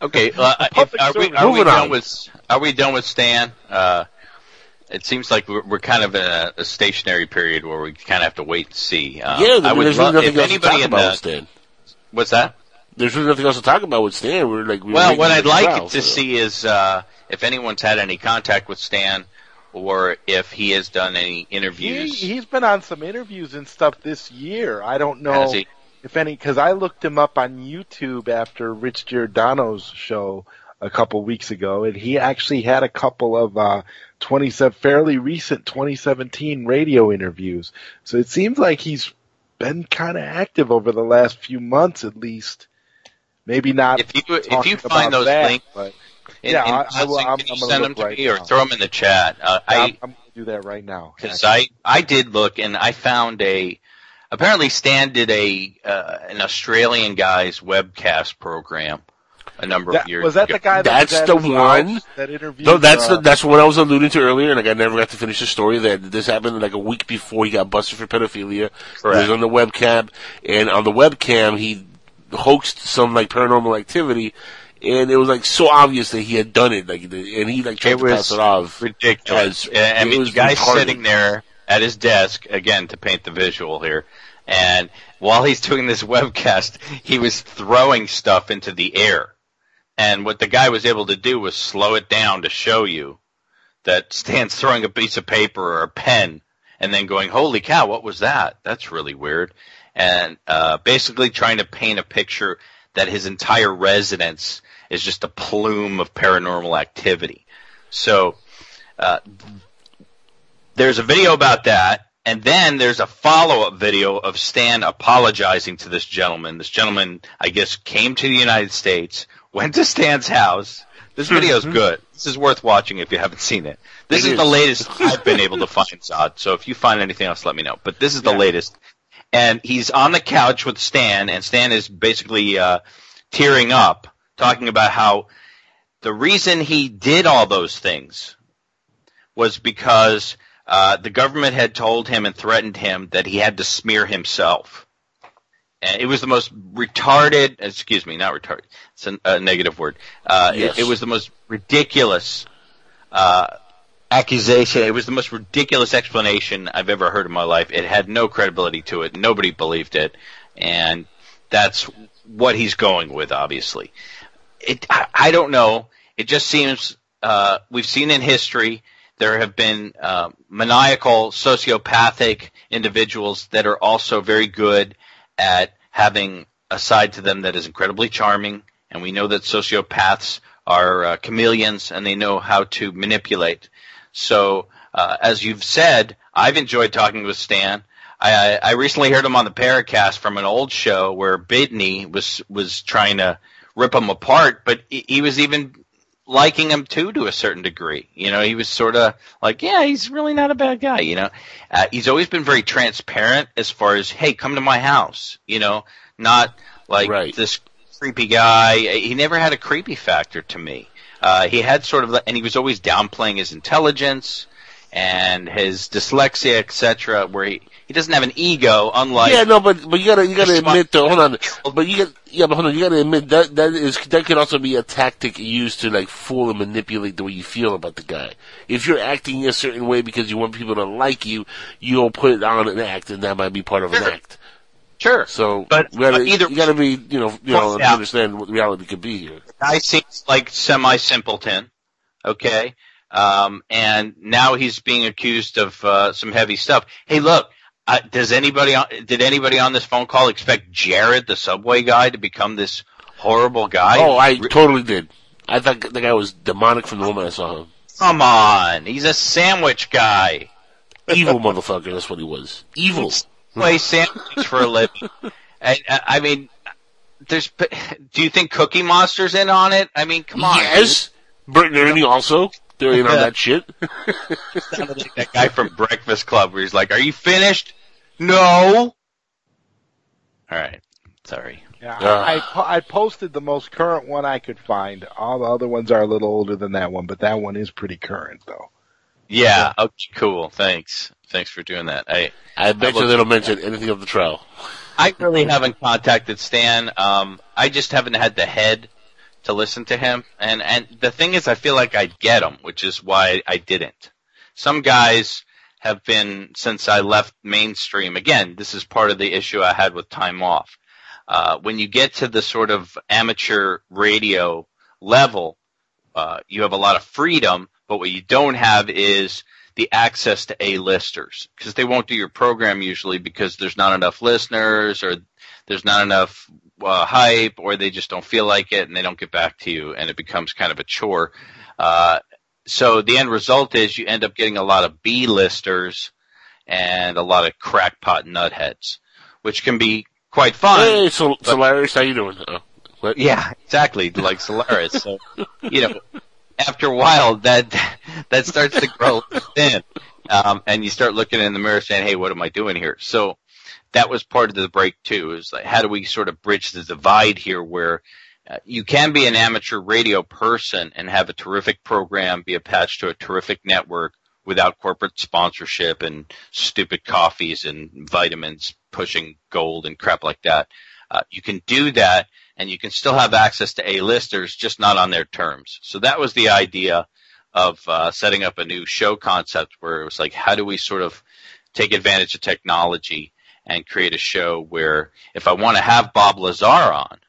Okay, uh, if, are we are we done with are we done with Stan? Uh, it seems like we're, we're kind of in a, a stationary period where we kind of have to wait and see. Um, yeah, I would there's love really if nothing else to anybody talk in about the with Stan. what's that? There's really nothing else to talk about with Stan. We're like, we were Well, what I'd like trial, to so. see is uh, if anyone's had any contact with Stan, or if he has done any interviews. he's been on some interviews and stuff this year. I don't know he? if any, because I looked him up on YouTube after Rich Giordano's show a couple weeks ago, and he actually had a couple of uh, 27 fairly recent 2017 radio interviews. So it seems like he's been kind of active over the last few months, at least. Maybe not. If you if you find those that, links, but in, yeah, in I, I will. I'm, can I'm you send them to right me or throw them in the chat. Uh, Yeah, I I'm, I'm gonna do that right now. because I I did look and I found a apparently Stan did a uh, an Australian guy's webcast program a number That- of years was that ago. the guy that That's the one. that interviewed? No, that's uh, the, that's what I was alluding to earlier, and like I never got to finish the story. That this happened like a week before he got busted for pedophilia. Correct. He was on the webcam, and on the webcam he hoaxed some like paranormal activity, and it was like so obvious that he had done it. Like, and he like tried It to pass it off. ridiculous. as- I it mean, was the guy's retarded. sitting there at his desk again to paint the visual here, and while he's doing this webcast, he was throwing stuff into the air. And what the guy was able to do was slow it down to show you that Stan's throwing a piece of paper or a pen and then going, holy cow, what was that? That's really weird. And, uh, basically trying to paint a picture that his entire residence is just a plume of paranormal activity. So, uh, there's a video about that, and then there's a follow-up video of Stan apologizing to this gentleman. This gentleman, I guess, came to the United States, went to Stan's house. This video's good. This is worth watching if you haven't seen it. This It is, is. the latest I've been able to find, Zod. So if you find anything else, let me know. But this is the latest. And he's on the couch with Stan, and Stan is basically uh, tearing up, talking about how the reason he did all those things was because uh, the government had told him and threatened him that he had to smear himself. And it was the most retarded, excuse me, not retarded, it's a, a negative word. Uh, Yes. it, it was the most ridiculous uh, accusation. It was the most ridiculous explanation I've ever heard in my life. It had no credibility to it. Nobody believed it. And that's what he's going with, obviously. It, I, I don't know. It just seems, uh, we've seen in history, there have been, uh, maniacal, sociopathic individuals that are also very good at having a side to them that is incredibly charming. And we know that sociopaths are uh, chameleons and they know how to manipulate. So, uh, as you've said, I've enjoyed talking with Stan. I, I recently heard him on the Paracast from an old show where Biedny was was trying to rip him apart, but he was even liking him too to a certain degree. You know, he was sort of like, yeah, he's really not a bad guy. You know, uh, he's always been very transparent as far as, hey, come to my house. You know, not like this creepy guy. He never had a creepy factor to me. Uh, he had sort of, and he was always downplaying his intelligence and his dyslexia, etc. Where he he doesn't have an ego, unlike yeah, no, but but you gotta you gotta admit though. Hold on, but you got yeah, but hold on. You gotta admit that that is that could also be a tactic used to like fool and manipulate the way you feel about the guy. If you're acting a certain way because you want people to like you, you'll put it on an act, and that might be part of an act. Sure. So, But- you gotta, either- you gotta be, you know, you know, Yeah. understand what reality could be here. guy seems like semi simpleton, okay, um, and now he's being accused of uh, some heavy stuff. Hey, look, uh, does anybody on, did anybody on this phone call expect Jared, the subway guy, to become this horrible guy? oh, I totally did. I thought the guy was demonic from the moment I saw him. Come on, he's a sandwich guy. Evil motherfucker. That's what he was. Evil. Play sandwich for a living. I, I I mean, there's. Do you think Cookie Monster's in on it? I mean, come on. Yes. Bert Ernie also. They're in on that shit. sounded like that guy from Breakfast Club where he's like, "Are you finished?" No. All right. Sorry. Yeah, Ah. I, I po- I posted the most current one I could find. All the other ones are a little older than that one, but that one is pretty current though. Yeah. Okay. Cool. Thanks. Thanks for doing that. I I bet you looked- they don't mention anything of the trial. I really haven't contacted Stan. Um, I just haven't had the head to listen to him. And and the thing is, I feel like I'd get him, which is why I didn't. Some guys have been since I left mainstream. Again, this is part of the issue I had with time off. Uh, when you get to the sort of amateur radio level, uh, you have a lot of freedom, but what you don't have is the access to A-listers because they won't do your program usually because there's not enough listeners or there's not enough uh, hype or they just don't feel like it and they don't get back to you and it becomes kind of a chore. Uh, so the end result is you end up getting a lot of B-listers and a lot of crackpot nutheads, which can be quite fun. Hey, Sol- Solaris, how you doing? Oh, what? Yeah, exactly, like Solaris. so, you know, after a while, that that starts to grow thin, um, and you start looking in the mirror saying, "Hey, what am I doing here?" So that was part of the break too. Is like, how do we sort of bridge the divide here, where uh, you can be an amateur radio person and have a terrific program, be attached to a terrific network without corporate sponsorship and stupid coffees and vitamins pushing gold and crap like that. Uh, you can do that and you can still have access to A-listers, just not on their terms. So that was the idea of uh, setting up a new show concept where it was like, how do we sort of take advantage of technology and create a show where if I want to have Bob Lazar on,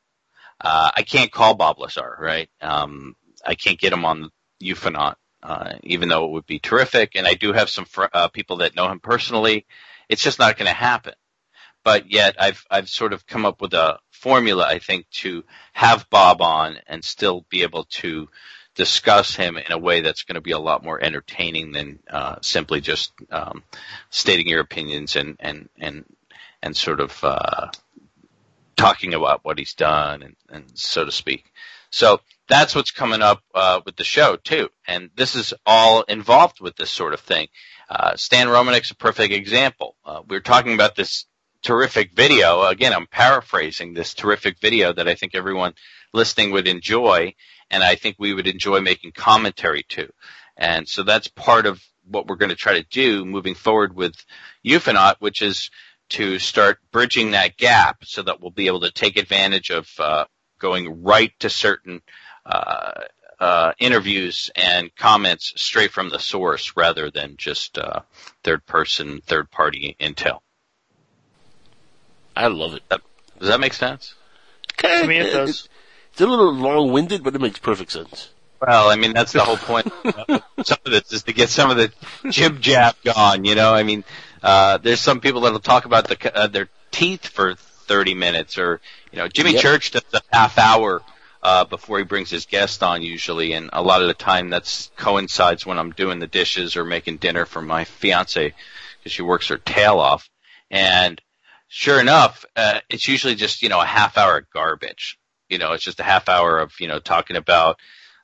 uh, I can't call Bob Lazar, right? Um, I can't get him on Ufonaut, uh, even though it would be terrific. And I do have some fr- uh, people that know him personally. It's just not going to happen. But yet I've, I've sort of come up with a formula, I think, to have Bob on and still be able to discuss him in a way that's going to be a lot more entertaining than uh, simply just um, stating your opinions and and and and sort of uh, talking about what he's done and, and so to speak. So that's what's coming up uh, with the show too, and this is all involved with this sort of thing. Uh, Stan Romanek's a perfect example. Uh, We're talking about this terrific video. Again, I'm paraphrasing this terrific video that I think everyone listening would enjoy, and I think we would enjoy making commentary to. And so that's part of what we're going to try to do moving forward with Ufonaut, which is to start bridging that gap so that we'll be able to take advantage of uh, going right to certain uh, uh, interviews and comments straight from the source rather than just uh, third person, third party intel. I love it. Does that make sense? To me, it does. It's a little long-winded, but it makes perfect sense. Well, I mean, that's the whole point. some of this is to get some of the jib jab gone. You know, I mean, uh, there's some people that'll talk about the, uh, their teeth for 30 minutes, or you know, Jimmy Yep. Church does a half hour uh, before he brings his guest on usually, and a lot of the time that's coincides when I'm doing the dishes or making dinner for my fiance because she works her tail off, and sure enough, uh, it's usually just you know a half hour of garbage. You know, it's just a half hour of you know talking about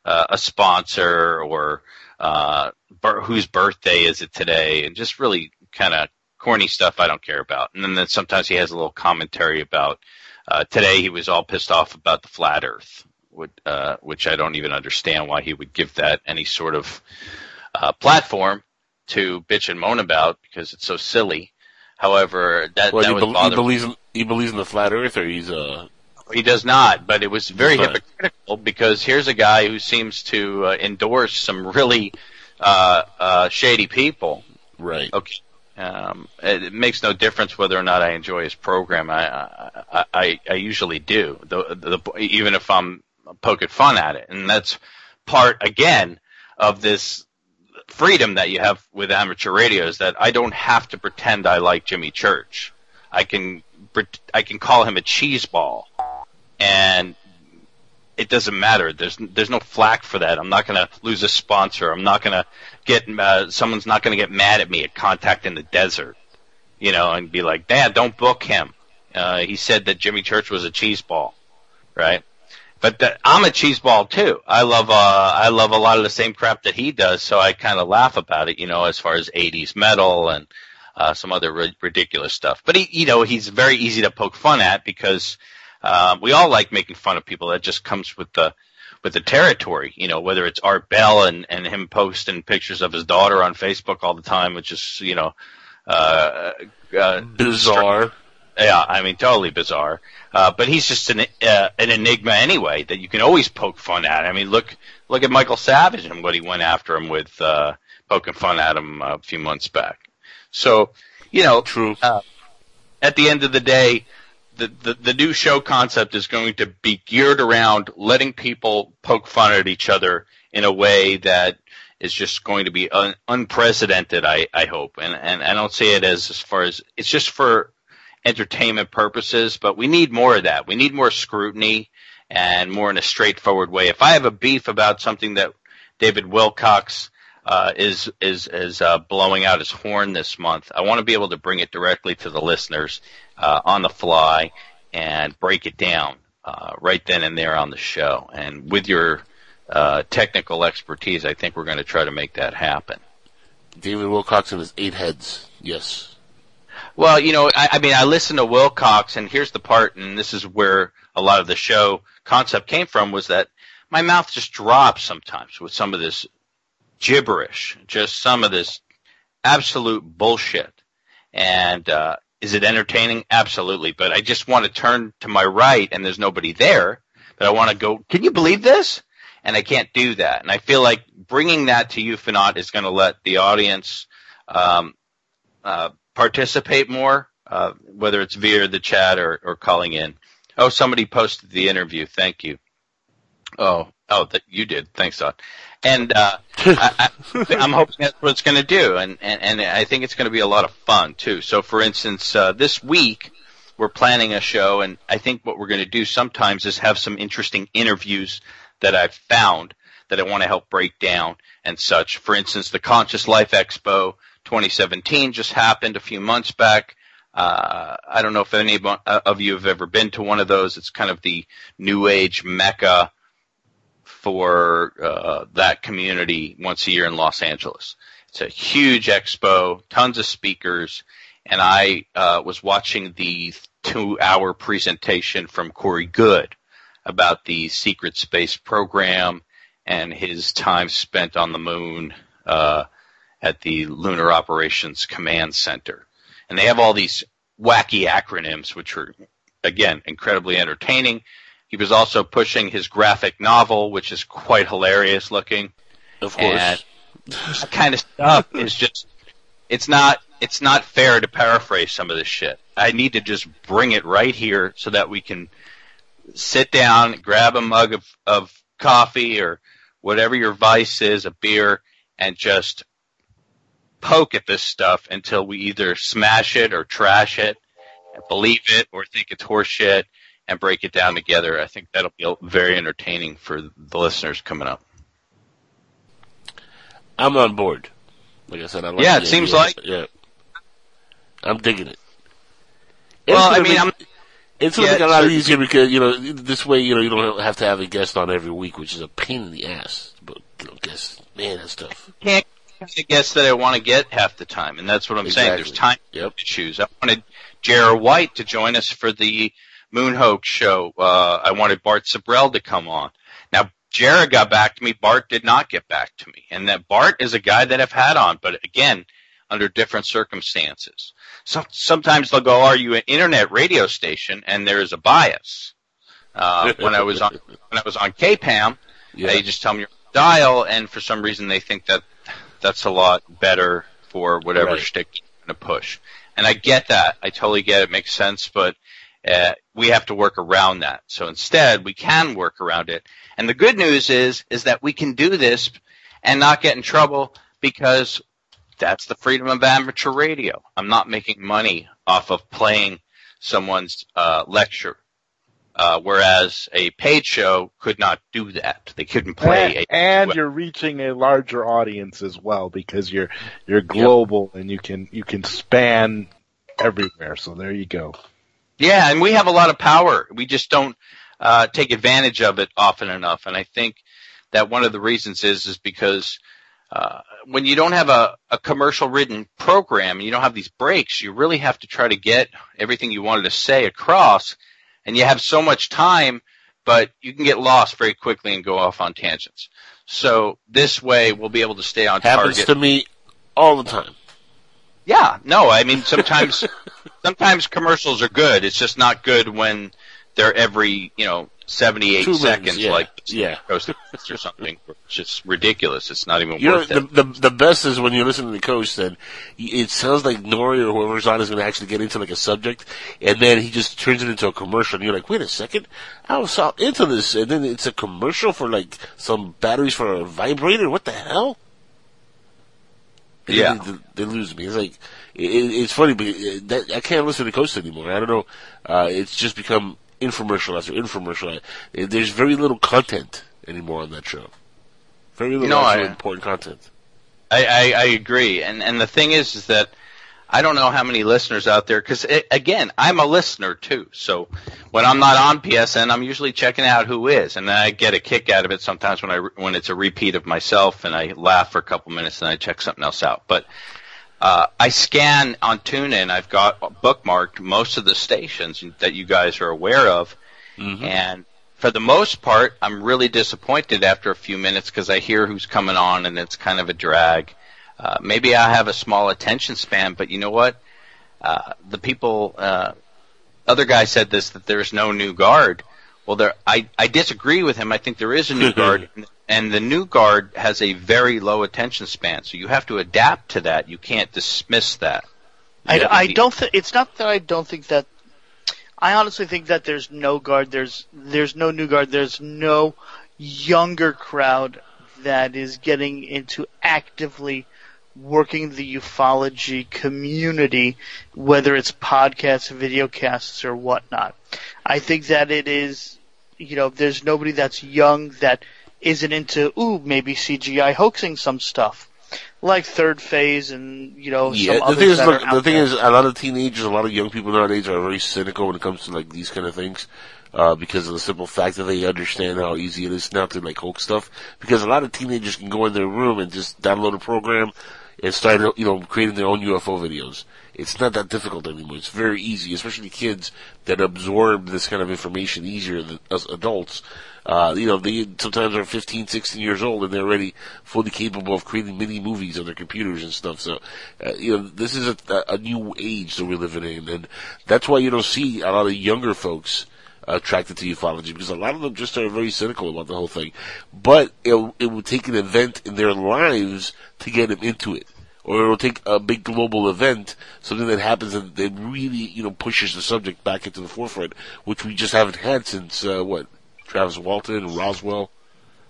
uh, a sponsor or uh, whose birthday is it today, and just really kind of corny stuff I don't care about. And then, then sometimes he has a little commentary about uh, today he was all pissed off about the flat Earth, which, uh, which I don't even understand why he would give that any sort of uh, platform to bitch and moan about because it's so silly. However, that, Well, that he, bel he believes in, he believes in the flat Earth, or he's uh he does not, but it was very hypocritical because here's a guy who seems to uh, endorse some really uh, uh, shady people. Right. Okay. Um, it, it makes no difference whether or not I enjoy his program. I I, I, I usually do, the, the, even if I'm poking fun at it, and that's part again of this freedom that you have with amateur radio is that I don't have to pretend I like Jimmy Church. I can I can call him a cheese ball, and it doesn't matter. There's there's no flack for that. I'm not going to lose a sponsor. I'm not going to get uh, someone's not going to get mad at me at Contact in the Desert, you know, and be like, Dad, don't book him. Uh, he said that Jimmy Church was a cheese ball, right? But that, I'm a cheese ball too. I love uh, I love a lot of the same crap that he does, so I kind of laugh about it, you know, as far as 80s metal and uh, some other ri- ridiculous stuff. But he, you know, he's very easy to poke fun at because um, we all like making fun of people. That just comes with the with the territory, you know, whether it's Art Bell and and him posting pictures of his daughter on Facebook all the time, which is you know uh, uh, bizarre. Yeah, I mean, totally bizarre. Uh, but he's just an uh, an enigma anyway that you can always poke fun at. I mean, look look at Michael Savage and what he went after him with uh, poking fun at him a few months back. So, you know, True. Uh, at the end of the day, the, the the new show concept is going to be geared around letting people poke fun at each other in a way that is just going to be un- unprecedented. I I hope, and and I don't see it as as far as it's just for entertainment purposes, but we need more of that. We need more scrutiny and more in a straightforward way. If I have a beef about something that David Wilcock uh, is is is uh, blowing out his horn this month, I want to be able to bring it directly to the listeners uh, on the fly and break it down uh, right then and there on the show. And with your uh, technical expertise, I think we're going to try to make that happen. David Wilcock and his eight heads. Yes. Well, you know, I, I mean, I listen to Wilcock, and here's the part, and this is where a lot of the show concept came from, was that my mouth just drops sometimes with some of this gibberish, just some of this absolute bullshit. And uh, is it entertaining? Absolutely. But I just want to turn to my right, and there's nobody there. But I want to go. Can you believe this? And I can't do that. And I feel like bringing that to Ufonaut is going to let the audience um, uh, participate more, uh, whether it's via the chat or, or calling in. Oh, somebody posted the interview. Thank you. Oh, oh, that you did. Thanks, Don. And uh, I, I'm hoping that's what it's going to do, and, and and I think it's going to be a lot of fun too. So, for instance, uh, this week we're planning a show, and I think what we're going to do sometimes is have some interesting interviews that I've found that I want to help break down and such. For instance, the Conscious Life Expo 2017 just happened a few months back. Uh, I don't know if any of- of you have ever been to one of those. It's kind of the new age mecca for uh, that community once a year in Los Angeles. It's a huge expo, tons of speakers, and I uh, was watching the two-hour presentation from Corey Goode about the secret space program and his time spent on the moon uh, at the Lunar Operations Command Center. And they have all these wacky acronyms, which are, again, incredibly entertaining. He was also pushing his graphic novel, which is quite hilarious looking. Of course. That kind of stuff is just, it's not, it's not fair to paraphrase some of this shit. I need to just bring it right here so that we can sit down, grab a mug of, of coffee or whatever your vice is, a beer, and just poke at this stuff until we either smash it or trash it, believe it or think it's horseshit, and break it down together. I think that'll be very entertaining for the listeners coming up. I'm on board. Like I said, I like Yeah, it seems idea. like- yeah. I'm digging it. Well, It's I gonna mean, be- I'm, It's Yeah, yeah, a lot so- easier because you know this way you know you don't have to have a guest on every week, which is a pain in the ass. But you know, guess man, that's tough. can't get the guests that I want to get half the time, and that's what I'm saying. There's time issues. I wanted Jared White to join us for the Moonhoax show. Uh, I wanted Bart Sibrel to come on. Now, Jared got back to me. Bart did not get back to me, and that Bart is a guy that I've had on, but again, under different circumstances. So sometimes they'll go, "Are you an internet radio station?" And there is a bias. Uh, when I was on when I was on KPAM, they just tell me your dial, and for some reason they think that that's a lot better for whatever Right. shtick you're going to push. And I get that. I totally get it. Makes sense, but uh, we have to work around that. So instead, we can work around it. And the good news is, is that we can do this and not get in trouble because that's the freedom of amateur radio. I'm not making money off of playing someone's uh, lecture. Uh, whereas a paid show could not do that. They couldn't play a and, and you're reaching a larger audience as well because you're you're global and you can you can span everywhere. So there you go. Yeah, and we have a lot of power. We just don't uh, take advantage of it often enough. And I think that one of the reasons is is because uh, when you don't have a, a commercial ridden program and you don't have these breaks, you really have to try to get everything you wanted to say across. And you have so much time, but you can get lost very quickly and go off on tangents. So this way, we'll be able to stay on Happens target. to me all the time. Yeah, no, I mean sometimes sometimes commercials are good. It's just not good when they're every, you know, 78 Two seconds yeah, like yeah. Coast or something. It's just ridiculous. It's not even You worth the, it. the the best is when you listen to the coach. Then it sounds like Noory or whoever's on is going to actually get into like a subject, and then he just turns it into a commercial. And you're like, wait a second, I was into this, and then it's a commercial for like some batteries for a vibrator. What the hell? And Yeah. they, they, lose me. It's like it, it's funny, but that, I can't listen to Coast anymore. I don't know. Uh, it's just become infomercial after infomercial. There's very little content anymore on that show. Very little No, I- important content. I, I, I agree. And and the thing is, is that I don't know how many listeners out there because again, I'm a listener too. So when I'm not on PSN, I'm usually checking out who is, and then I get a kick out of it sometimes when I when it's a repeat of myself, and I laugh for a couple minutes, and I check something else out. But uh, I scan on TuneIn. I've got bookmarked most of the stations that you guys are aware of, and for the most part, I'm really disappointed after a few minutes because I hear who's coming on, and it's kind of a drag. Uh, maybe I have a small attention span, but you know what? Uh, the people, uh, other guy said this that there's no new guard. Well, there, I, I disagree with him. I think there is a new guard, and the new guard has a very low attention span. So you have to adapt to that. You can't dismiss that. You I, I be- don't think it's not that I don't think that. I honestly think that there's no guard. There's there's no new guard. There's no younger crowd that is getting into actively working the ufology community, whether it's podcasts, videocasts, or whatnot. I think that it is, you know, there's nobody that's young that isn't into, ooh, maybe CGI hoaxing some stuff. Like third phase and, you know, Yeah, some the thing is, look, the thing there. is, a lot of teenagers, a lot of young people nowadays are very cynical when it comes to like these kind of things, uh, because of the simple fact that they understand how easy it is now to like hoax stuff. Because a lot of teenagers can go in their room and just download a program and start, you know, creating their own UFO videos. It's not that difficult anymore. It's very easy, especially kids that absorb this kind of information easier than us adults. Uh, you know, they sometimes are 15, 16 years old and they're already fully capable of creating mini movies on their computers and stuff. So, uh, you know, this is a, a new age that we're living in and that's why you don't see a lot of younger folks attracted to ufology because a lot of them just are very cynical about the whole thing. But it, it will take an event in their lives to get them into it. Or it'll take a big global event, something that happens and that really, you know, pushes the subject back into the forefront, which we just haven't had since, uh, what, Travis Walton, Roswell.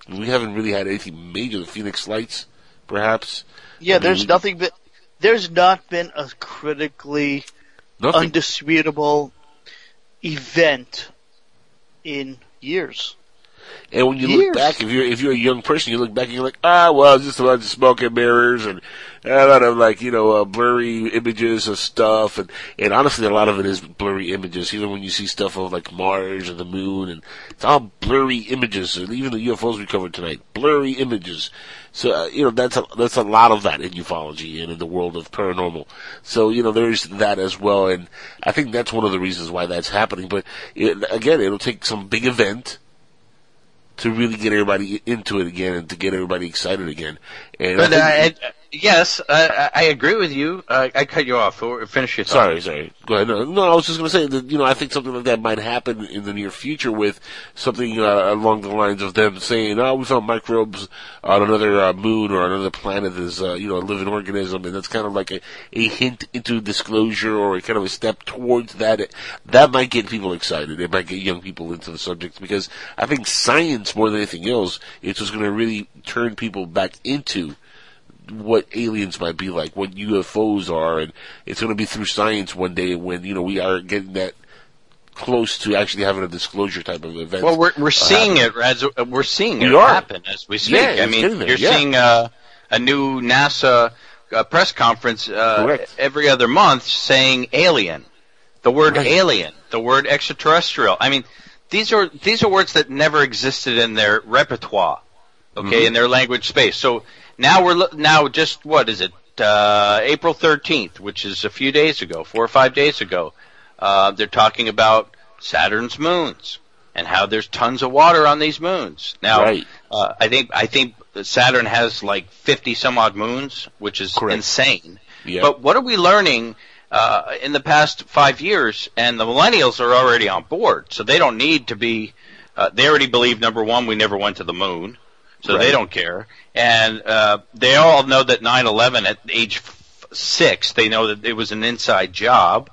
We haven't really had anything major. The Phoenix Lights, perhaps. Yeah, I mean, there's we- nothing but there's not been a critically Nothing. undisputable event in years. And when you Years. look back, if you're if you're a young person, you look back and you're like, ah, well, it's just a bunch of smoke and mirrors and a lot of like you know uh, blurry images of stuff, and and honestly, a lot of it is blurry images. Even when you see stuff of like Mars and the Moon, and it's all blurry images. And even the UFOs we covered tonight, blurry images. So uh, you know that's a, that's a lot of that in ufology and in the world of paranormal. So you know there's that as well, and I think that's one of the reasons why that's happening. But it, again, it'll take some big event to really get everybody into it again and to get everybody excited again. And But I uh, think- and, yes, I, I agree with you. Uh, I cut you off. Finish your thought. Sorry, sorry. Go ahead. No, no, I was just going to say that, you know, I think something like that might happen in the near future with something uh, along the lines of them saying, oh, we found microbes on another uh, moon or another planet that is uh, you know, a living organism. And that's kind of like a, a hint into disclosure or a kind of a step towards that. That might get people excited. It might get young people into the subject because I think science, more than anything else, is just going to really turn people back into what aliens might be like, what UFOs are, and it's going to be through science one day when you know we are getting that close to actually having a disclosure type of event. Well, we're we're uh, seeing happen. it as we're seeing We it are. happen as we speak. Yeah, I mean, you're yeah. seeing uh, a new NASA uh, press conference uh, every other month saying alien, the word alien, the word extraterrestrial. I mean, these are these are words that never existed in their repertoire. Okay, Mhm. in their language space. So now we're now just what is it? Uh, April 13th, which is a few days ago, four or five days ago. Uh, they're talking about Saturn's moons and how there's tons of water on these moons. Now, Right. uh, I think I think Saturn has like 50 some odd moons, which is insane. Yeah. But what are we learning uh, in the past five years? And the millennials are already on board, so they don't need to be. Uh, they already believe number one, we never went to the moon, so they don't care. And uh, they all know that 9/11 at age f- six, they know that it was an inside job.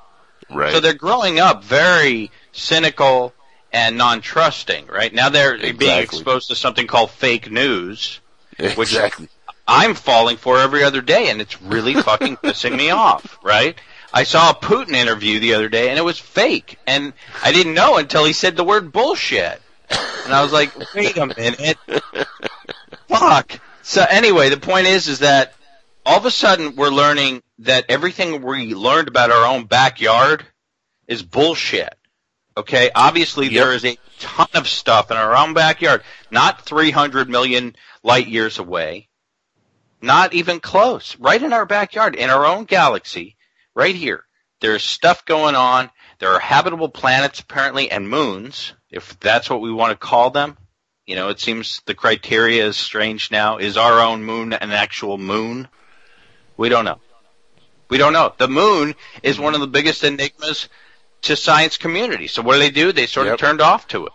Right. So they're growing up very cynical and non-trusting. Right now, they're being exposed to something called fake news, which Exactly. I'm falling for every other day, and it's really fucking pissing me off. Right? I saw a Putin interview the other day, and it was fake, and I didn't know until he said the word bullshit, and I was like, wait a minute, fuck. So anyway, the point is, is that all of a sudden we're learning that everything we learned about our own backyard is bullshit. Okay, obviously there is a ton of stuff in our own backyard, not 300 million light years away, not even close, right in our backyard, in our own galaxy, right here. There's stuff going on. There are habitable planets apparently and moons, if that's what we want to call them. You know, it seems the criteria is strange now. Is our own moon an actual moon? We don't know. We don't know. The moon is one of the biggest enigmas to science community. So what do they do? They sort of turned off to it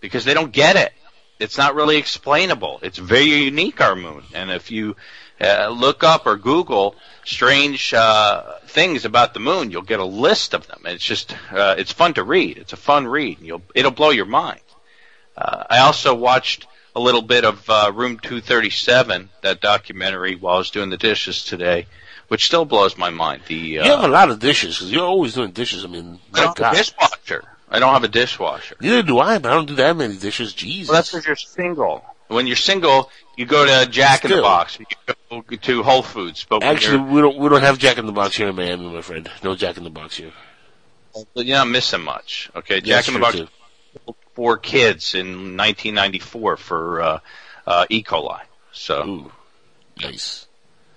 because they don't get it. It's not really explainable. It's very unique, our moon. And if you uh, look up or Google strange uh, things about the moon, you'll get a list of them. It's just uh, it's fun to read. It's a fun read. You'll it'll blow your mind. Uh, I also watched a little bit of uh, Room 237, that documentary, while I was doing the dishes today, which still blows my mind. The uh, you have a lot of dishes because you're always doing dishes. I mean, I don't have a dishwasher. I don't have a dishwasher. Neither do I, but I don't do that many dishes. Jesus. Well, that's because you're single. When you're single, you go to Jack in the Box. you go to Whole Foods. But Actually, we don't we don't have Jack in the Box here in Miami, my friend. No Jack in the Box here. you're not missing much. Okay, Jack in the Box too. for kids in 1994 for uh, uh, E. coli. So nice.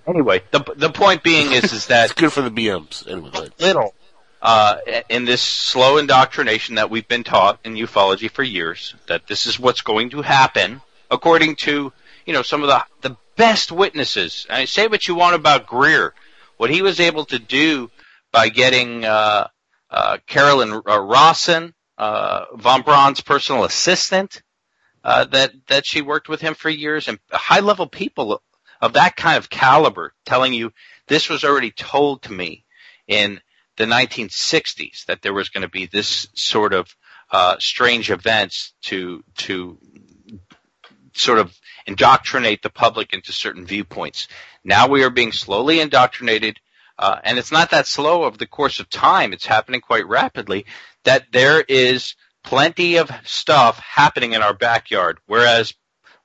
Anyway, the the point being is is that it's good for the BMs. Anyway, little uh, in this slow indoctrination that we've been taught in ufology for years that this is what's going to happen according to you know some of the the best witnesses. And say what you want about Greer, what he was able to do by getting uh, uh, Carolyn uh, Rosin, uh, von Braun's personal assistant, uh, that that she worked with him for years, and high level people of that kind of caliber telling you this was already told to me in the 1960s that there was going to be this sort of uh, strange events to to sort of indoctrinate the public into certain viewpoints. Now we are being slowly indoctrinated, uh, and it's not that slow over the course of time. It's happening quite rapidly. That there is plenty of stuff happening in our backyard. Whereas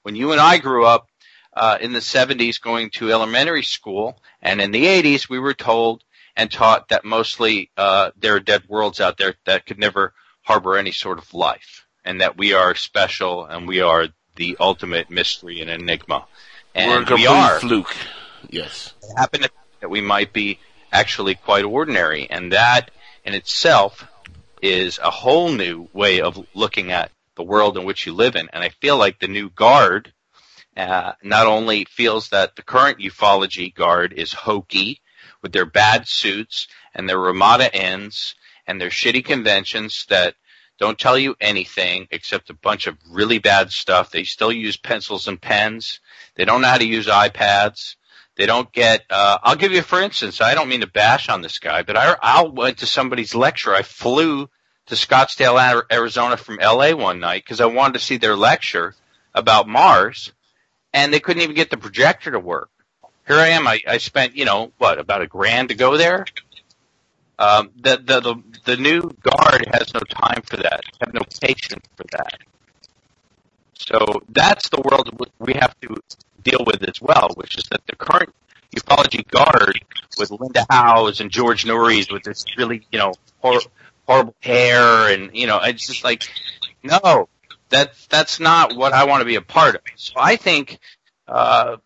when you and I grew up uh, in the 70s going to elementary school, and in the 80s we were told and taught that mostly uh, there are dead worlds out there that could never harbor any sort of life, and that we are special and we are the ultimate mystery and enigma. And We're a we are. fluke. Yes. It happened that we might be actually quite ordinary, and that in itself is a whole new way of looking at the world in which you live in. And I feel like the new guard uh, not only feels that the current ufology guard is hokey with their bad suits and their Ramada Inns and their shitty conventions that don't tell you anything except a bunch of really bad stuff. They still use pencils and pens. They don't know how to use iPads. They don't get. Uh, I'll give you, for instance, I don't mean to bash on this guy, but I, I went to somebody's lecture. I flew to Scottsdale, Arizona from LA one night because I wanted to see their lecture about Mars, and they couldn't even get the projector to work. Here I am. I, I spent, you know, what about a grand to go there? Um, the, the the the new guard has no time for that. Have no patience for that. So that's the world we have to deal with as well, which is that the current ufology guard with Linda Howes and George Noorys with this really, you know, hor- horrible hair and, you know, it's just like, no, that's, that's not what I want to be a part of. So I think, uh,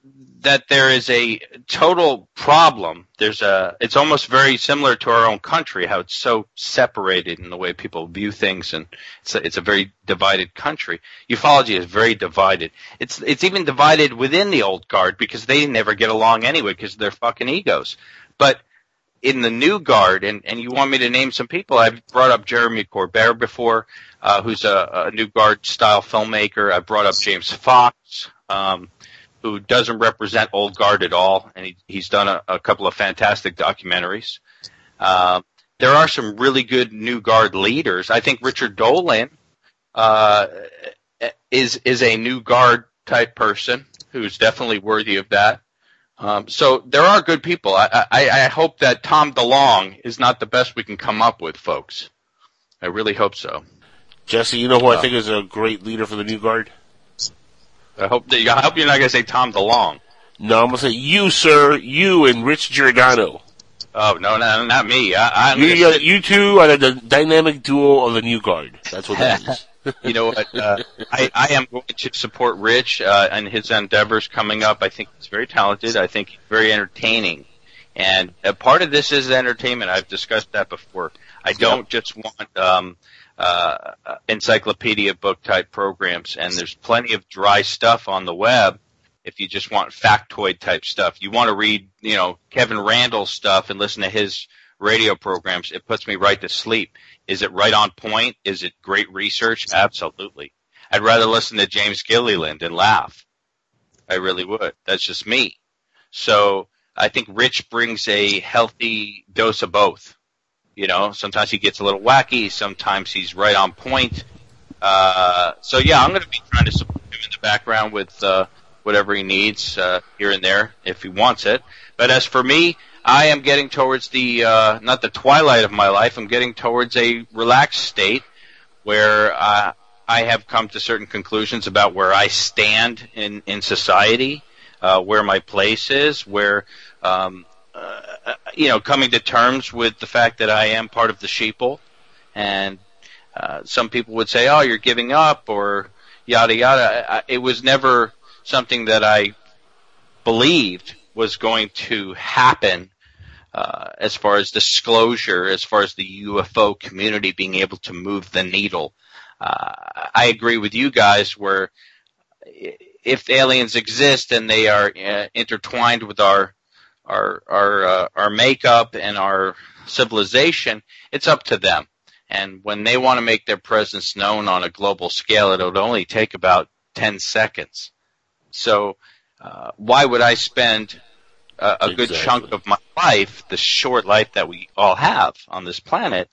that there is a total problem. There's a, it's almost very similar to our own country, how it's so separated in the way people view things and it's a, it's a very divided country. Ufology is very divided. It's, it's even divided within the old guard because they never get along anyway because of their fucking egos. But in the new guard, and, and you want me to name some people, I've brought up Jeremy Corbell before, uh, who's a, a new guard style filmmaker. I've brought up James Fox, um, who doesn't represent old guard at all, and he, he's done a, a couple of fantastic documentaries. Uh, there are some really good new guard leaders. I think Richard Dolan uh, is is a new guard type person who's definitely worthy of that. Um, so there are good people. I, I, I hope that Tom DeLonge is not the best we can come up with, folks. I really hope so. Jesse, you know who I Uh, think is a great leader for the new guard? I hope that, I hope you're not going to say Tom DeLonge. No, I'm gonna say you, sir, you and Rich Giordano. Oh no, no, not me. I, I'm You, gonna you, you two are the dynamic duo of the new guard. That's what that is. you know what? Uh, I, I am going to support Rich uh, and his endeavors coming up. I think he's very talented. I think he's very entertaining. And a part of this is entertainment. I've discussed that before. I don't just want um, uh, encyclopedia book type programs, and there's plenty of dry stuff on the web. If you just want factoid type stuff, you want to read, you know, Kevin Randle's stuff and listen to his radio programs. It puts me right to sleep. Is it right on point? Is it great research? Absolutely. I'd rather listen to James Gilliland and laugh. I really would. That's just me. So I think Rich brings a healthy dose of both. You know, sometimes he gets a little wacky, sometimes he's right on point. Uh, so yeah, I'm going to be trying to support him in the background with uh, whatever he needs uh, here and there if he wants it. But as for me, I am getting towards the uh, not the twilight of my life. I'm getting towards a relaxed state where uh, I have come to certain conclusions about where I stand in in society, uh, where my place is, where um, uh, you know, coming to terms with the fact that I am part of the sheeple, and uh, some people would say, "Oh, you're giving up," or yada yada. I, it was never something that I believed was going to happen uh, as far as disclosure, as far as the UFO community being able to move the needle. Uh, I agree with you guys where if aliens exist and they are uh, intertwined with our our our uh, our makeup and our civilization, it's up to them. And when they want to make their presence known on a global scale, it would only take about 10 seconds. So, uh, why would I spend a, a good chunk of my life, the short life that we all have on this planet,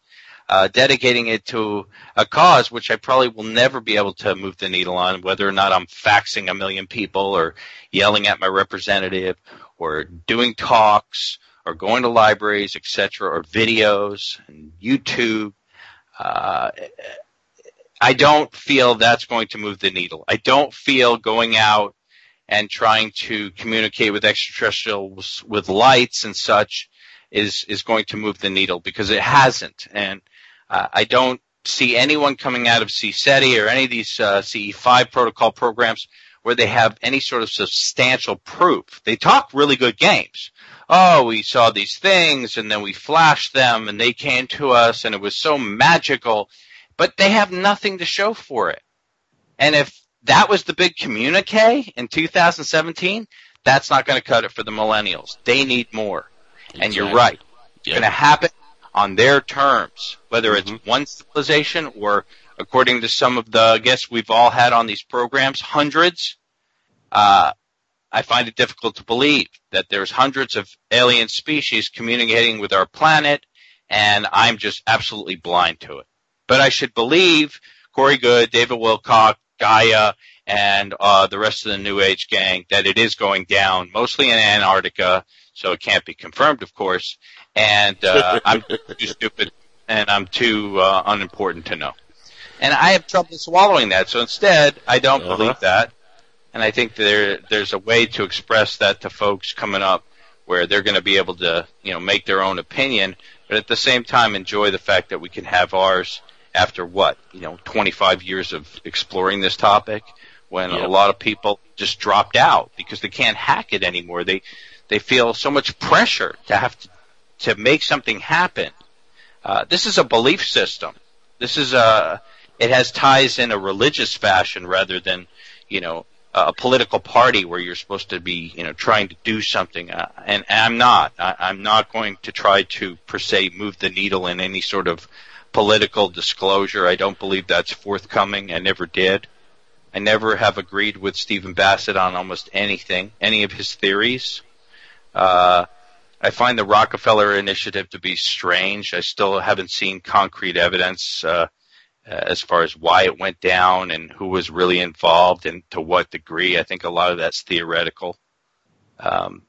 uh, dedicating it to a cause which I probably will never be able to move the needle on, whether or not I'm faxing a million people or yelling at my representative or doing talks or going to libraries, etc., or videos and YouTube. Uh, I don't feel that's going to move the needle. I don't feel going out and trying to communicate with extraterrestrials with lights and such is is going to move the needle because it hasn't. And uh, I don't see anyone coming out of CSETI or any of these uh, CE5 protocol programs where they have any sort of substantial proof. They talk really good games. Oh, we saw these things and then we flashed them and they came to us and it was so magical, but they have nothing to show for it. And if that was the big communique in 2017, that's not going to cut it for the millennials. They need more. And you're right. It's going to happen on their terms, whether it's mm-hmm. one civilization or according to some of the guests we've all had on these programs, hundreds. Uh, I find it difficult to believe that there's hundreds of alien species communicating with our planet, and I'm just absolutely blind to it. But I should believe Corey Goode, David Wilcock, Gaia, and uh, the rest of the New Age gang that it is going down, mostly in Antarctica, so it can't be confirmed, of course. And uh, I'm too stupid and I'm too uh, unimportant to know. And I have trouble swallowing that, so instead, I don't Uh-huh. believe that. And I think there there's a way to express that to folks coming up where they're going to be able to, you know, make their own opinion, but at the same time enjoy the fact that we can have ours after what, you know, 25 years of exploring this topic when Yep. a lot of people just dropped out because they can't hack it anymore. They they feel so much pressure to have to to make something happen. Uh, this is a belief system. This is a it has ties in a religious fashion rather than you know a political party where you're supposed to be you know trying to do something. Uh, and, and I'm not. I, I'm not going to try to per se move the needle in any sort of political disclosure. I don't believe that's forthcoming. I never did. I never have agreed with Stephen Bassett on almost anything, any of his theories. Uh, I find the Rockefeller Initiative to be strange. I still haven't seen concrete evidence uh, as far as why it went down and who was really involved and to what degree. I think a lot of that's theoretical, um,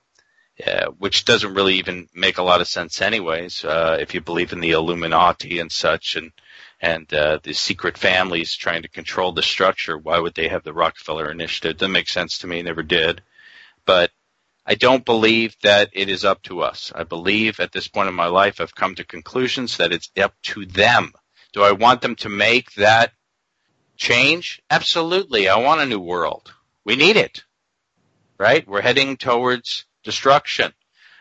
yeah, which doesn't really even make a lot of sense, anyways. Uh, if you believe in the Illuminati and such, and and uh, the secret families trying to control the structure, why would they have the Rockefeller Initiative? Doesn't make sense to me. Never did, but I don't believe that it is up to us. I believe at this point in my life I've come to conclusions that it's up to them. Do I want them to make that change? Absolutely. I want a new world. We need it. Right? We're heading towards destruction.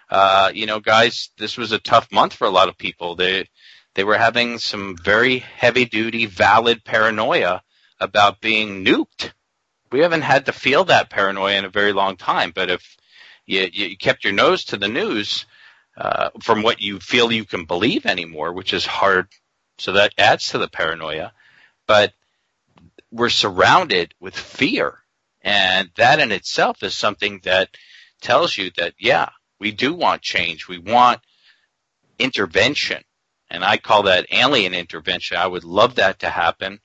Uh, you know, guys, this was a tough month for a lot of people. They they were having some very heavy duty, valid paranoia about being nuked. We haven't had to feel that paranoia in a very long time, but if you, you kept your nose to the news uh, from what you feel you can believe anymore, which is hard. So that adds to the paranoia. But we're surrounded with fear, and that in itself is something that tells you that yeah, we do want change. We want intervention, and I call that alien intervention. I would love that to happen.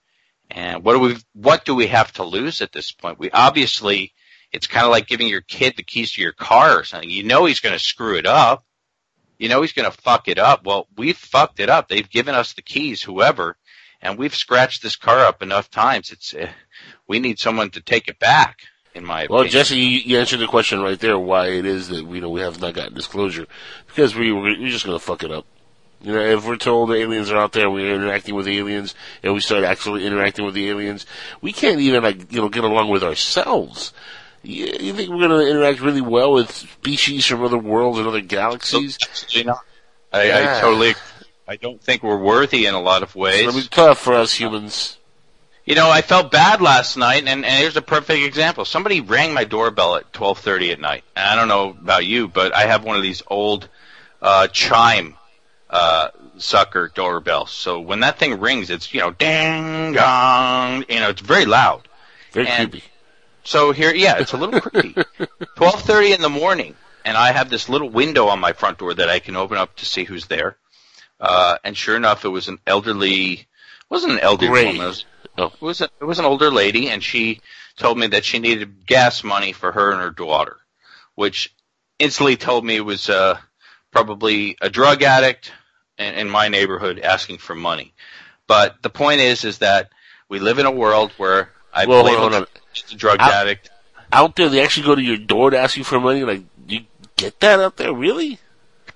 And what do we what do we have to lose at this point? We obviously it's kind of like giving your kid the keys to your car or something. You know he's going to screw it up. You know he's going to fuck it up. Well, we've fucked it up. They've given us the keys, whoever, and we've scratched this car up enough times. It's uh, we need someone to take it back. In my opinion. Well, opinion. Jesse, you, you answered the question right there. Why it is that you know we have not gotten disclosure because we were we're just gonna fuck it up. You know, if we're told the aliens are out there, we're interacting with aliens, and we start actually interacting with the aliens, we can't even like you know get along with ourselves. You, you think we're gonna interact really well with species from other worlds and other galaxies? You know, I, Yeah. I totally. I don't think we're worthy in a lot of ways. It's gonna be tough for us humans. You know, I felt bad last night, and, and here's a perfect example. Somebody rang my doorbell at 12:30 at night. And I don't know about you, but I have one of these old uh, chime uh, sucker doorbells. So when that thing rings, it's you know ding dong. You know, it's very loud. Very And creepy. So here, yeah, it's a little creepy. 12:30 in the morning, and I have this little window on my front door that I can open up to see who's there. Uh, and sure enough, it was an elderly. Wasn't an elderly Gray. woman. It was, Oh. it was a, it was an older lady, and she told me that she needed gas money for her and her daughter, which instantly told me it was uh, probably a drug addict in, in my neighborhood asking for money. But the point is, is that We live in a world where I Well, believe. Just a drug Out- addict. Out there, they actually go to your door to ask you for money. Like, you get that out there, really?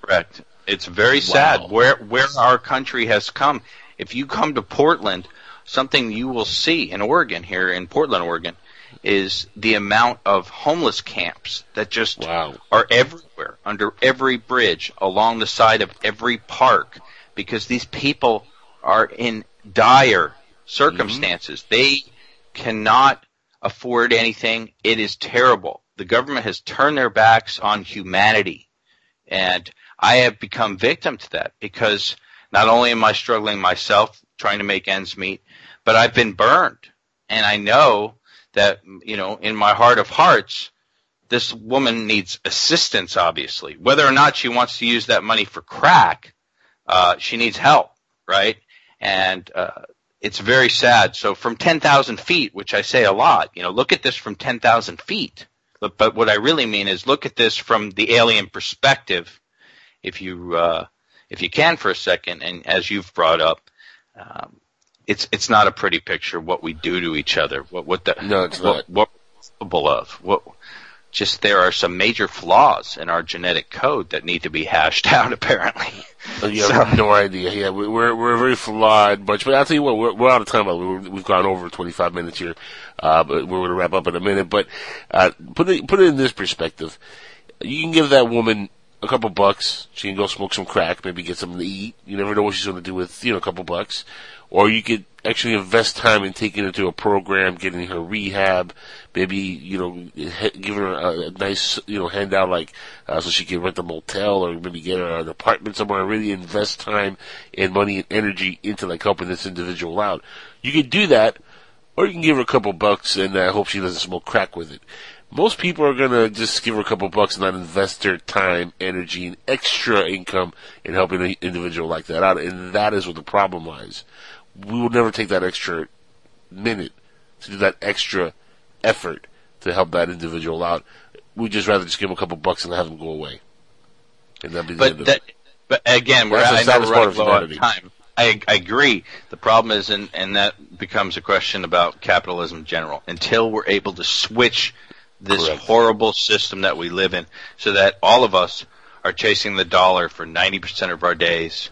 Correct. It's very sad where where our country has come. If you come to Portland, something you will see in Oregon here in Portland, Oregon, is the amount of homeless camps that just are everywhere, under every bridge, along the side of every park, because these people are in dire mm-hmm. circumstances. They cannot afford anything. It is terrible. The government has turned their backs on humanity. And I have become victim to that because not only am I struggling myself trying to make ends meet, but I've been burned. And I know that, you know, in my heart of hearts, this woman needs assistance, obviously. Whether or not she wants to use that money for crack, uh, she needs help, right? And, uh, it's very sad. So from 10,000 feet, which I say a lot, you know, look at this from 10,000 feet. But, but what I really mean is look at this from the alien perspective, if you, uh, if you can for a second. And as you've brought up, um, it's, it's not a pretty picture what we do to each other. What, what the, No, it's what, not. what we're capable of. What, just there are some major flaws in our genetic code that need to be hashed out apparently. You have no idea. Yeah, we- we're we're a very flawed bunch. But I'll tell you what, we're, we're out of time. We're, we've gone over 25 minutes here, uh, but we're going to wrap up in a minute. But uh, put it put it in this perspective. You can give that woman a couple bucks. She can go smoke some crack, maybe get something to eat. You never know what she's going to do with you know a couple bucks. Or you could actually invest time in taking her to a program, getting her rehab, maybe you know give her a, a nice you know handout like uh, so she can rent a motel or maybe get her an apartment somewhere. and Really invest time and money and energy into like helping this individual out. You can do that, or you can give her a couple bucks and uh, hope she doesn't smoke crack with it. Most people are gonna just give her a couple bucks and not invest their time, energy, and extra income in helping an individual like that out, and that is what the problem lies. We will never take that extra minute to do that extra effort to help that individual out. We'd just rather just give them a couple bucks and have them go away. And that'd be the But end of it. but again, we're That's I know we're part running of low on humanity. time. I, I agree. The problem is, and, and that becomes a question about capitalism in general. Until we're able to switch this Correct. horrible system that we live in, so that all of us are chasing the dollar for 90% of our days.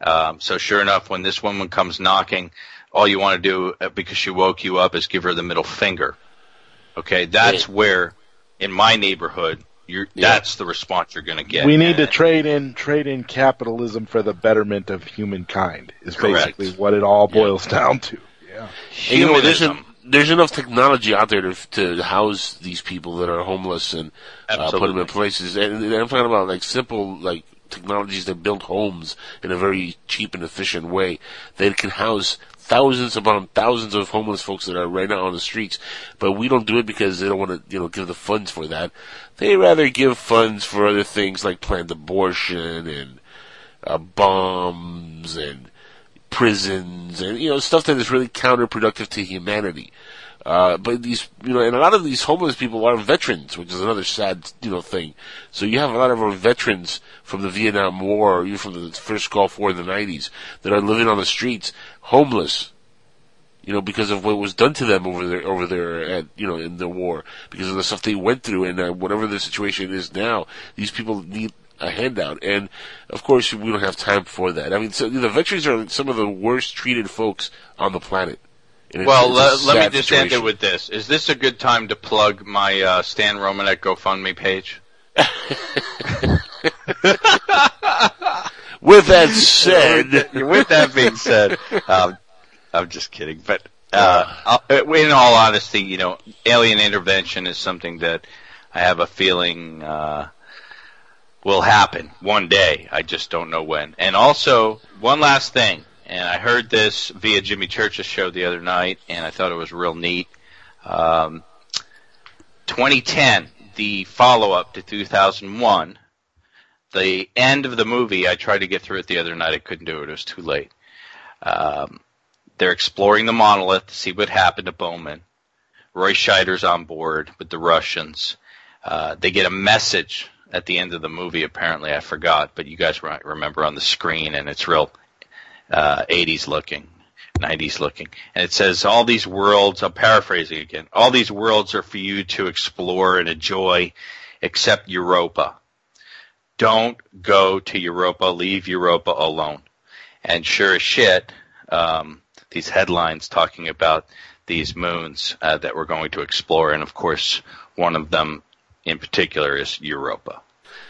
Um, so sure enough, when this woman comes knocking, all you want to do uh, because she woke you up is give her the middle finger. Okay, that's where in my neighborhood, you're that's the response you're going to get. we need to trade in trade in capitalism for the betterment of humankind. Is Correct. basically what it all boils down to. And, you know, there's, Humanism. there's enough technology out there to, to house these people that are homeless and uh, put them in places. And, and I'm talking about like simple like technologies that build homes in a very cheap and efficient way that can house thousands upon thousands of homeless folks that are right now on the streets. But we don't do it because they don't want to, you know, give the funds for that. They rather give funds for other things like planned abortion and uh, bombs and prisons and you know stuff that is really counterproductive to humanity. Uh, but these, you know, and a lot of these homeless people are veterans, which is another sad, you know, thing. So you have a lot of our veterans from the Vietnam War, or even from the first Gulf War in the '90s, that are living on the streets, homeless. You know, because of what was done to them over there, over there at, you know, in the war, because of the stuff they went through, and uh, whatever the situation is now, these people need a handout. And of course, we don't have time for that. I mean, so the veterans are some of the worst treated folks on the planet. And Well, it's let, let me just end it with this. Is this a good time to plug my uh, Stan Romanek GoFundMe page? With that said, with that being said, um, I'm just kidding. But uh, in all honesty, you know, alien intervention is something that I have a feeling uh, will happen one day. I just don't know when. And also, one last thing. And I heard this via Jimmy Church's show the other night, and I thought it was real neat. Um, 2010, the follow-up to 2001, the end of the movie, I tried to get through it the other night. I couldn't do it. It was too late. Um, they're exploring the monolith to see what happened to Bowman. Roy Scheider's on board with the Russians. Uh, they get a message at the end of the movie. Apparently, I forgot, but you guys remember on the screen, and it's real uh, 80s looking. 90s looking. And it says all these worlds, I'm paraphrasing again, all these worlds are for you to explore and enjoy except Europa. Don't go to Europa, leave Europa alone. And sure as shit, um, these headlines talking about these moons uh, that we're going to explore, and of course, one of them in particular is Europa.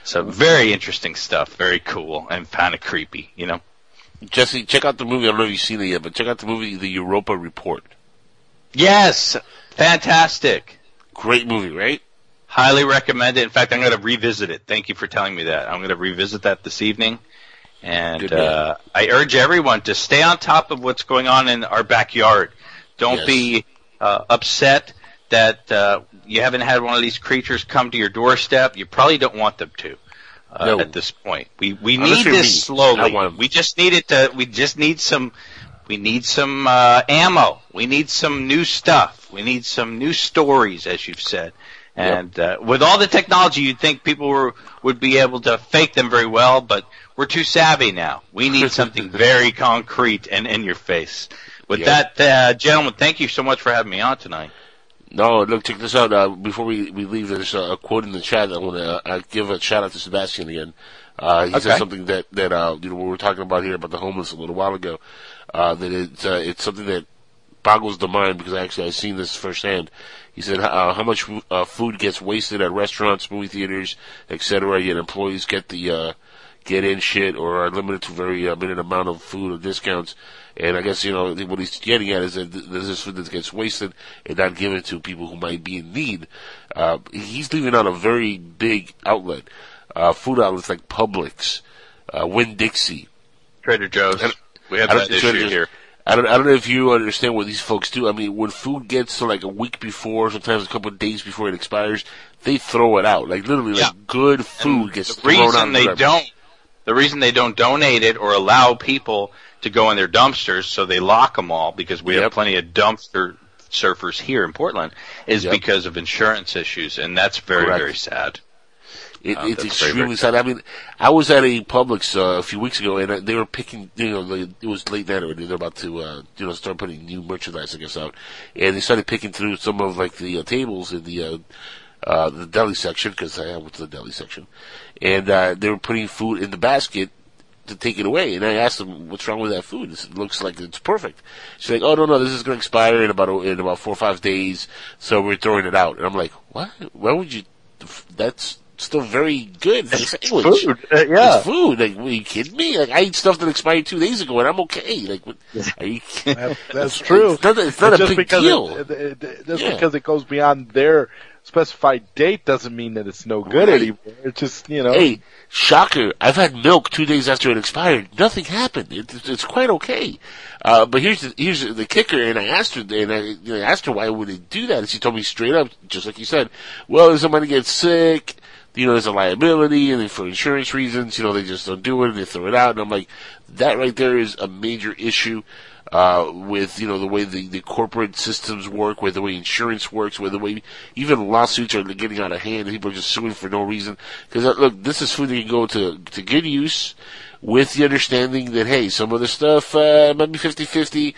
So very interesting stuff, very cool, and kind of creepy, you know. Jesse, check out the movie. I don't know if you've seen it yet, but check out the movie, The Europa Report. Yes, fantastic. Great movie, right? Highly recommend it. In fact, I'm going to revisit it. Thank you for telling me that. I'm going to revisit that this evening. And uh, I urge everyone to stay on top of what's going on in our backyard. Don't Yes. be uh, upset that uh, you haven't had one of these creatures come to your doorstep. You probably don't want them to. Uh, No. At this point, we we Unless need this slowly. 'em. We just need it to. We just need some. We need some uh, ammo. We need some new stuff. We need some new stories, as you've said. And uh, with all the technology, you'd think people were, would be able to fake them very well, but we're too savvy now. We need something very concrete and in your face. With Yeah. that, uh, gentlemen, thank you so much for having me on tonight. No, look, check this out. Uh, before we, we leave, there's a, a quote in the chat. I want to uh, give a shout out to Sebastian again. Uh, he Okay. said something that that uh, you know we were talking about here about the homeless a little while ago. Uh, that it's uh, it's something that boggles the mind because actually I've seen this firsthand. He said uh, how much uh, food gets wasted at restaurants, movie theaters, etc. Yet employees get the uh, get in shit or are limited to very uh, limited amount of food or discounts. And I guess you know what he's getting at is that there's this food that gets wasted and not given to people who might be in need. Uh, he's leaving out a very big outlet, uh, food outlets like Publix, uh, Winn Dixie, Trader Joe's. We have that issue Joe's. here. I don't, I don't know if you understand what these folks do. I mean, when food gets to like a week before, sometimes a couple of days before it expires, they throw it out. Like literally, Yeah. like good food gets the thrown out. The reason they don't the reason they don't donate it or allow people to go in their dumpsters so they lock them all because we have plenty of dumpster surfers here in Portland is Yep. because of insurance issues and that's very Correct. very sad. It, Uh, it's very, extremely very sad. I mean, I was at a Publix uh, a few weeks ago, and uh, they were picking. You know, they, it was late night already. They're about to, uh, you know, start putting new merchandise, I guess, out, and they started picking through some of like the uh, tables in the uh, uh, the deli section because I went to the deli section, and uh, they were putting food in the basket to take it away. And I asked them, "What's wrong with that food? This looks like it's perfect." She's like, "Oh no, no, this is going to expire in about in about four or five days, so we're throwing it out." And I'm like, "What? Why would you? That's still very good for the sandwich. food. Uh, yeah. It's food. Like, are you kidding me? Like, I ate stuff that expired two days ago, and I'm okay. Like, what, are you? That- that's it's- true. It's not, it's not And a just big deal. It, it, it- just Yeah. because it goes beyond their specified date doesn't mean that it's no good Right. anymore. It's just you know. Hey, shocker! I've had milk two days after it expired. Nothing happened. It, it's- it's quite okay. Uh, but here's the, here's the kicker. And I asked her, and I you know, asked her why would they do that, and she told me straight up, just like you said. Well, if somebody gets sick, you know, there's a liability, and for insurance reasons, you know, they just don't do it and they throw it out. And I'm like, that right there is a major issue. Uh, with, you know, the way the, the corporate systems work, with the way insurance works, with the way even lawsuits are getting out of hand, and people are just suing for no reason. Because, uh, look, this is food that can go to, to good use with the understanding that, hey, some of the stuff, uh, might be 50-50,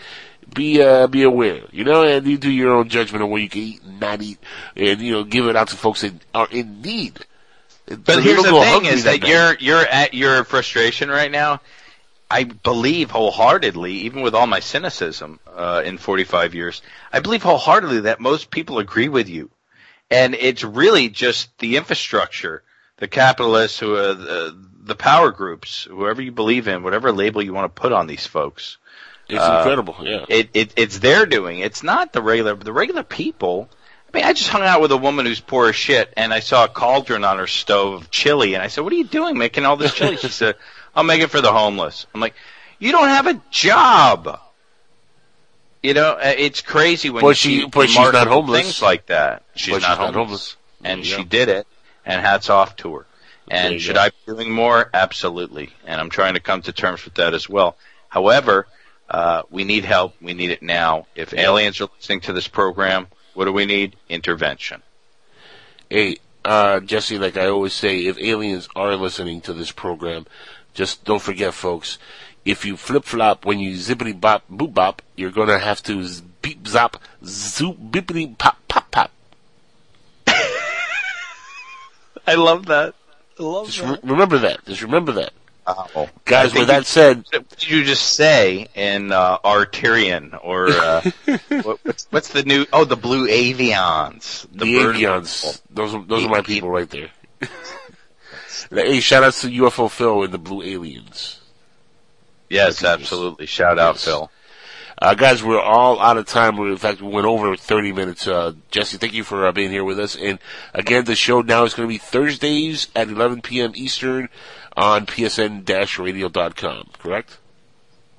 be, uh, be aware, you know, and you do your own judgment on what you can eat and not eat, and, you know, give it out to folks that are in need. But they here's the thing is that you're you're at your frustration right now. I believe wholeheartedly, even with all my cynicism uh, in 45 years, I believe wholeheartedly that most people agree with you, and it's really just the infrastructure, the capitalists, who are the, the power groups, whoever you believe in, whatever label you want to put on these folks. It's Uh, incredible, yeah. It, it it's their doing. It's not the regular the regular people. I mean, I just hung out with a woman who's poor as shit, and I saw a cauldron on her stove of chili, and I said, "What are you doing, making all this chili?" she said, "I'll make it for the homeless." I'm like, "You don't have a job." You know, uh, it's crazy when But you she- see but she's not homeless. things like that. She's, not, she's not homeless. homeless. and she go. did it. And hats off to her. And should go. I be doing more? Absolutely. And I'm trying to come to terms with that as well. However, uh, we need help. We need it now. If aliens are listening to this program, what do we need? Intervention. Hey, uh, Jesse, like I always say, if aliens are listening to this program, just don't forget, folks, if you flip flop when you zippity bop boop bop, you're gonna have to z- beep zop zoop bippity pop pop pop. I love that. I love Just re- remember that. Just remember that. Oh. Guys, with that you- said, what did you just say in uh, Arcturian or uh, what, what's, what's the new? Oh, the blue Avians. the, bird- avians, those are, those are my people right there. Hey, shout outs to UFO Phil and the Blue Aliens. Yes, absolutely. Shout out, Phil. Uh, guys, we're all out of time. We, in fact, we went over 30 minutes. Uh, Jesse, thank you for uh, being here with us. And again, the show now is going to be Thursdays at 11 p.m. Eastern on psn-radio.com, correct?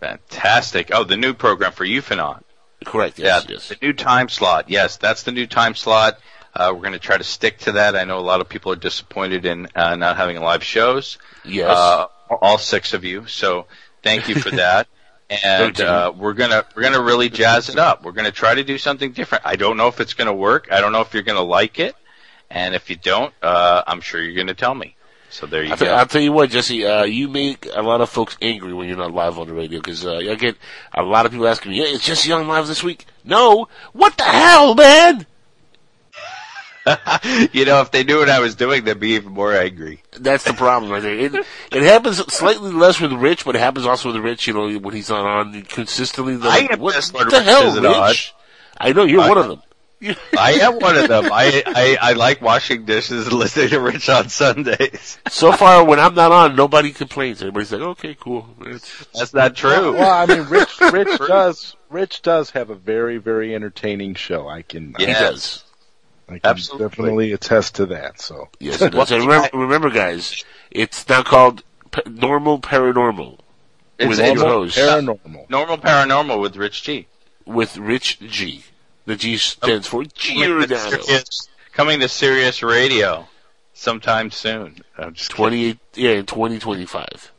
Fantastic. Oh, the new program for Ufonaut. Correct, yes, yeah, the new time slot. Yes, that's the new time slot. Uh, we're going to try to stick to that. I know a lot of people are disappointed in uh, not having live shows. Yes. Uh, all six of you. So thank you for that. And uh, we're gonna we're gonna really jazz it up. We're gonna try to do something different. I don't know if it's gonna work. I don't know if you're gonna like it. And if you don't, uh, I'm sure you're gonna tell me. So there you I'll, go. I'll tell you what, Jesse, uh, you make a lot of folks angry when you're not live on the radio because uh, I get a lot of people asking me, "Yeah, it's Jesse Young live this week." No, what the hell, man? you know, if they knew what I was doing, they'd be even more angry. That's the problem right there. It, it happens slightly less with Rich, but it happens also with Rich. You know, when he's not on consistently. they're I like, am what, pissed what the Rich hell, isn't on. Rich? I know you're I- one of them. I am one of them. I, I I like washing dishes and listening to Rich on Sundays. So far, when I'm not on, nobody complains. Everybody's like, "Okay, cool." It's, That's not true. Well, I mean, Rich, Rich does, Rich does have a very, very entertaining show. I can, He does. I can Absolutely. definitely attest to that. So, Yes, it does. And remember, remember, guys, it's now called P- Normal Paranormal It's with Normal your host, paranormal. Normal paranormal with Rich G. with Rich G. The G Oh, stands for Coming to Giordano. Coming to Sirius Radio sometime soon. I'm just kidding. Twenty eight, yeah, in twenty twenty five.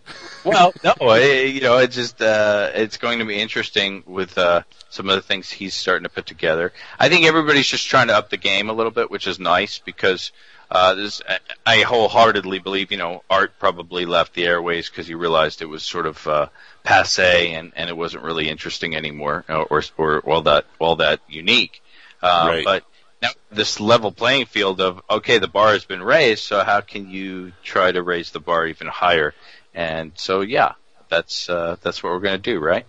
Well, no, it, you know, it's just uh, it's going to be interesting with uh, some of the things he's starting to put together. I think everybody's just trying to up the game a little bit, which is nice because uh, this I, wholeheartedly believe. You know, Art probably left the airways because he realized it was sort of uh, passe and, and it wasn't really interesting anymore, or or, or all that all that unique. Uh, Right. But now this level playing field of okay, the bar has been raised, so how can you try to raise the bar even higher? And so yeah, that's uh, that's what we're gonna do, right?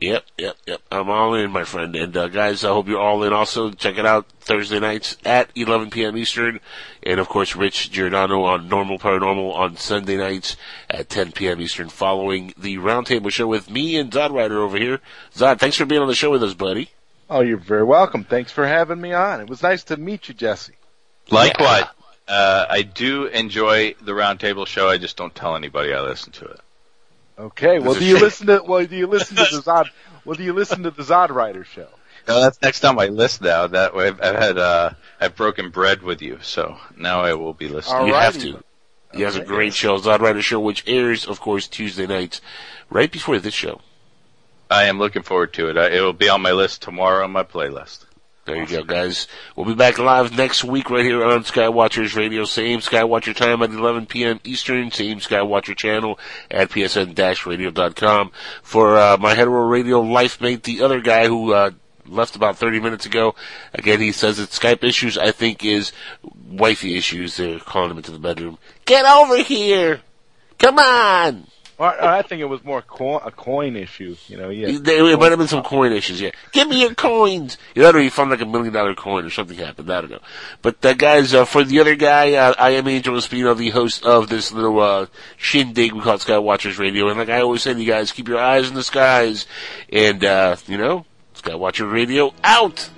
Yep, yep, yep. I'm all in, my friend. And uh, guys, I hope you're all in. Also, check it out Thursday nights at 11 p.m. Eastern, and of course, Rich Giordano on Normal Paranormal on Sunday nights at 10 p.m. Eastern, following the Roundtable Show with me and Zod Ryder over here. Zod, thanks for being on the show with us, buddy. oh, you're very welcome. Thanks for having me on. It was nice to meet you, Jesse. Likewise, uh, I do enjoy the roundtable show. I just don't tell anybody I listen to it. Okay. Well, do you listen to? Well, do you listen to the Zod? Well, do you listen to the Zod Ryder show? No, that's next on my list now. That way I've, I've had uh, I've broken bread with you, so now I will be listening. you have to. He has a great show, Zod Ryder Show, which airs, of course, Tuesday nights, right before this show. I am looking forward to it. I, it will be on my list tomorrow on my playlist. There you go, guys. We'll be back live next week right here on Skywatchers Radio. Same Skywatcher time at 11 p.m. Eastern. Same Skywatcher channel at psn-radio.com. For uh, my hetero radio life mate, the other guy who uh, left about 30 minutes ago, again, he says that Skype issues, I think, is wifey issues. They're calling him into the bedroom. Get over here! Come on! Well, I think it was more co- a coin issue. You know, yeah. There might have been some coin issues, yeah. Give me your coins! You know, he found like a million dollar coin or something happened, I don't know. But uh, guys, uh, for the other guy, uh, I am Angel Espino, the host of this little, uh, shindig we call it Skywatchers Radio. And like I always say to you guys, keep your eyes in the skies. And, uh, you know, Skywatcher Radio out!